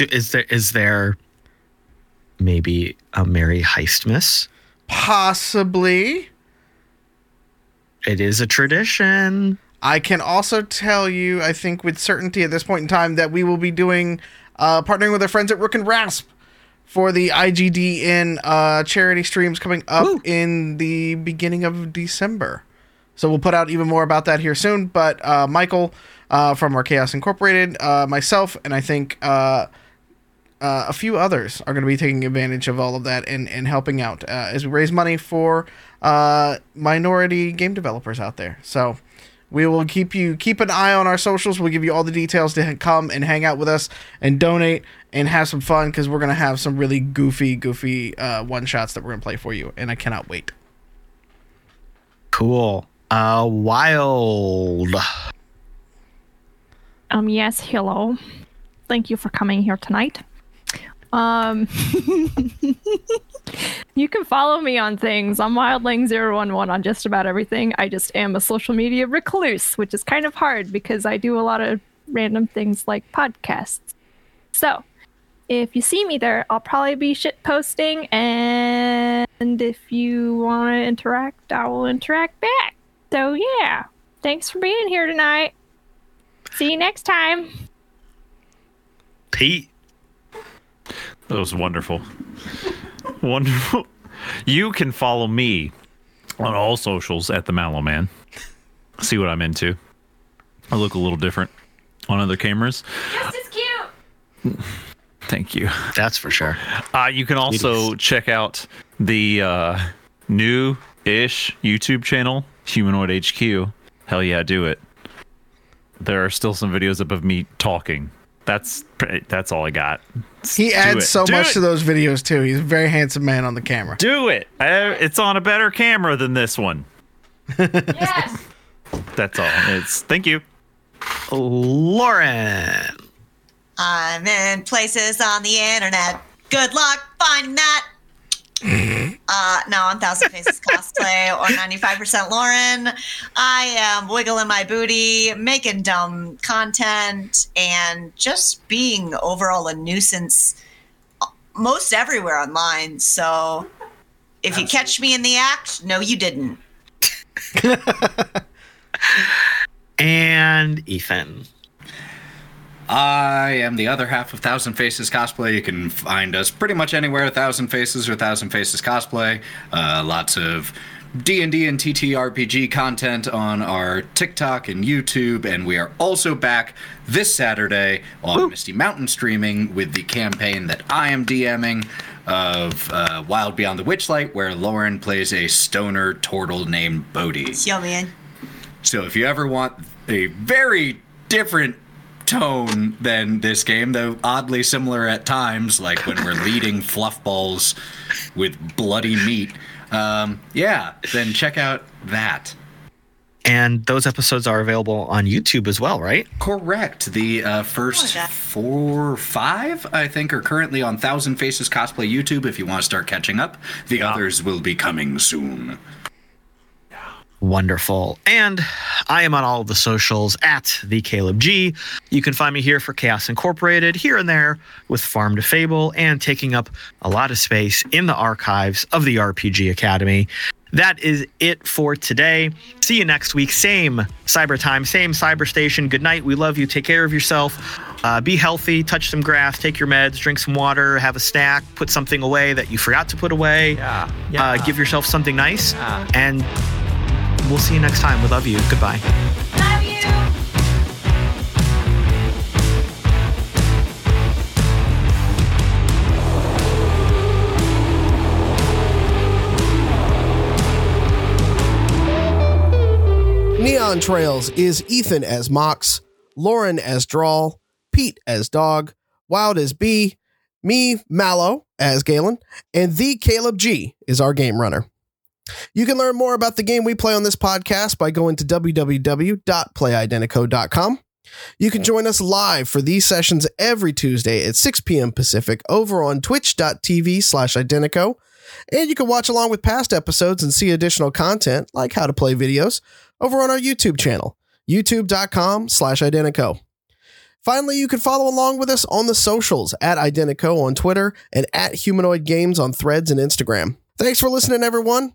Do, is there is there maybe a Merry Heistmas? possibly. It is a tradition. I can also tell you, I think with certainty at this point in time, that we will be doing uh, partnering with our friends at Rook and Rasp for the IGDN uh, charity streams coming up Woo. in the beginning of December. So we'll put out even more about that here soon. But uh, Michael uh, from our Chaos Incorporated, uh, myself, and I think uh, a few others are going to be taking advantage of all of that and, and helping out uh, as we raise money for uh, minority game developers out there. So we will keep you keep an eye on our socials. We'll give you all the details to come and hang out with us and donate and have some fun because we're gonna have some really goofy, goofy uh, one shots that we're gonna play for you, and I cannot wait. Cool. Uh wild. Um, yes, hello. Thank you for coming here tonight. Um, you can follow me on things. I'm Wildling011 on just about everything. I just am a social media recluse, which is kind of hard because I do a lot of random things like podcasts. So, if you see me there, I'll probably be shit posting, and if you want to interact, I will interact back. So, yeah, thanks for being here tonight. See you next time. Pete. That was wonderful. wonderful. You can follow me on all socials at the Mallo Man. See what I'm into. I look a little different on other cameras. Just as cute. Thank you. That's for sure. Uh, you can also check out the uh, new ish YouTube channel, Humanoid HQ. Hell yeah, do it. There are still some videos up of me talking. That's that's all I got. He adds so Do much it. to those videos too. He's a very handsome man on the camera. Do it. Uh, it's on a better camera than this one. Yes. That's all. It's thank you. Lauren. I'm in places on the internet. Good luck finding that. uh, no, I'm Thousand Faces Cosplay or 95% Lauren. I am wiggling my booty, making dumb content, and just being overall a nuisance most everywhere online. So if you catch me in the act, no, you didn't. And Ethan. I am the other half of Thousand Faces Cosplay. You can find us pretty much anywhere, Thousand Faces or Thousand Faces Cosplay. Uh, lots of D&D and TTRPG content on our TikTok and YouTube, and we are also back this Saturday on Misty Mountain streaming with the campaign that I am DMing of uh, Wild Beyond the Witchlight, where Lauren plays a stoner turtle named Bodhi. Yo, man. So if you ever want a very different tone than this game, though oddly similar at times, like when we're leading fluff balls with bloody meat, um, yeah, then check out that. And those episodes are available on YouTube as well, right? Correct. The uh, first yeah. four, five, I think, are currently on Thousand Faces Cosplay YouTube. If you want to start catching up, the others will be coming soon. Wonderful. And I am on all of the socials at the Caleb G. You can find me here for Chaos Incorporated, here and there with Farm to Fable, and taking up a lot of space in the archives of the RPG Academy. That is it for today. See you next week. Same cyber time, same cyber station. Good night. We love you. Take care of yourself. Uh, be healthy. Touch some grass. Take your meds. Drink some water. Have a snack. Put something away that you forgot to put away. Yeah. Uh, give yourself something nice. And We'll see you next time. We love you. Goodbye. Neon Trails is Ethan as Mox, Lauren as Drall, Pete as Dog, Wild as Bee, me, Mallo, as Galen, and the Caleb G is our game runner. You can learn more about the game we play on this podcast by going to www.playidenteco.com. You can join us live for these sessions every Tuesday at 6 p.m. Pacific over on twitch.tv slash Identeco. And you can watch along with past episodes and see additional content like how to play videos over on our YouTube channel, youtube.com slash Identeco. Finally, you can follow along with us on the socials at Identeco on Twitter and at Humanoid Games on Threads and Instagram. Thanks for listening, everyone.